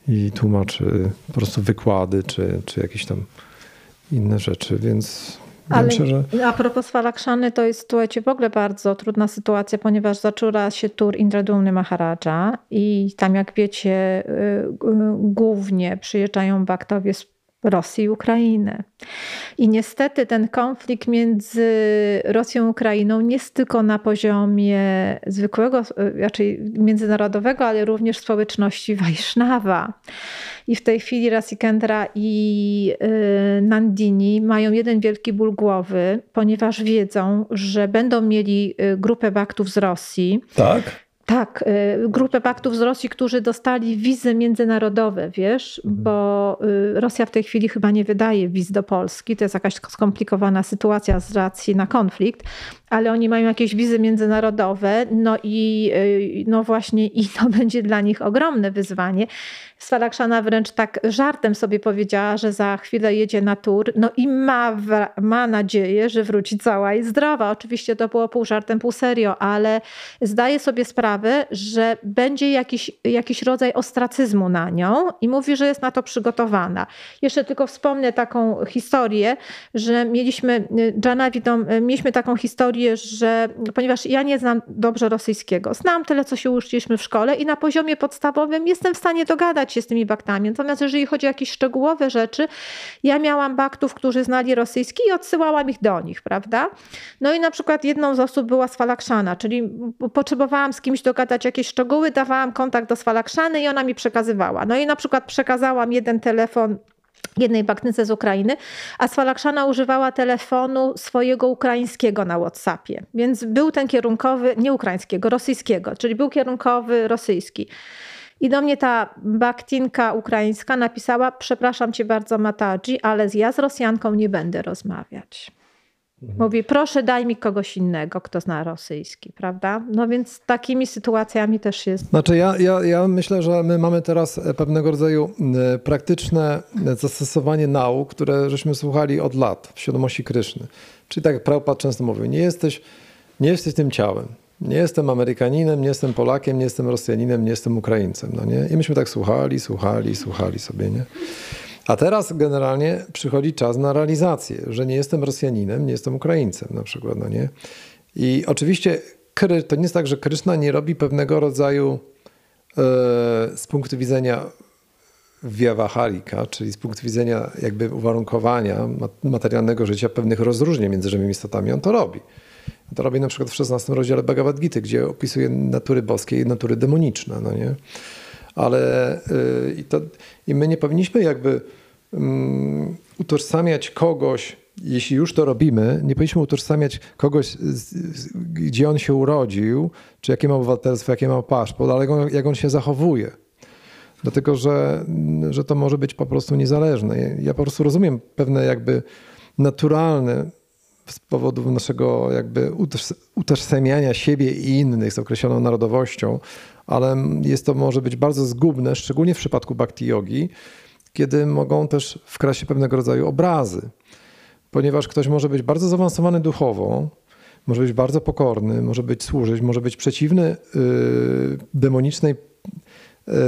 i tłumaczy po prostu wykłady czy, czy jakieś tam inne rzeczy, więc ale myślę, że... a propos Swalakshany, to jest słuchajcie, w ogóle bardzo trudna sytuacja, ponieważ zaczęła się tur Indradumny Maharadża i tam jak wiecie y, y, głównie przyjeżdżają baktowie z Rosji i Ukrainy. I niestety ten konflikt między Rosją i Ukrainą nie jest tylko na poziomie zwykłego, raczej międzynarodowego, ale również społeczności Wajsznawa. I w tej chwili Rasikendra i y, Nandini mają jeden wielki ból głowy, ponieważ wiedzą, że będą mieli y, grupę baktów z Rosji. Tak tak, y, grupę paktów z Rosji, którzy dostali wizy międzynarodowe, wiesz, mhm. bo y, Rosja w tej chwili chyba nie wydaje wiz do Polski. To jest jakaś skomplikowana sytuacja z racji na konflikt, ale oni mają jakieś wizy międzynarodowe, no i y, no właśnie i to będzie dla nich ogromne wyzwanie. Swalakshana wręcz tak żartem sobie powiedziała, że za chwilę jedzie na tur, no i ma, ma nadzieję, że wróci cała i zdrowa. Oczywiście to było pół żartem, pół serio, ale zdaje sobie sprawę, że będzie jakiś, jakiś rodzaj ostracyzmu na nią i mówi, że jest na to przygotowana. Jeszcze tylko wspomnę taką historię, że mieliśmy, Jana Witom, mieliśmy taką historię, że ponieważ ja nie znam dobrze rosyjskiego, znam tyle, co się uczyliśmy w szkole i na poziomie podstawowym jestem w stanie dogadać się z tymi baktami. Natomiast jeżeli chodzi o jakieś szczegółowe rzeczy, ja miałam baktów, którzy znali rosyjski i odsyłałam ich do nich, prawda? No i na przykład jedną z osób była Swalakszana, czyli potrzebowałam z kimś dogadać jakieś szczegóły, dawałam kontakt do Swalakszany i ona mi przekazywała. No i na przykład przekazałam jeden telefon jednej baktnice z Ukrainy, a Swalakszana używała telefonu swojego ukraińskiego na WhatsAppie. Więc był ten kierunkowy, nie ukraińskiego, rosyjskiego, czyli był kierunkowy rosyjski. I do mnie ta baktinka ukraińska napisała: Przepraszam cię bardzo, Matadzi, ale ja z Rosjanką nie będę rozmawiać. Mhm. Mówi, proszę daj mi kogoś innego, kto zna rosyjski, prawda? No więc takimi sytuacjami też jest. Znaczy ja, ja, ja myślę, że my mamy teraz pewnego rodzaju e, praktyczne zastosowanie nauk, które żeśmy słuchali od lat w świadomości Kryszny. Czyli tak jak Prabhupada często mówił, nie jesteś, nie jesteś tym ciałem. Nie jestem Amerykaninem, nie jestem Polakiem, nie jestem Rosjaninem, nie jestem Ukraińcem. No nie? I myśmy tak słuchali, słuchali, słuchali sobie. Nie? A teraz generalnie przychodzi czas na realizację, że nie jestem Rosjaninem, nie jestem Ukraińcem na przykład. No nie? I oczywiście to nie jest tak, że Kryszna nie robi pewnego rodzaju e, z punktu widzenia Vyawaharika, czyli z punktu widzenia jakby uwarunkowania materialnego życia pewnych rozróżnień między żywymi istotami, on to robi. To robi na przykład w 16 rozdziale Bhagavad Gita, gdzie opisuje natury boskie i natury demoniczne, no nie? Ale yy, i, to, i my nie powinniśmy jakby yy, utożsamiać kogoś, jeśli już to robimy, nie powinniśmy utożsamiać kogoś, z, z, gdzie on się urodził, czy jakie ma obywatelstwo, jakie ma paszport, ale jak on się zachowuje. Dlatego, że, że to może być po prostu niezależne. Ja po prostu rozumiem pewne jakby naturalne z powodu naszego jakby utożsamiania siebie i innych z określoną narodowością, ale jest to może być bardzo zgubne, szczególnie w przypadku bhakti yogi, kiedy mogą też wkraść się pewnego rodzaju obrazy. Ponieważ ktoś może być bardzo zaawansowany duchowo, może być bardzo pokorny, może być służyć, może być przeciwny yy, demonicznej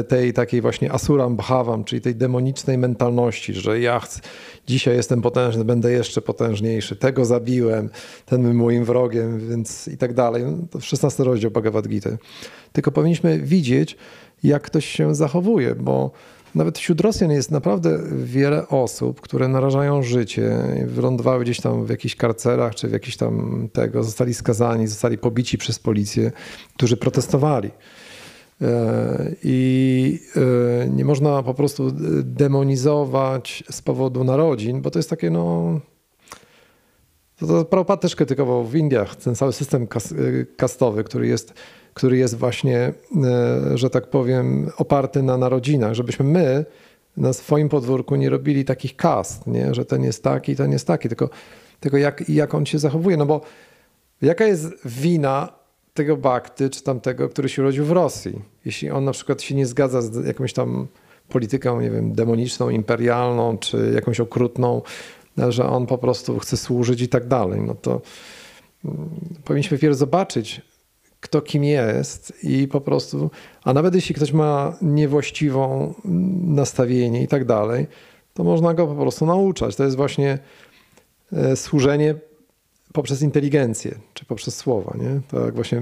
tej takiej właśnie asuram bhavam, czyli tej demonicznej mentalności, że ja chcę, dzisiaj jestem potężny, będę jeszcze potężniejszy, tego zabiłem, ten był moim wrogiem, więc i tak dalej. No, to 16 rozdział Bhagavad Gita. Tylko powinniśmy widzieć, jak ktoś się zachowuje, bo nawet wśród Rosjan jest naprawdę wiele osób, które narażają życie, wylądowały gdzieś tam w jakichś karcerach, czy w jakichś tam tego, zostali skazani, zostali pobici przez policję, którzy protestowali. E, I e, nie można po prostu demonizować z powodu narodzin, bo to jest takie, no. To, to Prabhupada też krytykował w Indiach ten cały system kas, kastowy, który jest który jest właśnie, e, że tak powiem, oparty na narodzinach, żebyśmy my na swoim podwórku nie robili takich kast, nie? że ten jest taki, ten jest taki, tylko, tylko jak, jak on się zachowuje. No bo jaka jest wina tego bakty czy tamtego, który się urodził w Rosji? Jeśli on na przykład się nie zgadza z jakąś tam polityką, nie wiem, demoniczną, imperialną, czy jakąś okrutną, że on po prostu chce służyć i tak dalej, no to mm, powinniśmy wpierw zobaczyć, kto kim jest i po prostu, a nawet jeśli ktoś ma niewłaściwą nastawienie i tak dalej, to można go po prostu nauczać. To jest właśnie e, służenie poprzez inteligencję, czy poprzez słowa. Nie? Tak właśnie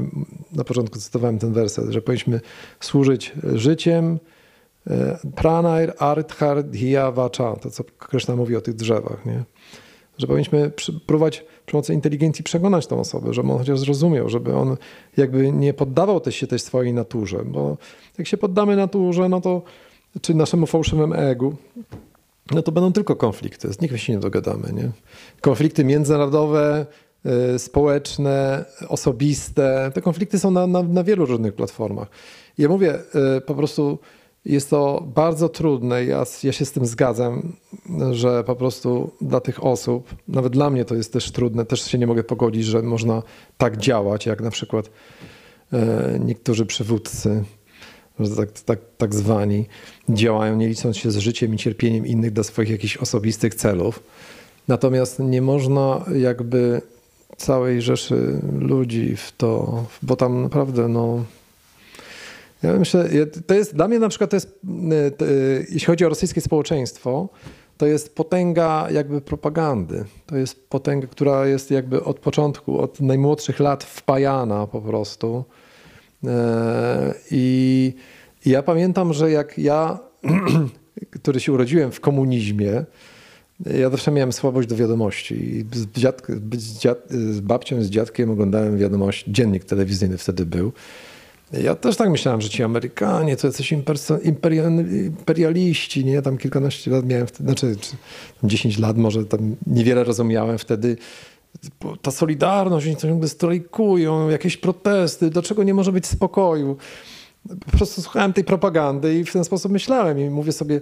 na początku cytowałem ten werset, że powinniśmy służyć życiem, e, pranair arthar dhiya vacha, to co Krishna mówi o tych drzewach. Nie? Że powinniśmy próbować przy pomocy inteligencji przekonać tą osobę, żeby on chociaż zrozumiał, żeby on jakby nie poddawał też się tej swojej naturze, bo jak się poddamy naturze, no to czy naszemu fałszywemu egu, no to będą tylko konflikty, z nikim się nie dogadamy. Nie? Konflikty międzynarodowe, y, społeczne, osobiste, te konflikty są na, na, na wielu różnych platformach. Ja mówię y, po prostu jest to bardzo trudne. Ja, ja się z tym zgadzam, że po prostu dla tych osób, nawet dla mnie to jest też trudne, też się nie mogę pogodzić, że można tak działać, jak na przykład e, niektórzy przywódcy, tak, tak, tak zwani, działają nie licząc się z życiem i cierpieniem innych do swoich jakichś osobistych celów. Natomiast nie można jakby całej rzeszy ludzi w to, bo tam naprawdę no, ja myślę, to jest dla mnie na przykład to jest, to, e, jeśli chodzi o rosyjskie społeczeństwo, to jest potęga jakby propagandy. To jest potęga, która jest jakby od początku, od najmłodszych lat wpajana po prostu. E, I, i ja pamiętam, że jak ja, który się urodziłem w komunizmie, ja zawsze miałem słabość do wiadomości. Z, dziad, z, dziad, z babcią, z dziadkiem oglądałem wiadomości, dziennik telewizyjny wtedy był. Ja też tak myślałem, że ci Amerykanie to jacyś imperialiści, nie? Tam kilkanaście lat miałem, wtedy, znaczy 10 lat może tam niewiele rozumiałem wtedy. Ta solidarność, oni ciągle strajkują, jakieś protesty, dlaczego nie może być spokoju? Po prostu słuchałem tej propagandy i w ten sposób myślałem i mówię sobie,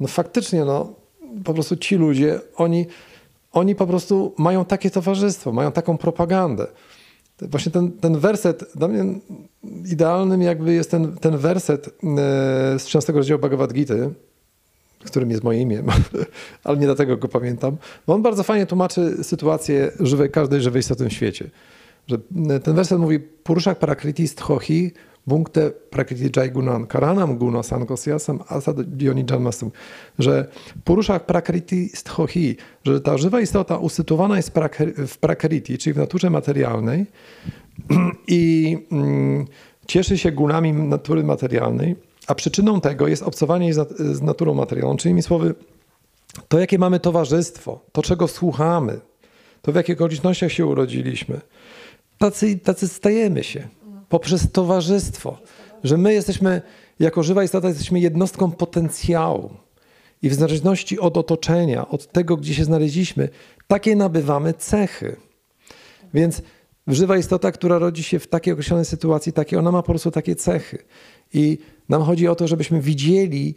no faktycznie, no po prostu ci ludzie, oni, oni po prostu mają takie towarzystwo, mają taką propagandę. Właśnie ten, ten werset, dla mnie idealnym jakby jest ten, ten werset e, z 13 rozdziału Bhagavad Gita, którym jest moje imię, ale nie dlatego go pamiętam. Bo on bardzo fajnie tłumaczy sytuację żywej, każdej żywej istoty w świecie. Że e, ten werset mówi Purushak parakriti sthohi Bunkte prakriti gunan karanam guna sankosyasam asad dioni janmasum, że puruszach prakriti sthohi, że ta żywa istota usytuowana jest w prakriti, czyli w naturze materialnej i mm, cieszy się gunami natury materialnej, a przyczyną tego jest obcowanie z, naturą materialną, czyli słowy, to jakie mamy towarzystwo, to czego słuchamy, to w jakich okolicznościach się urodziliśmy, tacy, tacy stajemy się poprzez towarzystwo, że my jesteśmy, jako żywa istota, jesteśmy jednostką potencjału. I w zależności od otoczenia, od tego, gdzie się znaleźliśmy, takie nabywamy cechy. Więc żywa istota, która rodzi się w takiej określonej sytuacji, takie, ona ma po prostu takie cechy. I nam chodzi o to, żebyśmy widzieli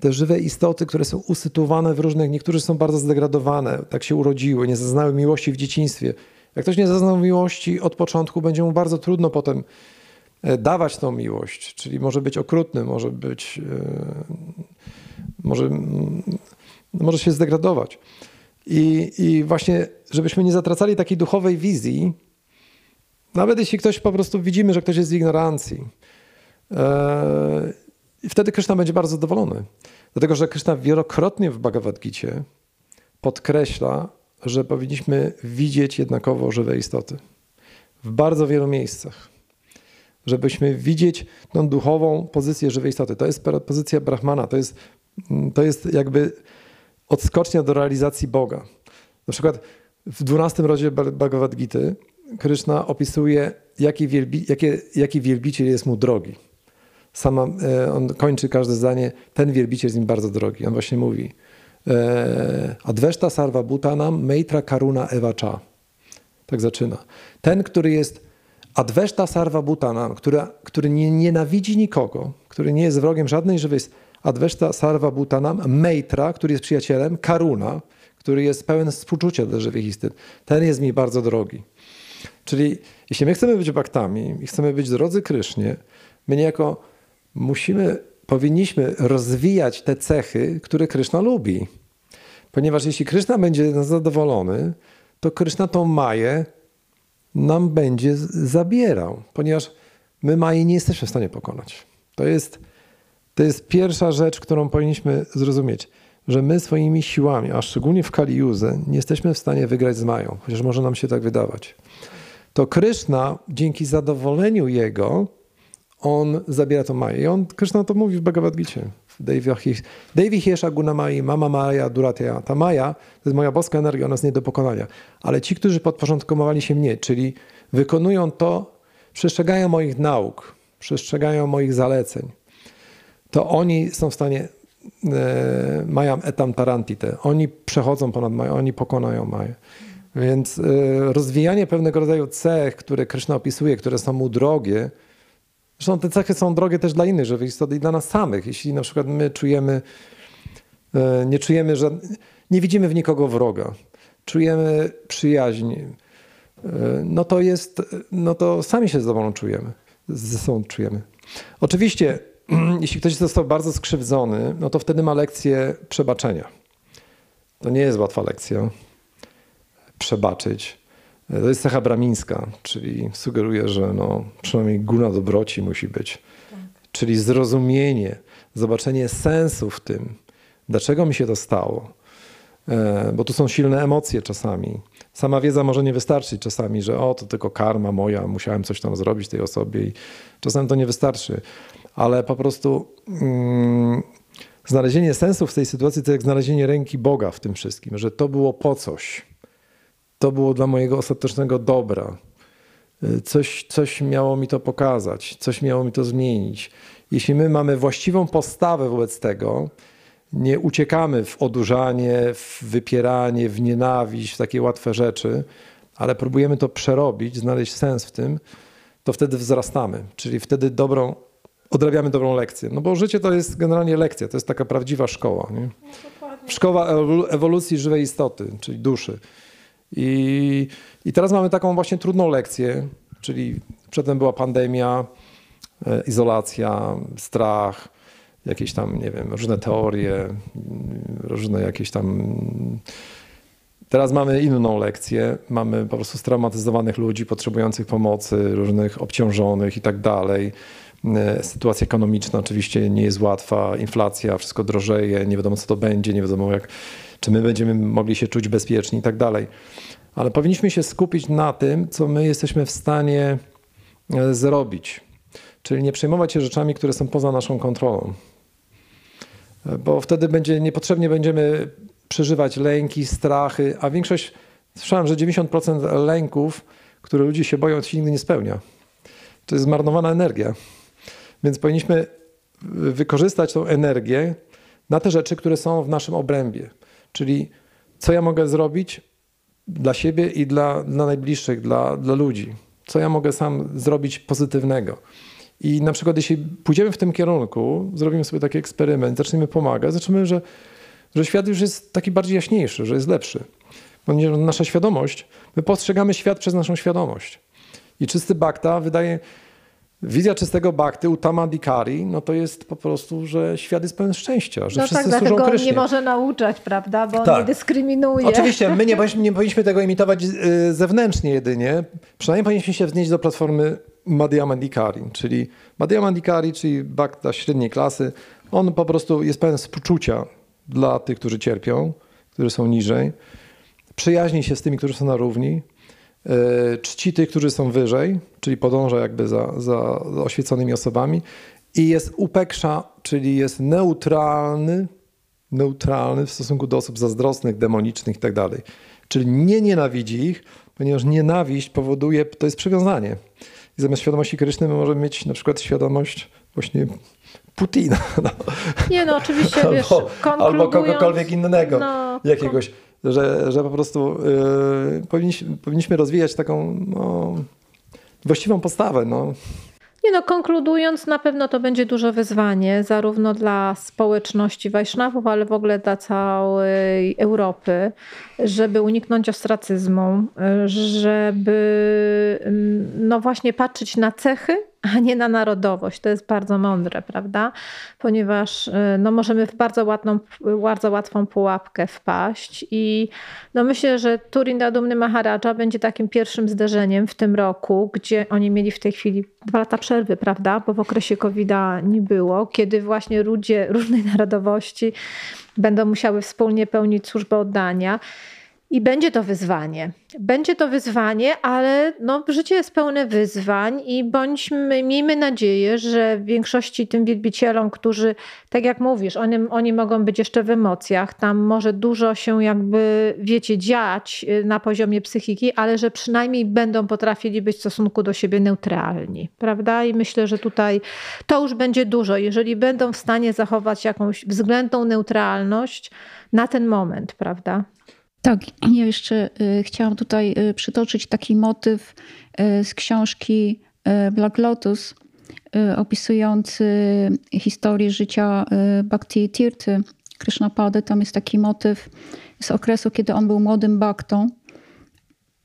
te żywe istoty, które są usytuowane w różnych, niektórzy są bardzo zdegradowane, tak się urodziły, nie zaznały miłości w dzieciństwie, jak ktoś nie zaznał miłości od początku, będzie mu bardzo trudno potem e, dawać tą miłość, czyli może być okrutny, może być, e, może, może się zdegradować. I, I właśnie, żebyśmy nie zatracali takiej duchowej wizji, nawet jeśli ktoś po prostu widzimy, że ktoś jest z ignorancji, i wtedy Krishna będzie bardzo zadowolony. Dlatego, że Krishna wielokrotnie w Bhagavad Gita podkreśla, że powinniśmy widzieć jednakowo żywe istoty w bardzo wielu miejscach. Żebyśmy widzieć tą duchową pozycję żywej istoty. To jest pozycja Brahmana, to jest to jest jakby odskocznia do realizacji Boga. Na przykład w 12 rozdziale Bhagavad Gita Kryszna opisuje, jaki, wielbi, jaki wielbiciel jest mu drogi. Sama, e, on kończy każde zdanie, ten wielbiciel jest mi bardzo drogi. On właśnie mówi e, Adveshta sarva bhutanam meitra karuna evacha. Tak zaczyna. Ten, który jest Adveshta sarva bhutanam, który, który nie nienawidzi nikogo, który nie jest wrogiem żadnej żywej Adveshta sarva bhutanam, meitra, który jest przyjacielem, karuna, który jest pełen współczucia dla żywych istot. Ten jest mi bardzo drogi. Czyli jeśli my chcemy być baktami i chcemy być drodzy Krysznie, my niejako musimy, powinniśmy rozwijać te cechy, które Kryszna lubi. Ponieważ jeśli Kryszna będzie zadowolony, to Kryszna tą maję nam będzie zabierał, ponieważ my maji nie jesteśmy w stanie pokonać. To jest, to jest pierwsza rzecz, którą powinniśmy zrozumieć, że my swoimi siłami, a szczególnie w Kaliuze, nie jesteśmy w stanie wygrać z Mają, chociaż może nam się tak wydawać. To Kryszna, dzięki zadowoleniu Jego, on zabiera to Maję. I on, Kryszna to mówi w Bhagavad Gita. Devi Hiesha Gunamai, Mama Maya Duratya. Ta Maja to jest moja boska energia, ona jest nie do pokonania. Ale ci, którzy podporządkowali się mnie, czyli wykonują to, przestrzegają moich nauk, przestrzegają moich zaleceń, to oni są w stanie e, mają etam tarantite. Oni przechodzą ponad Maję, oni pokonają Maję. Więc e, rozwijanie pewnego rodzaju cech, które Krishna opisuje, które są mu drogie, Zresztą te cechy są drogie też dla innych żywych istot i dla nas samych. Jeśli na przykład my czujemy, e, nie czujemy, że nie widzimy w nikogo wroga, czujemy przyjaźń, e, no to jest, no to sami się z sobą czujemy, ze sobą czujemy. Oczywiście, jeśli ktoś został bardzo skrzywdzony, no to wtedy ma lekcję przebaczenia. To nie jest łatwa lekcja. Przebaczyć. To jest cecha bramińska, czyli sugeruje, że no, przynajmniej guna dobroci musi być. Tak. Czyli zrozumienie, zobaczenie sensu w tym, dlaczego mi się to stało. E, bo tu są silne emocje czasami. Sama wiedza może nie wystarczyć czasami, że o, to tylko karma moja, musiałem coś tam zrobić tej osobie i czasem to nie wystarczy. Ale po prostu mm, znalezienie sensu w tej sytuacji to jak znalezienie ręki Boga w tym wszystkim, że to było po coś to było dla mojego ostatecznego dobra. Y, coś, coś miało mi to pokazać, coś miało mi to zmienić. Jeśli my mamy właściwą postawę wobec tego, nie uciekamy w odurzanie, w wypieranie, w nienawiść, w takie łatwe rzeczy, ale próbujemy to przerobić, znaleźć sens w tym, to wtedy wzrastamy. Czyli wtedy dobrą, odrabiamy dobrą lekcję. No bo życie to jest generalnie lekcja, to jest taka prawdziwa szkoła. Nie? Szkoła ewolucji żywej istoty, czyli duszy. I, I teraz mamy taką właśnie trudną lekcję, czyli przedtem była pandemia, e, izolacja, strach, jakieś tam, nie wiem, różne teorie, różne jakieś tam. Teraz mamy inną lekcję. Mamy po prostu straumatyzowanych ludzi, potrzebujących pomocy, różnych obciążonych i tak dalej. E, sytuacja ekonomiczna oczywiście nie jest łatwa, inflacja, wszystko drożeje, nie wiadomo co to będzie, nie wiadomo jak, czy my będziemy mogli się czuć bezpieczni i tak dalej. Ale powinniśmy się skupić na tym, co my jesteśmy w stanie e, zrobić. Czyli nie przejmować się rzeczami, które są poza naszą kontrolą. E, bo wtedy będzie, niepotrzebnie będziemy przeżywać lęki, strachy, a większość, słyszałem, że 90% lęków, które ludzie się boją, się nigdy nie spełnia. To jest zmarnowana energia. Więc powinniśmy wykorzystać tą energię na te rzeczy, które są w naszym obrębie. Czyli co ja mogę zrobić dla siebie i dla, dla najbliższych, dla, dla ludzi. Co ja mogę sam zrobić pozytywnego. I na przykład, jeśli pójdziemy w tym kierunku, zrobimy sobie taki eksperyment, zaczniemy pomagać, zobaczymy, że, że świat już jest taki bardziej jaśniejszy, że jest lepszy. Ponieważ nasza świadomość, my postrzegamy świat przez naszą świadomość. I czysty bakta wydaje, Wizja czystego bakty u Tamadikari, no to jest po prostu, że świat jest pełen szczęścia, że no wszyscy tak, służą Krysznie. nie może nauczać, prawda, bo tak. nie dyskryminuje. Oczywiście, my nie, nie powinniśmy tego imitować y, zewnętrznie jedynie. Przynajmniej powinniśmy się wznieść do platformy Madhya Mandikari, czyli Madhya Mandikari, czyli bakta średniej klasy. On po prostu jest pełen współczucia dla tych, którzy cierpią, którzy są niżej. Przyjaźni się z tymi, którzy są na równi czci tych, którzy są wyżej, czyli podąża jakby za, za oświeconymi osobami i jest upeksza, czyli jest neutralny neutralny w stosunku do osób zazdrosnych, demonicznych itd. Tak Czyli nie nienawidzi ich, ponieważ nienawiść powoduje, to jest przywiązanie. I zamiast świadomości Kryszny my możemy mieć na przykład świadomość właśnie Putina. No. Nie no, oczywiście, albo, wiesz, albo kogokolwiek innego, no, jakiegoś, że, że po prostu yy, powinniśmy, powinniśmy rozwijać taką no, właściwą postawę. No. Nie no, konkludując, na pewno to będzie duże wyzwanie, zarówno dla społeczności Wajsznawów, ale w ogóle dla całej Europy, żeby uniknąć ostracyzmu, żeby no właśnie patrzeć na cechy, a nie na narodowość. To jest bardzo mądre, prawda? Ponieważ y, no, możemy w bardzo, łatną, bardzo łatwą pułapkę wpaść i no, myślę, że Turinda Dumny Maharadża będzie takim pierwszym zderzeniem w tym roku, gdzie oni mieli w tej chwili dwa lata przerwy, prawda? Bo w okresie COVID-a nie było, kiedy właśnie ludzie różnej narodowości będą musiały wspólnie pełnić służbę oddania. I będzie to wyzwanie. Będzie to wyzwanie, ale no, życie jest pełne wyzwań i bądźmy, miejmy nadzieję, że większości tym wielbicielom, którzy, tak jak mówisz, oni, oni mogą być jeszcze w emocjach, tam może dużo się jakby, wiecie, dziać y, na poziomie psychiki, ale że przynajmniej będą potrafili być w stosunku do siebie neutralni, prawda? I myślę, że tutaj to już będzie dużo. Jeżeli będą w stanie zachować jakąś względną neutralność na ten moment, prawda? Tak, ja jeszcze y, chciałam tutaj y, przytoczyć taki motyw y, z książki Black Lotus, opisujący historię życia Bhakti Tirthy Krishnapady. Tam jest taki motyw z okresu, kiedy on był młodym baktą.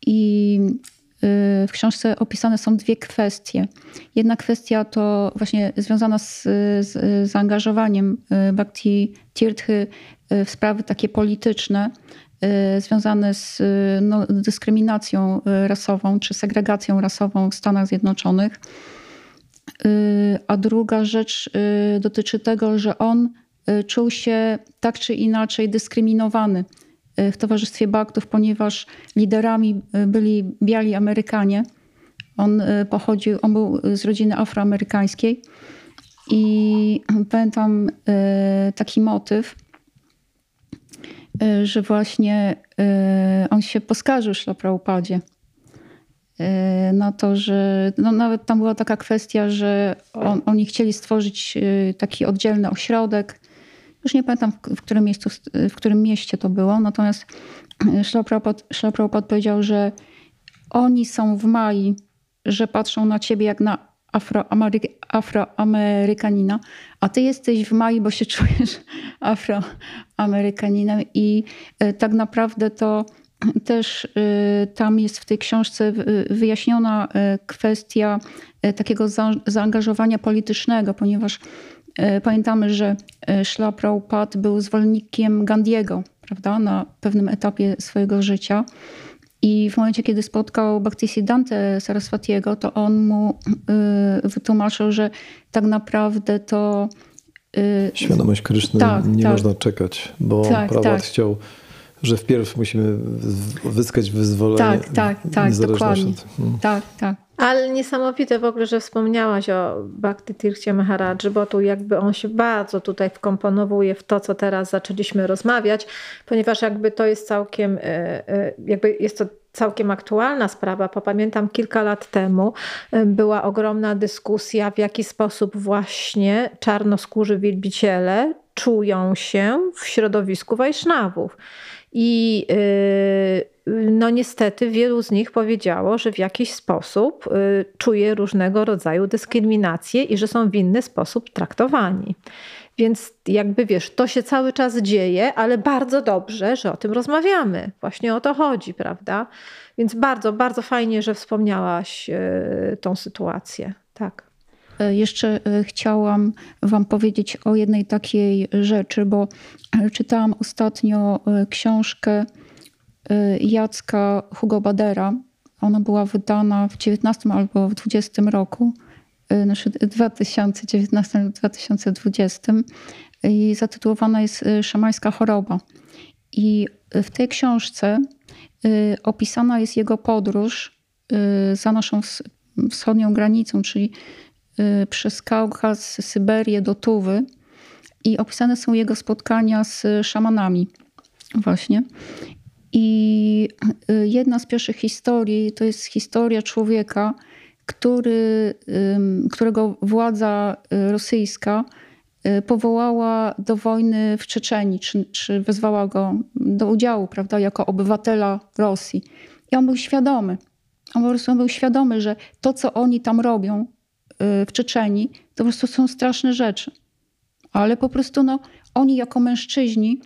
I w książce opisane są dwie kwestie. Jedna kwestia to właśnie związana z, z zaangażowaniem Bhakti Tirthy w sprawy takie polityczne, związane z y, no, dyskryminacją y, rasową czy segregacją rasową w Stanach Zjednoczonych. A druga rzecz dotyczy tego, że on czuł się tak czy inaczej dyskryminowany w towarzystwie Baktów, ponieważ liderami byli biali Amerykanie. On pochodził, on był z rodziny afroamerykańskiej i pamiętam taki motyw, Y, że właśnie y, on się poskarżył Szlapraupadzie y, na to, że no nawet tam była taka kwestia, że on, oni chcieli stworzyć taki oddzielny ośrodek. Już nie pamiętam w którym, miejscu, w którym mieście to było, natomiast Szlapraupat powiedział, że oni są w Mai, że patrzą na ciebie jak na Afroameryk Afroamerykanina, a ty jesteś w Mai, bo się czujesz Afroamerykaninem i e, tak naprawdę to też e, tam jest w tej książce wyjaśniona e, kwestia takiego zaangażowania politycznego, ponieważ pamiętamy, że Szla Prabhupada był zwolennikiem Gandiego prawda, na pewnym etapie swojego życia. I w momencie, kiedy spotkał Bhaktisiddhantę Saraswatiego, to on mu y, wytłumaczył, że tak naprawdę to... Y, Świadomość Kryszny tak, nie tak. można czekać, bo tak, Prabhat tak. chciał, że wpierw musimy zyskać wyzwolenie. Tak, tak, tak, dokładnie. Od, hmm. Tak, tak. Ale niesamowite w ogóle, że wspomniałaś o Bhakti Tircie Maharadży, bo tu jakby on się bardzo tutaj wkomponowuje w to, co teraz zaczęliśmy rozmawiać, ponieważ jakby to jest całkiem, e, e, jakby jest to całkiem aktualna sprawa. Popamiętam kilka lat temu e, była ogromna dyskusja, w jaki sposób właśnie czarnoskórzy wielbiciele czują się w środowisku Wajsznawów. I no niestety wielu z nich powiedziało, że w jakiś sposób y, czuje różnego rodzaju dyskryminację i że są w inny sposób traktowani. Więc jakby wiesz, to się cały czas dzieje, ale bardzo dobrze, że o tym rozmawiamy. Właśnie o to chodzi, prawda? Więc bardzo, bardzo fajnie, że wspomniałaś y, tą sytuację. Tak. E, jeszcze e, chciałam Wam powiedzieć o jednej takiej rzeczy, bo czytałam ostatnio e, książkę Jacka Hugo Badera. Ona była wydana w 19 albo w 20 roku, znaczy 2019-2020 i zatytułowana jest Szamańska choroba. I w tej książce opisana jest jego podróż za naszą wschodnią granicą, czyli przez Kaukaz, Syberię do Tuwy i opisane są jego spotkania z szamanami właśnie. I y, jedna z pierwszych historii to jest historia człowieka, który, którego władza y, rosyjska y, powołała do wojny w Czeczeni, czy, czy wezwała go do udziału, prawda, jako obywatela Rosji. I on był świadomy. On po prostu był świadomy, że to, co oni tam robią w Czeczeni, to po prostu są straszne rzeczy. Ale po prostu no, oni jako mężczyźni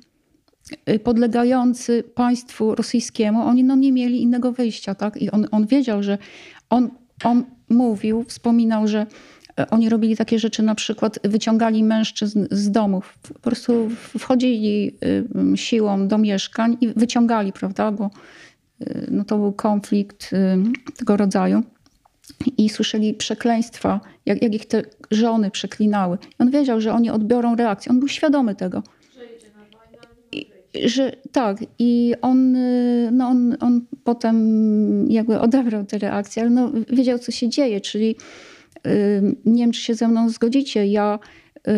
Y, podlegający państwu rosyjskiemu, oni no nie mieli innego wyjścia. Tak? I on, on wiedział, że on, on mówił, wspominał, że e, oni robili takie rzeczy, na przykład wyciągali mężczyzn z domów. Po prostu wchodzili y, siłą do mieszkań i wyciągali, prawda? Bo y, no to był konflikt tego rodzaju. I słyszeli przekleństwa, jak, jak ich te żony przeklinały. I on wiedział, że oni odbiorą reakcję. On był świadomy tego że tak, i on, y, no on, on potem jakby odebrał tę reakcję, ale no wiedział, co się dzieje, czyli y, nie wiem, czy się ze mną zgodzicie. Ja y,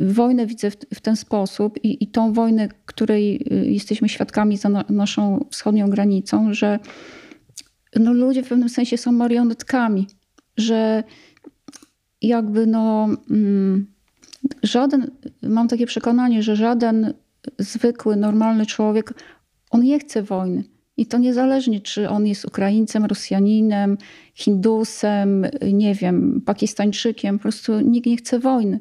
wojnę widzę w, ten sposób i, i, tą wojnę, której jesteśmy świadkami za na, naszą wschodnią granicą, że no, ludzie w pewnym sensie są marionetkami, że jakby no. Mm, żaden, mam takie przekonanie, że żaden zwykły, normalny człowiek, on nie chce wojny. I to niezależnie, czy on jest Ukraińcem, Rosjaninem, Hindusem, nie wiem, Pakistańczykiem, po prostu nikt nie chce wojny.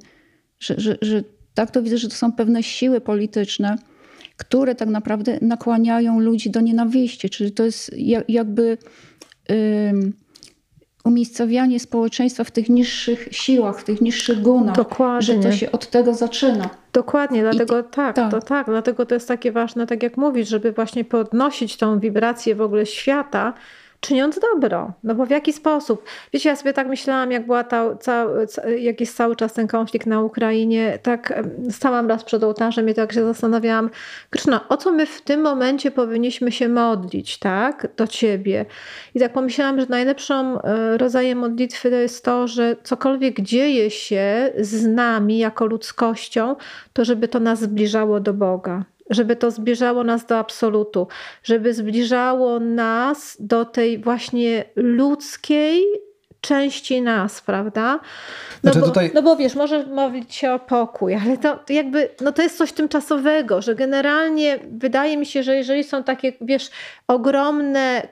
Że, że, że tak to widzę, że to są pewne siły polityczne, które tak naprawdę nakłaniają ludzi do nienawiści. Czyli to jest jakby. Umiejscowianie społeczeństwa w tych niższych siłach, w tych niższych gunach. Dokładnie. Że to się od tego zaczyna. Dokładnie, dlatego tak, tak, to tak, dlatego to jest takie ważne, tak jak mówisz, żeby właśnie podnosić tą wibrację w ogóle świata, czyniąc dobro. No bo w jaki sposób? Wiecie, ja sobie tak myślałam, jak była ta, ca, jak jest cały czas ten konflikt na Ukrainie, tak stałam raz przed ołtarzem i tak się zastanawiałam, Kryszna, o co my w tym momencie powinniśmy się modlić, tak? Do Ciebie. I tak pomyślałam, że najlepszą e, rodzajem modlitwy to jest to, że cokolwiek dzieje się z nami jako ludzkością, to żeby to nas zbliżało do Boga żeby to zbliżało nas do absolutu, żeby zbliżało nas do tej właśnie ludzkiej części nas, prawda? No, znaczy bo, tutaj... no bo wiesz, może mówić się o pokój, ale to jakby, no to jest coś tymczasowego, że generalnie wydaje mi się, że jeżeli są takie, wiesz, ogromne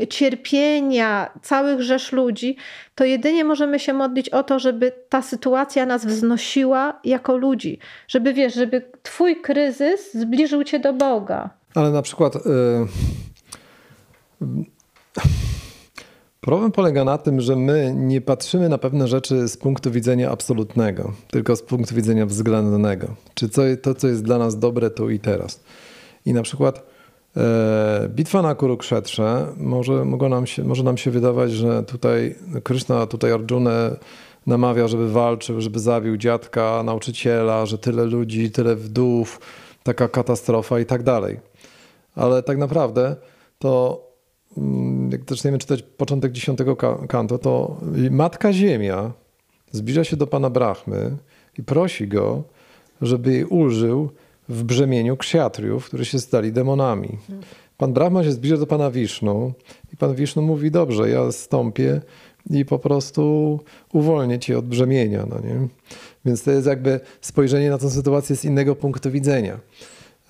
e, cierpienia całych rzesz ludzi, to jedynie możemy się modlić o to, żeby ta sytuacja nas wznosiła jako ludzi. Żeby, wiesz, żeby twój kryzys zbliżył cię do Boga. Ale na przykład... Yy Problem polega na tym, że my nie patrzymy na pewne rzeczy z punktu widzenia absolutnego, tylko z punktu widzenia względnego. Czy to, co jest dla nas dobre tu i teraz. I na przykład e, bitwa na Kurukshetrze może, nam się, może nam się wydawać, że tutaj Krishna, tutaj Arjuna namawia, żeby walczył, żeby zabił dziadka, nauczyciela, że tyle ludzi, tyle wdów, taka katastrofa i tak dalej. Ale tak naprawdę to jak zaczniemy czytać początek dziesiątego kanto, to Matka Ziemia zbliża się do Pana Brahmy i prosi go, żeby jej ulżył w brzemieniu ksiatriów, którzy się stali demonami. Pan Brahma się zbliża do Pana Wisznu i Pan Wisznu mówi, dobrze, ja stąpię i po prostu uwolnię Cię od brzemienia. No nie? Więc to jest jakby spojrzenie na tę sytuację z innego punktu widzenia.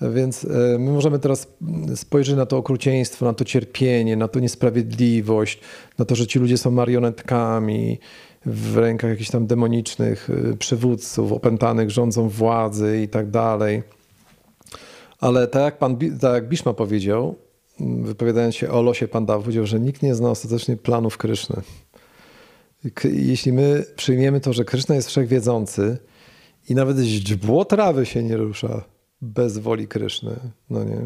Więc e, my możemy teraz spojrzeć na to okrucieństwo, na to cierpienie, na to niesprawiedliwość, na to, że ci ludzie są marionetkami w rękach jakichś tam demonicznych e, przywódców, opętanych rządzą władzy i tak dalej. Ale tak jak, pan, tak jak Bishma powiedział, wypowiadając się o losie Pandaw, powiedział, że nikt nie zna ostatecznie planów Kryszny. Jeśli my przyjmiemy to, że Kryszna jest wszechwiedzący i nawet źdźbło trawy się nie rusza, bez woli Kryszny. No nie?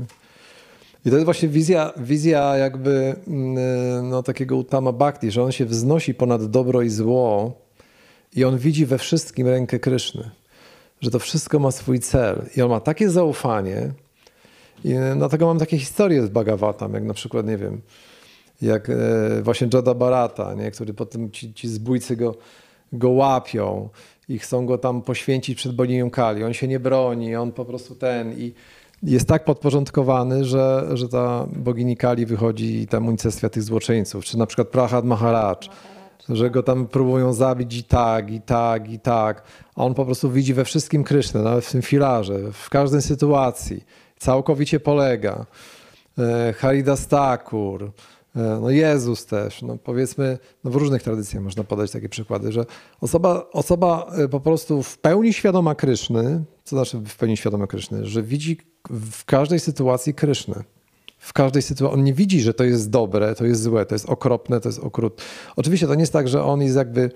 I to jest właśnie wizja, wizja jakby mm, no, takiego Utama Bhakti, że on się wznosi ponad dobro i zło i on widzi we wszystkim rękę Kryszny. Że to wszystko ma swój cel. I on ma takie zaufanie i dlatego mam takie historie z Bhagavatam, jak na przykład, nie wiem, jak e, właśnie Jada Barata, nie? który potem ci, ci zbójcy go, go łapią i chcą go tam poświęcić przed boginią Kali. On się nie broni, on po prostu ten i jest tak podporządkowany, że, że ta bogini Kali wychodzi i tam unicestwia tych złoczyńców. Czy na przykład Prahad Maharaj, że go tam próbują zabić i tak, i tak, i tak. A on po prostu widzi we wszystkim Krysznę, nawet w tym filarze, w każdej sytuacji. Całkowicie polega. E, Haridas Thakur, no Jezus też, no powiedzmy, no w różnych tradycjach można podać takie przykłady, że osoba, osoba e, po prostu w pełni świadoma Kryszny, co znaczy w pełni świadoma Kryszny, że widzi w każdej sytuacji Krysznę. W każdej sytuacji. On nie widzi, że to jest dobre, to jest złe, to jest okropne, to jest okrutne. Oczywiście to nie jest tak, że on jest jakby,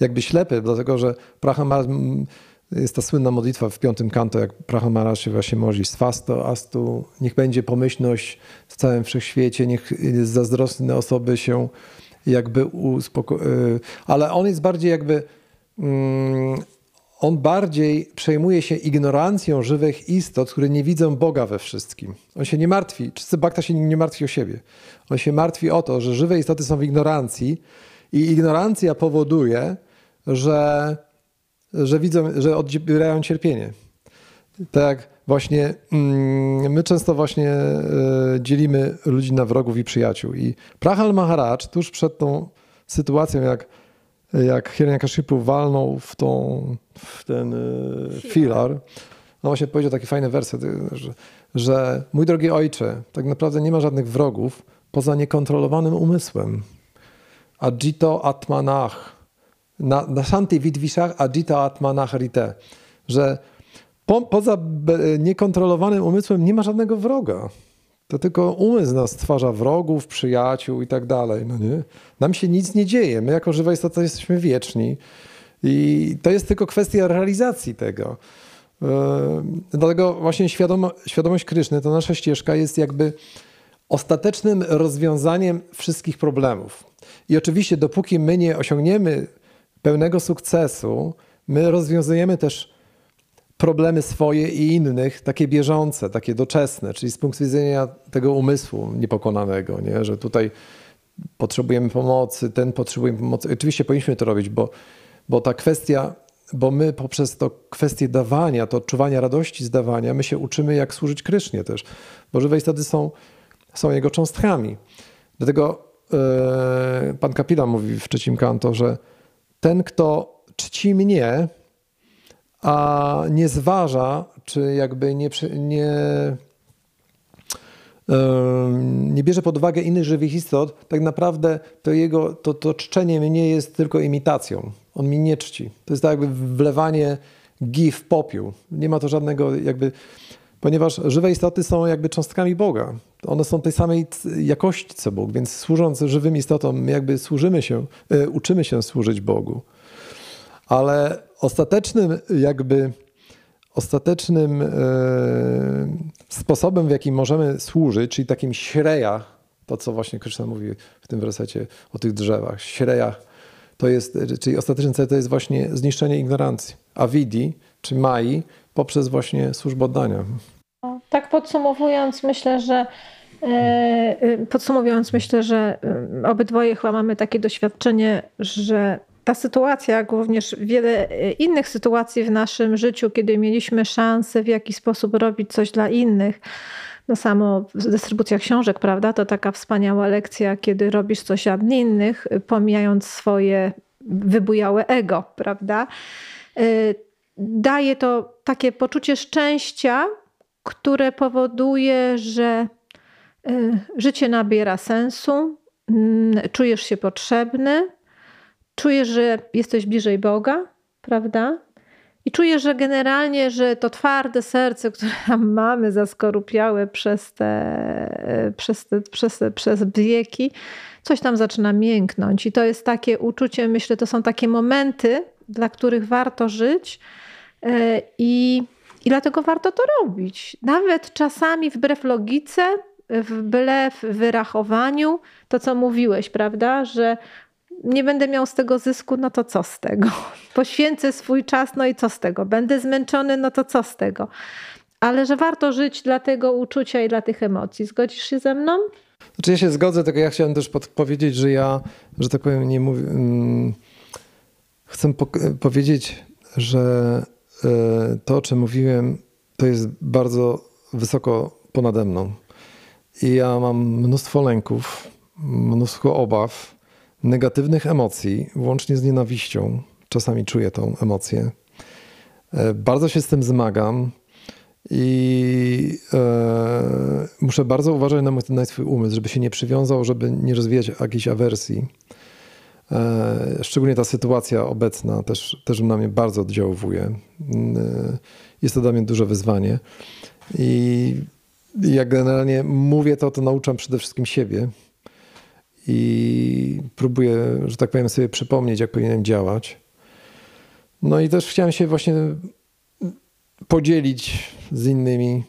jakby ślepy, dlatego że Praham jest ta słynna modlitwa w piątym kanto, jak Prahamara się właśnie modli swasto, astu, niech będzie pomyślność w całym wszechświecie, niech zazdrosne osoby się jakby uspokoją. Ale on jest bardziej jakby mm, on bardziej przejmuje się ignorancją żywych istot, które nie widzą Boga we wszystkim. On się nie martwi, czysty Bhakta się nie martwi o siebie. On się martwi o to, że żywe istoty są w ignorancji i ignorancja powoduje, że, że widzą, że odbierają cierpienie. Tak jak właśnie mm, my często właśnie y, dzielimy ludzi na wrogów i przyjaciół. I Prahal Maharaj tuż przed tą sytuacją, jak jak Hiranyakashipu walnął w, tą, w ten y, filar, no właśnie powiedział taki fajny werset, że, że mój drogi ojcze, tak naprawdę nie ma żadnych wrogów poza niekontrolowanym umysłem. Ajito atmanach. Na, na shanti vidvishach ajita atmanach rite. Że po, poza niekontrolowanym umysłem nie ma żadnego wroga. To tylko umysł nas stwarza wrogów, przyjaciół i tak dalej. No nie? Nam się nic nie dzieje. My jako żywa istota jesteśmy wieczni. I to jest tylko kwestia realizacji tego. Yy, dlatego właśnie świadomo, świadomość Kryszny, to nasza ścieżka jest jakby ostatecznym rozwiązaniem wszystkich problemów. I oczywiście dopóki my nie osiągniemy pełnego sukcesu, my rozwiązujemy też problemy swoje i innych, takie bieżące, takie doczesne, czyli z punktu widzenia tego umysłu niepokonanego, nie? że tutaj potrzebujemy pomocy, ten potrzebuje pomocy. Oczywiście powinniśmy to robić, bo, bo ta kwestia, bo my poprzez to kwestię dawania, to odczuwania radości z dawania, my się uczymy jak służyć Krysznie też, bo żywe istoty są, są jego cząstkami. Dlatego yy, pan Kapila mówi w trzecim kanto, że ten, kto czci mnie, a nie zważa, czy jakby nie, nie, nie bierze pod uwagę innych żywych istot, tak naprawdę to jego to, to czczenie mnie jest tylko imitacją. On mi nie czci. To jest tak jakby wlewanie gi w popiół. Nie ma to żadnego jakby, ponieważ żywe istoty są jakby cząstkami Boga. One są tej samej jakości co Bóg, więc służąc żywym istotom, my jakby służymy się, e, uczymy się służyć Bogu. Ale ostatecznym jakby ostatecznym e, sposobem, w jaki możemy służyć, czyli takim śreja, to co właśnie Krishna mówi w tym wersecie o tych drzewach, śrejach, to jest, czyli ostateczny cel to jest właśnie zniszczenie ignorancji, a vidi, czy mai, poprzez właśnie służbę oddania. Tak podsumowując, myślę, że e, e, Podsumowując, myślę, że obydwoje chyba mamy takie doświadczenie, że ta sytuacja, jak również wiele e, innych sytuacji w naszym życiu, kiedy mieliśmy szansę w jakiś sposób robić coś dla innych, no samo dystrybucja książek, prawda, to taka wspaniała lekcja, kiedy robisz coś dla innych, pomijając swoje wybujałe ego, prawda. E, daje to takie poczucie szczęścia, które powoduje, że e, życie nabiera sensu, mm, czujesz się potrzebny, czujesz, że jesteś bliżej Boga, prawda? I czujesz, że generalnie, że to twarde serce, które mamy zaskorupiałe przez te, przez, te, przez, te, przez wieki, coś tam zaczyna mięknąć. I to jest takie uczucie, myślę, to są takie momenty, dla których warto żyć e, i, i dlatego warto to robić. Nawet czasami wbrew logice, wbrew wyrachowaniu, to co mówiłeś, prawda, że nie będę miał z tego zysku, no to co z tego? Poświęcę swój czas, no i co z tego? Będę zmęczony, no to co z tego? Ale że warto żyć dla tego uczucia i dla tych emocji. Zgodzisz się ze mną? Znaczy ja się zgodzę, tylko ja chciałem też powiedzieć, że ja, że tak powiem, nie mówię. Hmm, chcę po powiedzieć, że to, o czym mówiłem, to jest bardzo wysoko ponade mną. I ja mam mnóstwo lęków, mnóstwo obaw, negatywnych emocji, łącznie z nienawiścią. Czasami czuję tą emocję. E, bardzo się z tym zmagam i e, muszę bardzo uważać na, na swój umysł, żeby się nie przywiązał, żeby nie rozwijać jakiejś awersji. E, szczególnie ta sytuacja obecna też, też na mnie bardzo oddziałuje. E, jest to dla mnie duże wyzwanie. I jak generalnie mówię to, to nauczam przede wszystkim siebie. I próbuję, że tak powiem, sobie przypomnieć, jak powinienem działać. No i też chciałem się właśnie podzielić z innymi,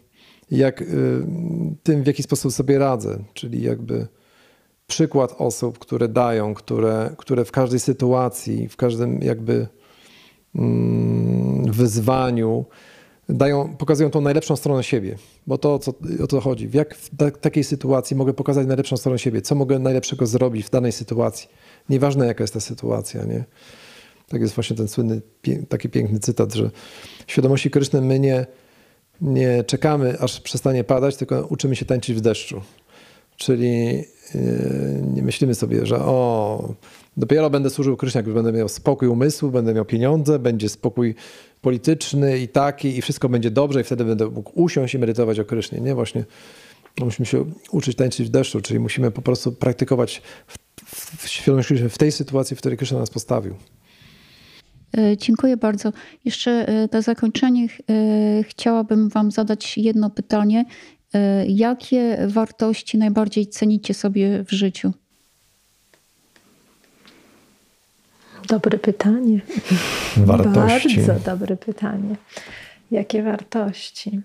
jak y, tym, w jaki sposób sobie radzę, czyli jakby przykład osób, które dają, które, które w każdej sytuacji, w każdym jakby mm, wyzwaniu dają, pokazują tą najlepszą stronę siebie. Bo to co, o to chodzi. W jak w ta, takiej sytuacji mogę pokazać najlepszą stronę siebie? Co mogę najlepszego zrobić w danej sytuacji? Nieważne jaka jest ta sytuacja, nie? Tak jest właśnie ten słynny, taki piękny cytat, że w świadomości Kryszny my nie, nie czekamy, aż przestanie padać, tylko uczymy się tańczyć w deszczu. Czyli nie myślimy sobie, że o, dopiero będę służył Krysznie, jak już będę miał spokój umysłu, będę miał pieniądze, będzie spokój polityczny i taki i wszystko będzie dobrze i wtedy będę mógł usiąść i medytować o Krysznie. Nie, właśnie musimy się uczyć tańczyć w deszczu, czyli musimy po prostu praktykować w, w, w w tej sytuacji, w której Kryszna nas postawił. E, dziękuję bardzo. Jeszcze e, na zakończenie e, chciałabym Wam zadać jedno pytanie. Jakie wartości najbardziej cenicie sobie w życiu? Dobre pytanie. Wartości. Bardzo dobre pytanie. Jakie wartości?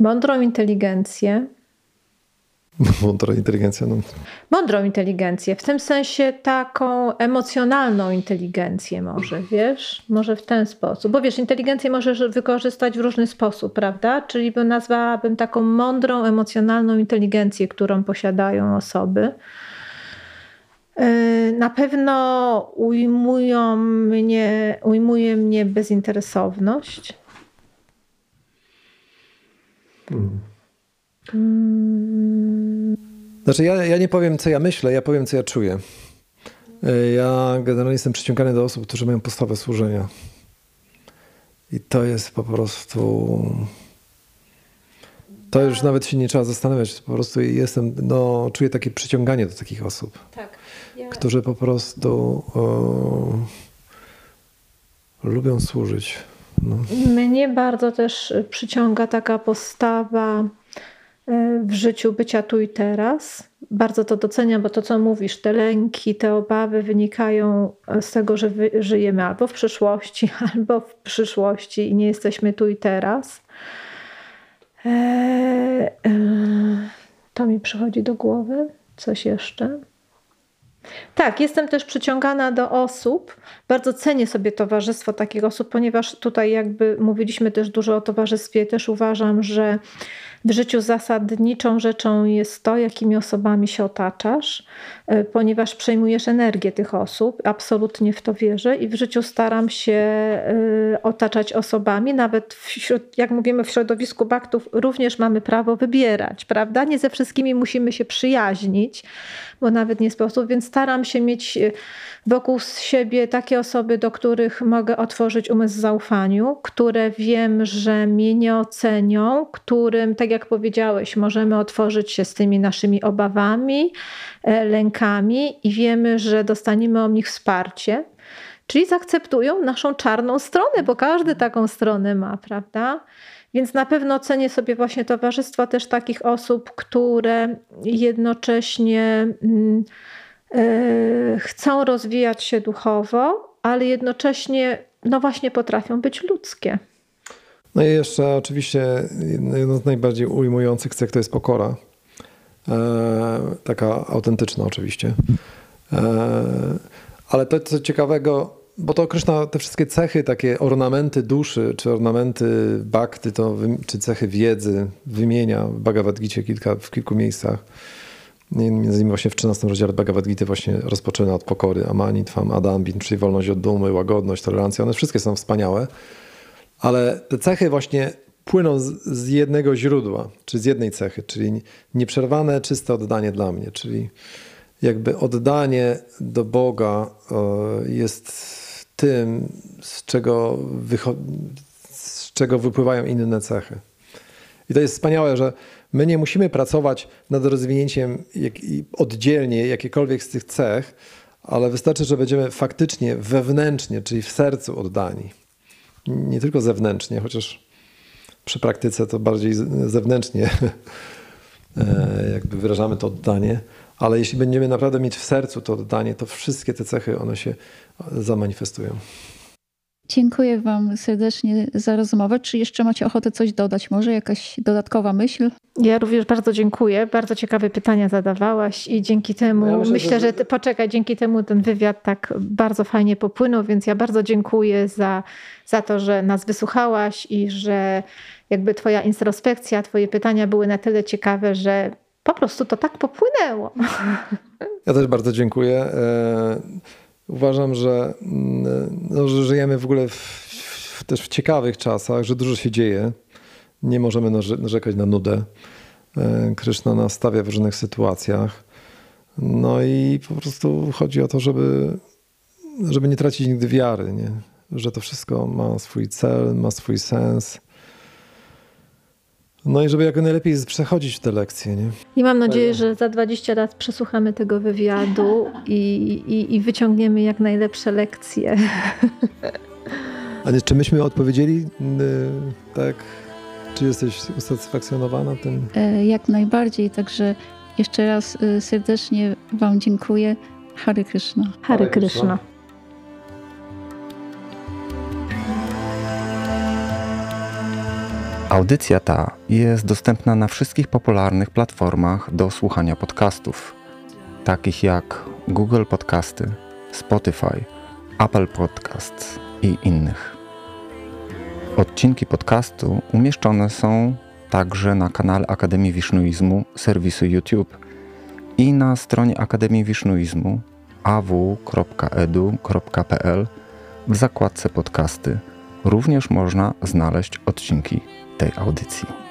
Mądrą inteligencję, Mądra inteligencja. No. Mądrą inteligencję, w tym sensie taką emocjonalną inteligencję może, wiesz? Może w ten sposób. Bo wiesz, inteligencję możesz wykorzystać w różny sposób, prawda? Czyli bym nazwałabym taką mądrą, emocjonalną inteligencję, którą posiadają osoby. Yy, na pewno ujmują mnie, ujmuje mnie bezinteresowność. Hmm. Znaczy ja, ja nie powiem, co ja myślę, ja powiem, co ja czuję. E, ja generalnie jestem przyciągany do osób, którzy mają postawę służenia. I to jest po prostu... To już nawet się nie trzeba zastanawiać. Po prostu jestem, no, czuję takie przyciąganie do takich osób. Tak. Ja... Którzy po prostu o, lubią służyć. No. Mnie bardzo też przyciąga taka postawa w życiu bycia tu i teraz. Bardzo to doceniam, bo to, co mówisz, te lęki, te obawy wynikają z tego, że żyjemy albo w przeszłości, albo w przyszłości i nie jesteśmy tu i teraz. E, e, to mi przychodzi do głowy. Coś jeszcze? Tak, jestem też przyciągana do osób. Bardzo cenię sobie towarzystwo takich osób, ponieważ tutaj jakby mówiliśmy też dużo o towarzystwie. Też uważam, że w życiu zasadniczą rzeczą jest to, jakimi osobami się otaczasz, e, ponieważ przejmujesz energię tych osób. Absolutnie w to wierzę i w życiu staram się e, otaczać osobami, nawet wśród, jak mówimy w środowisku baktów, również mamy prawo wybierać, prawda? Nie ze wszystkimi musimy się przyjaźnić, bo nawet nie sposób, więc staram się mieć e, wokół siebie takie osoby, do których mogę otworzyć umysł zaufaniu, które wiem, że mnie nie ocenią, którym, tak jak powiedziałeś, możemy otworzyć się z tymi naszymi obawami, e, lękami i wiemy, że dostaniemy od nich wsparcie. Czyli zaakceptują naszą czarną stronę, bo każdy taką stronę ma, prawda? Więc na pewno cenię sobie właśnie towarzystwo też takich osób, które jednocześnie. Mm, E, chcą rozwijać się duchowo, ale jednocześnie, no właśnie, potrafią być ludzkie. No i jeszcze oczywiście jedno z najbardziej ujmujących cech to jest pokora. E, taka autentyczna oczywiście. E, ale to co ciekawego, bo to Kryszna, te wszystkie cechy, takie ornamenty duszy, czy ornamenty bakty, to, czy cechy wiedzy wymienia w Bhagavad Gita kilka, w kilku miejscach. Między innymi właśnie w 13 rozdziale Bhagavad Gita właśnie rozpoczyna od pokory, amanitwam, adambin, czyli wolność od dumy, łagodność, tolerancja. One wszystkie są wspaniałe, ale te cechy właśnie płyną z, z jednego źródła, czy z jednej cechy, czyli nieprzerwane, czyste oddanie dla mnie, czyli jakby oddanie do Boga e, jest tym, z czego, z czego wypływają inne cechy. I to jest wspaniałe, że my nie musimy pracować nad rozwinięciem jak, oddzielnie jakiekolwiek z tych cech, ale wystarczy, że będziemy faktycznie wewnętrznie, czyli w sercu oddani. Nie tylko zewnętrznie, chociaż przy praktyce to bardziej zewnętrznie e, jakby wyrażamy to oddanie, ale jeśli będziemy naprawdę mieć w sercu to oddanie, to wszystkie te cechy one się zamanifestują. Dziękuję Wam serdecznie za rozmowę. Czy jeszcze macie ochotę coś dodać? Może jakaś dodatkowa myśl? Ja również bardzo dziękuję. Bardzo ciekawe pytania zadawałaś i dzięki temu, ja myślę, myślę, że... że poczekaj, dzięki temu ten wywiad tak bardzo fajnie popłynął, więc ja bardzo dziękuję za, za to, że nas wysłuchałaś i że jakby Twoja introspekcja, Twoje pytania były na tyle ciekawe, że po prostu to tak popłynęło. Ja też bardzo dziękuję. Uważam, że, mm, no, że żyjemy w ogóle w, w, też w ciekawych czasach, że dużo się dzieje. Nie możemy narzekać na nudę. E, Kryszna nas stawia w różnych sytuacjach. No i po prostu chodzi o to, żeby, żeby nie tracić nigdy wiary, nie? że to wszystko ma swój cel, ma swój sens no i żeby jak najlepiej przechodzić te lekcje. Nie? I mam nadzieję, że za 20 lat przesłuchamy tego wywiadu i, i, i wyciągniemy jak najlepsze lekcje. A nie, czy myśmy odpowiedzieli y, tak? Czy jesteś usatysfakcjonowana tym? E, jak najbardziej, także jeszcze raz y, serdecznie Wam dziękuję. Hare Krishna. Hare Krishna. Audycja ta jest dostępna na wszystkich popularnych platformach do słuchania podcastów, takich jak Google Podcasty, Spotify, Apple Podcasts i innych. Odcinki podcastu umieszczone są także na kanale Akademii Wisznuizmu serwisu YouTube i na stronie Akademii Wisznuizmu aw.edu.pl w zakładce podcasty również można znaleźć odcinki tej audycji.